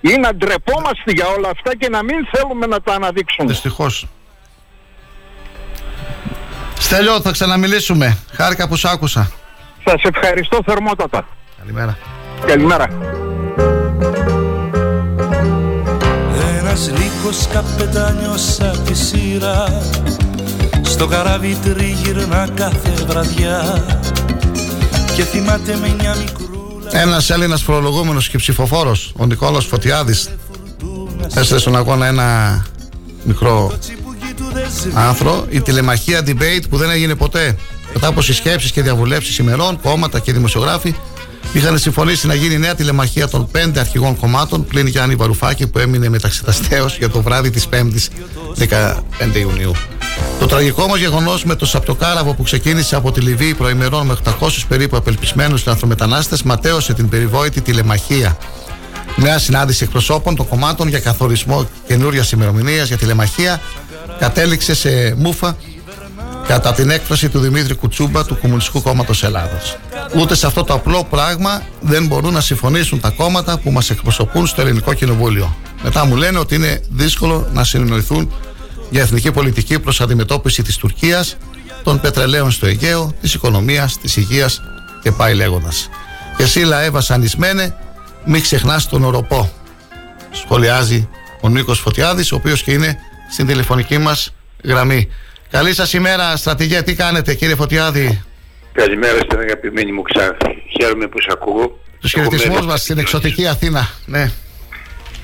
ή να ντρεπόμαστε για όλα αυτά και να μην θέλουμε να τα αναδείξουμε. Δυστυχώς. Στέλιο, θα ξαναμιλήσουμε. Χάρηκα που σ' άκουσα. Σας ευχαριστώ θερμότατα. Καλημέρα. Καλημέρα. Ένας λύκος καπετάνιος απ' τη σειρά Στο καράβι τριγυρνά κάθε βραδιά Και θυμάται με μια μικρού Ένας Έλληνας φορολογούμενος και ψηφοφόρος, ο Νικόλαο Φωτιάδης, έστειλε στον αγώνα ένα μικρό άνθρο. Η τηλεμαχία debate που δεν έγινε ποτέ. Μετά από συσκέψει και διαβουλεύσεις ημερών, κόμματα και δημοσιογράφοι είχαν συμφωνήσει να γίνει νέα τηλεμαχία των πέντε αρχηγών κομμάτων πλην Γιάννη Βαρουφάκη που έμεινε μεταξυταστέως για το βράδυ της 5η 15 Ιουνίου. Το τραγικό όμω γεγονός με το Σαπτοκάραβο που ξεκίνησε από τη Λιβύη προημερών με 800 περίπου απελπισμένους λαθρομετανάστε ματέωσε την περιβόητη τηλεμαχία. Νέα συνάντηση εκπροσώπων των κομμάτων για καθορισμό καινούριας ημερομηνίας για τηλεμαχία κατέληξε σε μούφα κατά την έκφραση του Δημήτρη Κουτσούμπα του Κομμουνιστικού Κόμματος Ελλάδα. Ούτε σε αυτό το απλό πράγμα δεν μπορούν να συμφωνήσουν τα κόμματα που μας εκπροσωπούν στο Ελληνικό Κοινοβούλιο. Μετά μου λένε ότι είναι δύσκολο να συνεννοηθούν για εθνική πολιτική προς αντιμετώπιση της Τουρκίας, των πετρελαίων στο Αιγαίο, της οικονομίας, της υγείας και πάει λέγοντας. Και εσύ λαέ βασανισμένε, μην ξεχνάς τον οροπό. Σχολιάζει ο Νίκος Φωτιάδης, ο οποίος και είναι στην τηλεφωνική μας γραμμή. Καλή σας ημέρα, στρατηγέ. Τι κάνετε, κύριε Φωτιάδη; Καλημέρα στην αγαπημένη μου Ξάνθη. Χαίρομαι που σε ακούω. Τους χαιρετισμούς μένει μας στην εξωτική Αθήνα. Ναι.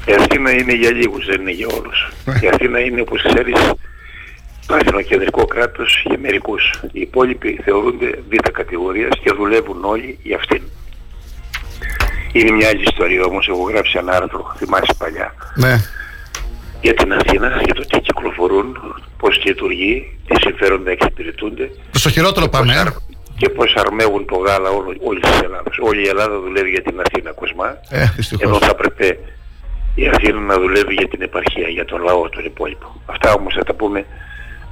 Η Αθήνα είναι για λίγους, δεν είναι για όλους. Η Αθήνα είναι, όπως ξέρεις, παρθενοκεντρικό κράτος για μερικούς. Οι υπόλοιποι θεωρούνται β' κατηγορίας και δουλεύουν όλοι για αυτήν. Είναι μια άλλη ιστορία όμως, έχω γράψει ένα άρθρο, θυμάσαι παλιά, Ναι. για την Αθήνα, για το τι κυκλοφορούν, πώς λειτουργεί, τι συμφέροντα εξυπηρετούνται Προς το χειρότερο πάμε. ε. και πώς αρμέγουν το γάλα όλο, όλη της Ελλάδας. Όλη η Ελλάδα δουλεύει για την Αθήνα, Κοσμά. Ε, δυστυχώς. Ενώ θα έπρεπε η Αθήνα να δουλεύει για την επαρχία, για τον λαό, τον υπόλοιπο. Αυτά όμως θα τα πούμε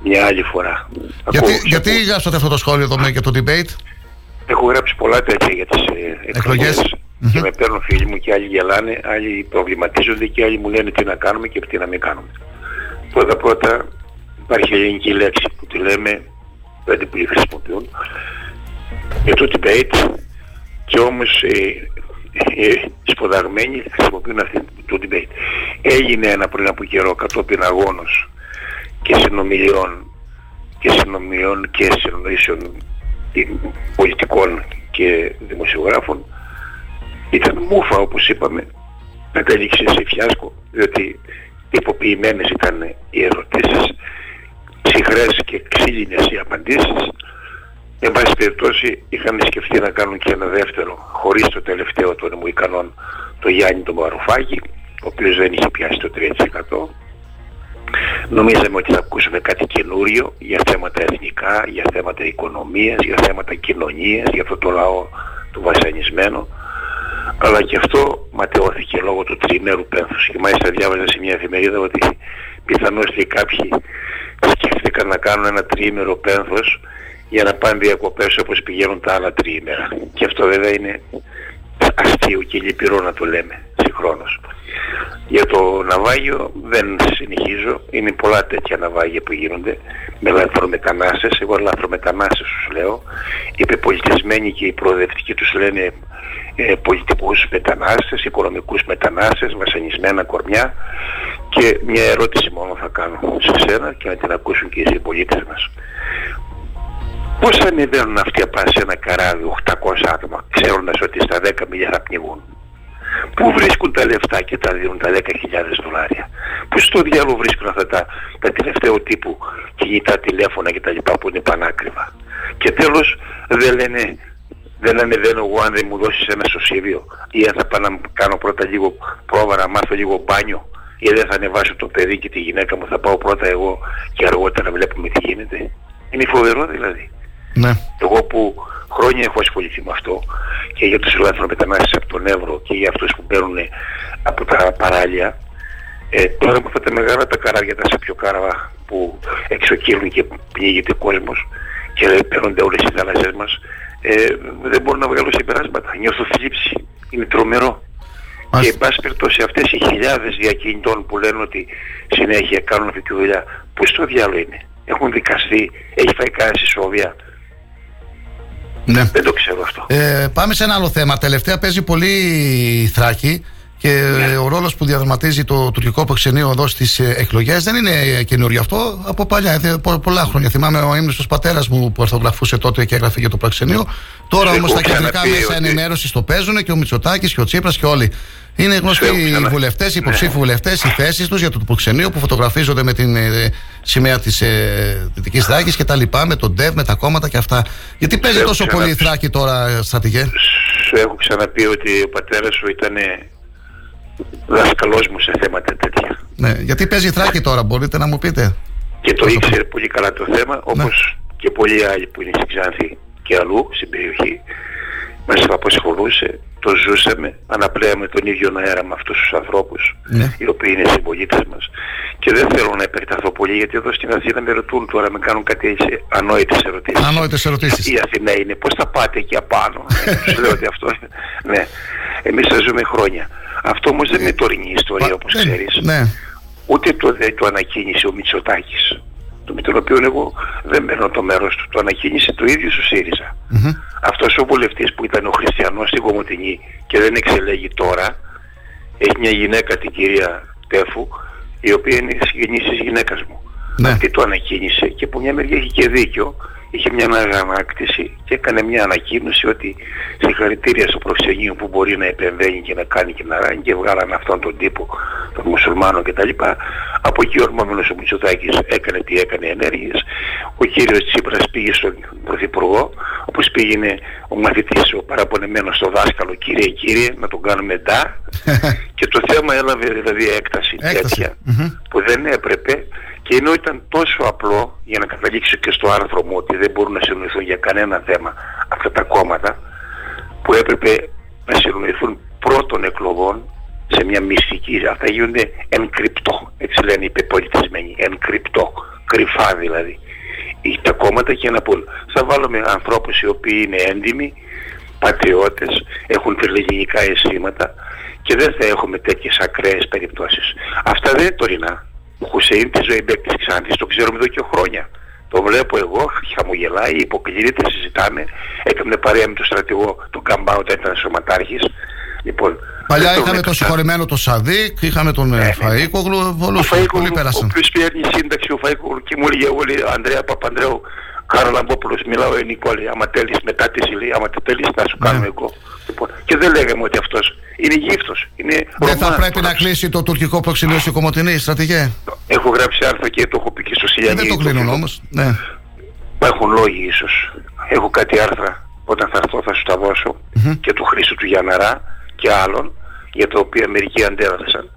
μια άλλη φορά. Γιατί, Ακούω- γιατί γράψατε αυτό το σχόλιο εδώ με για το debate; Έχω γράψει πολλά τέτοια για τις ε, εκλογές και με παίρνουν φίλοι μου και άλλοι γελάνε, άλλοι προβληματίζονται και άλλοι μου λένε τι να κάνουμε και τι να μην κάνουμε. Πρώτα πρώτα υπάρχει ελληνική λέξη που τη λέμε, δεν πολλοί χρησιμοποιούν, για το debate και όμως ε, ε, οι σπουδαγμένοι χρησιμοποιούν αυτή το debate. Έγινε ένα πριν από καιρό κατόπιν αγώνος και συνομιλιών και συνομιλιών και συνομιλήσεων ε, πολιτικών και δημοσιογράφων. Ήταν μούφα όπως είπαμε κατέληξε σε φιάσκο διότι τυποποιημένες ήταν οι ερωτήσεις ψυχρές και ξύλινες οι απαντήσεις εν πάση περιπτώσει είχαν σκεφτεί να κάνουν και ένα δεύτερο χωρίς το τελευταίο των Μουικανών το Γιάννη τον Μαρουφάκη ο οποίος δεν είχε πιάσει το 3% Νομίζαμε ότι θα ακούσουμε κάτι καινούριο για θέματα εθνικά, για θέματα οικονομίας, για θέματα κοινωνίας, για αυτό το λαό του βασανισμένο. Αλλά και αυτό ματαιώθηκε λόγω του τριημέρου πένθους. Και μάλιστα διάβαζα σε μια εφημερίδα ότι πιθανώς και κάποιοι σκέφτηκαν να κάνουν ένα τριήμερο πένθος για να πάνε διακοπές όπως πηγαίνουν τα άλλα τριήμερα. Και αυτό βέβαια είναι αστείο και λυπηρό να το λέμε συγχρόνως. Για το ναυάγιο δεν συνεχίζω. Είναι πολλά τέτοια ναυάγια που γίνονται με λαθρομετανάστες. Εγώ λαθρομετανάστες τους λέω. Οι πολιτισμένοι και οι προοδευτικοί τους λένε ε, πολιτικούς μετανάστες, οικονομικούς μετανάστες, βασανισμένα κορμιά. Και μια ερώτηση μόνο θα κάνω σε σένα και να την ακούσουν και οι συμπολίτες μας. Πώς ανεβαίνουν αυτοί απά σε ένα καράβι 800 άτομα, ξέροντας ότι στα 10 μιλιά θα πνιγούν; Πού βρίσκουν τα λεφτά και τα δίνουν τα 10.000 δολάρια; Πού στο διάλογο βρίσκουν αυτά τα, τα τελευταίο τύπου κινητά τηλέφωνα και τα λοιπά που είναι πανάκριβα; Και τέλος δεν λένε δεν ανεβαίνω εγώ αν δεν μου δώσεις ένα σωσίβιο ή αν θα πάω να κάνω πρώτα λίγο πρόβα να μάθω λίγο μπάνιο; Ή δεν θα ανεβάσω το παιδί και τη γυναίκα μου θα πάω πρώτα εγώ και αργότερα βλέπουμε τι γίνεται. Είναι φοβερό δηλαδή. Ναι. Εγώ που χρόνια έχω ασχοληθεί με αυτό και για τους λαθρομετανάστες από τον Εύρο και για αυτούς που παίρνουν από τα παράλια ε, τώρα με αυτά τα μεγάλα τα καράβια τα σαπιοκάραβα που εξοκύλουν και πνίγεται ο κόσμος και παίρνονται όλες οι θάλασσες μας ε, δεν μπορώ να βγάλω συμπεράσματα. Νιώθω θλίψη. Είναι τρομερό. Και εν πάση περιπτώσει αυτές οι χιλιάδες διακινητών που λένε ότι συνέχεια κάνουν αυτή τη δουλειά, που στο διάλογο είναι; Έχουν δικαστεί, έχει φάει κανένα συσόβια. Ναι. Δεν το ξέρω αυτό. Ε, πάμε σε ένα άλλο θέμα. Τελευταία παίζει πολύ η Θράκη και Ναι. ο ρόλος που διαδραματίζει το τουρκικό προξενείο εδώ στις εκλογές δεν είναι καινούριο αυτό. Από παλιά, ε, πο- πολλά χρόνια. Θυμάμαι ο ύμνος του πατέρας μου που αρθογραφούσε τότε και έγραφε για το προξενείο. Τώρα Σου όμως έχω τα κεντρικά ξαναπεί μέσα ότι- ενημέρωσης το παίζουν και ο Μητσοτάκης και ο Τσίπρας και όλοι. Είναι γνωστοί έχω οι ξανα- βουλευτές, οι υποψήφοι Ναι. βουλευτές, οι θέσεις τους για το προξενείο που φωτογραφίζονται με την ε, σημαία της ε, Δυτικής Θράκη και τα λοιπά, με τον ΤΕΒ, με τα κόμματα και αυτά. Γιατί παίζει έχω τόσο ξανα- πολύ η Θράκη τώρα, ε, στρατηγέ; Σου έχω ξαναπεί ότι ο πατέρας σου ήταν δάσκαλός μου σε θέματα τέτοια. Ναι, γιατί παίζει η Θράκη τώρα, μπορείτε να μου πείτε. Και το ήξερε πολύ καλά το θέμα, όπως και πολλοί άλλοι που είναι στην Ξάνθη και αλλού στην περιοχή. Μας απασχολούσε, το ζούσαμε, αναπλέαμε τον ίδιο αέρα με αυτούς τους ανθρώπους, Ναι. οι οποίοι είναι συμπολίτες μας. Και δεν θέλω να επεκταθώ πολύ, γιατί εδώ στην Αθήνα με ρωτούν τώρα, με κάνουν κάτι έτσι ανόητες ερωτήσεις. Ανόητες ερωτήσεις. Η Αθήνα είναι, πώς θα πάτε εκεί απάνω; Τους λέω ότι αυτό είναι. Ναι, εμείς θα ζούμε χρόνια. Αυτό όμως δεν είναι τωρινή ιστορία, όπως ξέρεις Ναι. ούτε το, δεν το ανακοίνησε ο Μητσοτάκης το με τον οποίο εγώ δεν παίρνω το μέρος του το ανακοίνησε το ίδιο στο ΣΥΡΙΖΑ. Αυτός ο βουλευτής που ήταν ο Χριστιανός στην Κομωτινή και δεν εξελέγει τώρα έχει μια γυναίκα την κυρία Τέφου η οποία είναι συγγενής της γυναίκας μου. Ναι. αυτή το ανακοίνησε και από μια μεριά έχει και δίκιο είχε μια αγανάκτηση και έκανε μια ανακοίνωση ότι συγχαρητήρια στο προξενείο που μπορεί να επεμβαίνει και να κάνει και να ράνει και βγάλανε αυτόν τον τύπο των μουσουλμάνων κτλ. Από εκεί ορμόμενος ο Μητσοτάκης έκανε τι έκανε ενέργειες. Ο κύριος Τσίπρας πήγε στον Πρωθυπουργό, όπως πήγαινε ο μαθητής ο παραπονεμένος στο δάσκαλο, κύριε κύριε, να τον κάνουμε ντά. και το θέμα έλαβε δηλαδή έκταση, τέτοια που δεν έπρεπε και ενώ ήταν τόσο απλό για να καταλήξω και στο άρθρο μου ότι δεν μπορούν να συνοηθούν για κανένα θέμα αυτά τα κόμματα που έπρεπε να συνοηθούν πρώτων εκλογών σε μια μυστική, αυτά γίνονται εν κρυπτό, έτσι λένε οι πεπολιτισμένοι, εν κρυπτό, κρυφά δηλαδή. Ή Τα κόμματα και να πούν, θα βάλουμε ανθρώπους οι οποίοι είναι έντιμοι, πατριώτες, έχουν φιλεγενικά αισθήματα και δεν θα έχουμε τέτοιες ακραίες περιπτώσεις. Αυτά δεν είναι τωρινά. Ο Χουσέιν τη ζωή της Ξάνθης το ξέρουμε εδώ και χρόνια. Το βλέπω εγώ, χαμογελάει, υποκλίνεται, συζητάμε. Έκαμε παρέα με τον στρατηγό, τον Καμπά, όταν ήταν σωματάρχης. Λοιπόν, Παλιά είχαμε τον συγχωρεμένο τον Σαδίκ, είχαμε τον ναι, Φαΐκογλου, πολλούς πολλοί πέρασαν. Ο οποίος παίρνει σύνταξη ο Φαΐκογλου και μου έλεγε όλοι, Ανδρέα Παπανδρέου, Κάρο Λαμπόπουλος, μιλάω ελληνικό, λέει, άμα τέλεις μετά τη ζηλή, άμα τέλεις να σου κάνουμε εγώ. Λοιπόν, και δεν λέγαμε ότι αυτός είναι γύφτος. Είναι δεν θα πρέπει να κλείσει το τουρκικό προξενείο στη Κομωτινή, στρατηγέ; Έχω γράψει άρθρα και το έχω πει και στο Σιλιανί. Δεν το κλείνουν όμως. Ναι. Μα έχουν λόγοι ίσως. Έχω κάτι άρθρα, όταν θα έρθω θα σου τα δώσω και του Χρήστου του Γιαναρά και άλλων για τα οποία μερικοί αντέδρασαν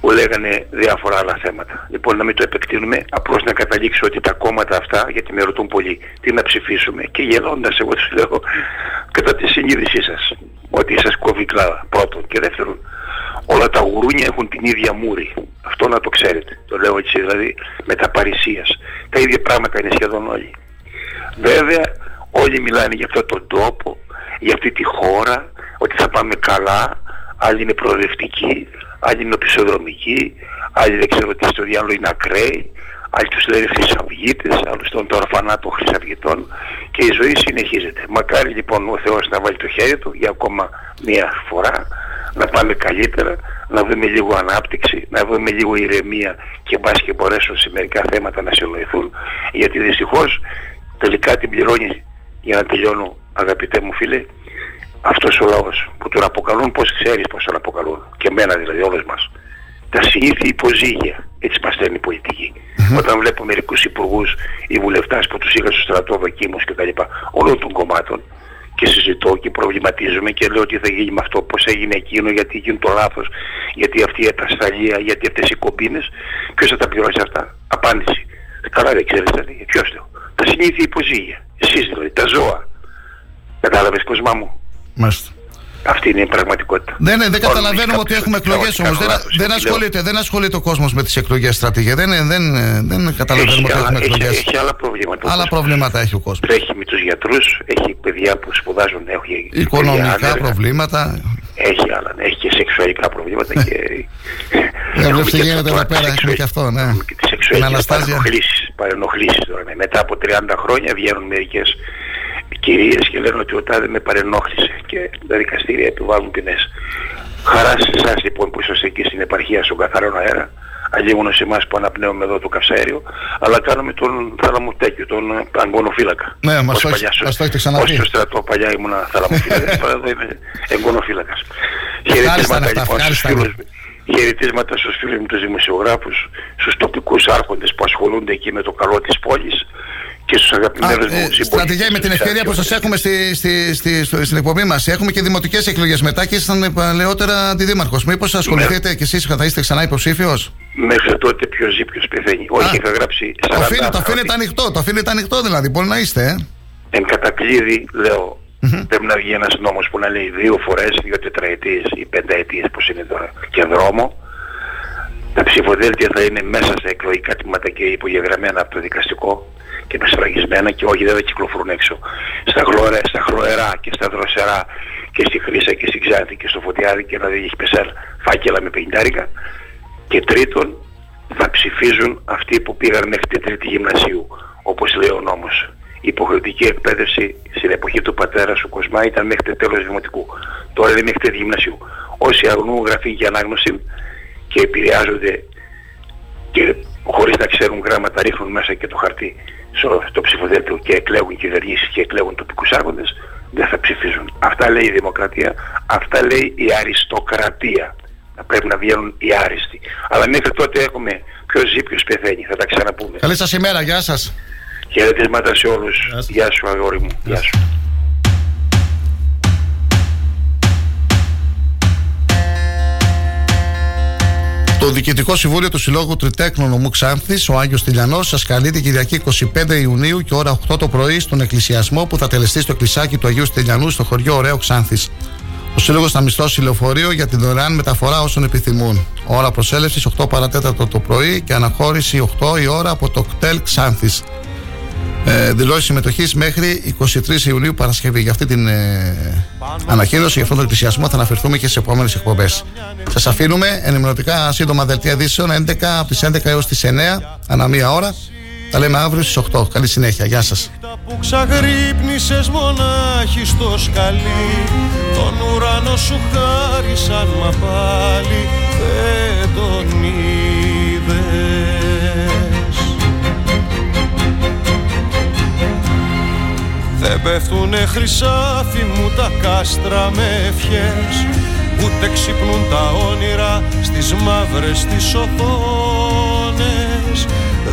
που λέγανε διάφορα άλλα θέματα. Λοιπόν, να μην το επεκτείνουμε, απλώς να καταλήξω ότι τα κόμματα αυτά, γιατί με ρωτούν πολύ, τι να ψηφίσουμε. Και γελώντας, εγώ τους λέω, κατά τη συνείδησή σας, ότι σας κόβει κλάδα, πρώτον. Και δεύτερον, όλα τα γουρούνια έχουν την ίδια μούρη. Αυτό να το ξέρετε. Το λέω έτσι, δηλαδή, με τα παρησίας. Τα ίδια πράγματα είναι σχεδόν όλοι. Βέβαια, όλοι μιλάνε για αυτόν τον τόπο, για αυτή τη χώρα, ότι θα πάμε καλά, άλλοι είναι προοδευτικοί, άλλοι είναι οπισθοδρομικοί, άλλοι δεν ξέρω τι στο διάλογο είναι ακραίοι, άλλοι τους λένε χρυσαυγίτες, άλλους τον το ορφανάτο χρυσαυγητών. Και η ζωή συνεχίζεται. Μακάρι λοιπόν ο Θεός να βάλει το χέρι του για ακόμα μία φορά, να πάμε καλύτερα, να δούμε λίγο ανάπτυξη, να δούμε λίγο ηρεμία και μπας και μπορέσουν σε μερικά θέματα να συνοηθούν, γιατί δυστυχώς τελικά την πληρώνει. Για να τελειώνω αγαπητέ μου φίλε αυτός ο λαός που τον αποκαλούν πως ξέρεις πως τον αποκαλούν. Και εμένα δηλαδή όλες μας τα συνήθεια υποζύγια έτσι μας στέλνει η πολιτική όταν βλέπω μερικούς υπουργούς ή βουλευτάς που τους είχα στο στρατό δοκίμους και τα λοιπά όλων των κομμάτων και συζητώ και προβληματίζομαι και λέω τι θα γίνει με αυτό, πώς έγινε εκείνο, γιατί γίνει το λάθος, γιατί αυτή η ατασταλία, γιατί αυτές οι κομπίνες, ποιος θα τα πληρώσει αυτά. Απάντηση. Καλά δεν ξέρεις δηλαδή, ποιος το. Τα συνήθεια υποζύγια. Εσείς δηλαδή, τα ζώα. Κατάλαβες κοσμά μου. Μάλιστα. Αυτή είναι η πραγματικότητα. Ναι, ναι, δεν καταλαβαίνουμε ότι έχουμε εκλογές όμως. Δεν, δεν, ασχολείται, δεν ασχολείται ο κόσμος με τις εκλογές στρατηγέ. Δεν, δεν, δεν καταλαβαίνουμε ότι έχουμε εκλογές. Έχει άλλα προβλήματα. Άλλα προβλήματα έχει ο κόσμος. Έχει με τους γιατρούς, έχει παιδιά που σπουδάζουν, έχει οικονομικά προβλήματα. Έχει άλλα, ναι, έχει και σεξουαλικά προβλήματα. και... Δεν βλέπει τι γίνεται εδώ πέρα, έχουμε και αυτό. Ναι. Και τις σεξουαλικές παρενοχλήσει. Ναι. Μετά από 30 χρόνια βγαίνουν μερικές κυρίες και λένε ότι ο τάδε με παρενόχλησε και τα δικαστήρια επιβάλλουν ποινές. Χαρά σε εσάς λοιπόν που είσαστε εκεί στην επαρχία στον καθαρό αέρα, αλλήμωνο σε εμάς που αναπνέουμε εδώ το καυσαέριο, αλλά κάνουμε τον θαλαμουτέκιο, τον αγκονοφύλακα. Ναι, μας το έχετε ξαναπεί. Όχι στο στρατό παλιά ήμουν θαλαμοφύλακας, τώρα εδώ είμαι εγκονοφύλακας. Χαιρετίσματα λοιπόν στους φίλους, χαιρετίσματα στους φίλους μου τους δημοσιογράφους, στους τοπικούς άρχοντες που ασχολούνται εκεί με το καλό της πόλης και στους αγαπημένους μου συμπολίτες. Στρατηγέ, με την ευκαιρία που σας έχουμε στη, στη, στη, στην εκπομπή μας, έχουμε και δημοτικές εκλογές μετά και ήσταν παλαιότερα αντιδήμαρχος. Μήπως ασχοληθείτε ναι. και εσείς θα είστε ξανά υποψήφιος; Μέχρι τότε ποιος ζει ποιος πεθαίνει. Όχι, είχα γράψει 40 Το αφήνετε, το αφήνετε ανοιχτό, το αφήνετε ανοιχτό δηλαδή, μπορεί να είστε. Ε. Εν κατακλείδη, λέω, Mm-hmm. Πρέπει να βγει ένας νόμος που να λέει δύο φορές, δύο τετραετίες ή πενταετίες πως είναι τώρα και δρόμο. Τα ψηφοδέλτια θα είναι μέσα στα εκλογικά τμήματα και υπογεγραμμένα από το δικαστικό και με σφραγισμένα και όχι δεν θα κυκλοφορούν έξω. Στα, γλωρέ, στα χλωερά και στα δροσερά και στη Χρύσα και στη Ξάνθη και στο Φωτιάδη και να δεν έχει πεσέλ φάκελα με πενιντάρικα. Και τρίτον θα ψηφίζουν αυτοί που πήγαν μέχρι την τρίτη γυμνασίου όπως λέει ο νόμος. Η υποχρεωτική εκπαίδευση στην εποχή του πατέρα σου Κοσμά ήταν μέχρι το τέλος δημοτικού. Τώρα είναι μέχρι τρίτη γυμνασίου. Όσοι αγνούν γραφή και ανάγνωση και επηρεάζονται και χωρίς να ξέρουν γράμματα ρίχνουν μέσα και το χαρτί στο, στο ψηφοδέλτιο και εκλέγουν κυβερνήσεις και εκλέγουν τοπικούς άρχοντες, δεν θα ψηφίζουν. Αυτά λέει η δημοκρατία, αυτά λέει η αριστοκρατία. Να πρέπει να βγαίνουν οι άριστοι. Αλλά μέχρι τότε έχουμε ποιος ζει, ποιος πεθαίνει. Θα τα ξαναπούμε. Καλή σας ημέρα, γεια σας. Χαιρετίσματα σε όλους. Γεια σου αγόρι μου. Γεια σου. Το Διοικητικό Συμβούλιο του Συλλόγου Τριτέκνου Νομού Ξάνθης, ο Άγιος Τηλιανός, σας καλεί την Κυριακή 25 Ιουνίου και ώρα 8 το πρωί στον εκκλησιασμό που θα τελεστεί στο εκκλησάκι του Αγίου Τηλιανού στο χωριό Ωραίο Ξάνθης. Ο Σύλλογος θα μισθώσει λεωφορείο για την δωρεάν μεταφορά όσων επιθυμούν. Ώρα προσέλευσης 8 παρατέταρτο το πρωί και αναχώρηση 8 η ώρα από το κτέλ Ξάνθης. Ε, δηλώσεις συμμετοχής μέχρι 23 Ιουνίου Παρασκευή. Για αυτή την ε, ανακοίνωση, για αυτόν τον εκκλησιασμό θα αναφερθούμε και σε επόμενες εκπομπές. Σας αφήνουμε ενημερωτικά σύντομα δελτία ειδήσεων 11 από τις 11 έως τις 9 ανά μία ώρα. Τα λέμε αύριο στις 8. Καλή συνέχεια. Γεια σας. που ξαγρύπνησες μονάχη στο σκαλί Τον ουρανό σου χάρισαν μα πάλι δεν τον Δεν πέφτουνε χρυσάφι μου τα κάστρα με ευχές Ούτε ξυπνούν τα όνειρα στις μαύρες τις οθόνες.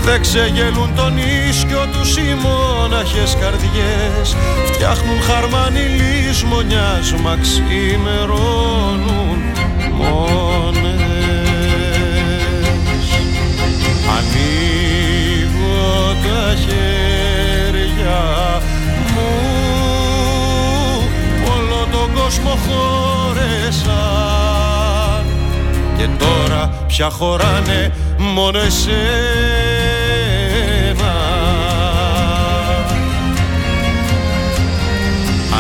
Δεν ξεγελούν τον ίσκιο τους οι μόναχες καρδιές Φτιάχνουν χαρμάνι λησμονιάς μα ξημερώνουν μόνες. Ανοίγω τα χέρια κόσμο χώρεσαν και τώρα πια χωράνε μόνο εσένα.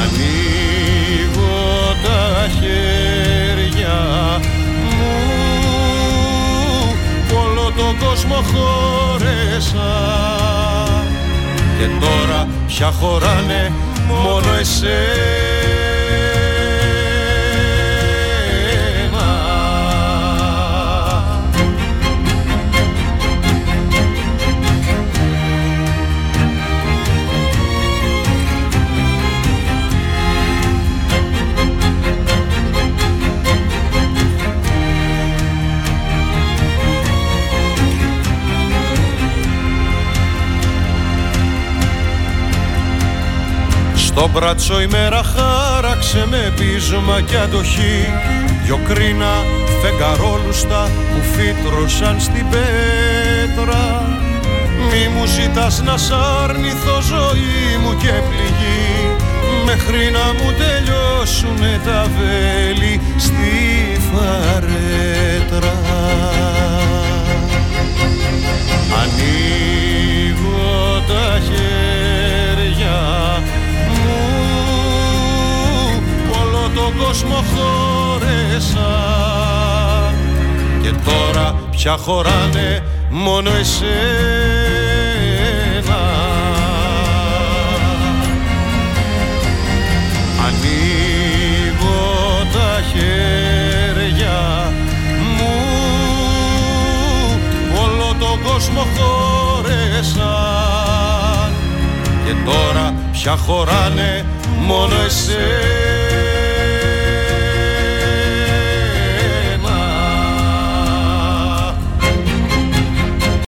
Ανοίγω τα χέρια μου. Όλο τον κόσμο χώρεσαν και τώρα πια χωράνε μόνο εσένα Στο μπράτσο η μέρα χάραξε με πείσμα και αντοχή. Δυο κρίνα φεγγαρόλουστα που φύτρωσαν στην πέτρα. Μη μου ζητάς να σ' αρνηθώ ζωή μου και πληγή. Μέχρι να μου τελειώσουνε τα βέλη στη φαρέτρα. Ανοίγω τον κόσμο χώρεσαν και τώρα πια χωράνε μόνο εσένα. Ανοίγω τα χέρια μου όλο τον κόσμο χώρεσαν και τώρα πια χωράνε μόνο εσένα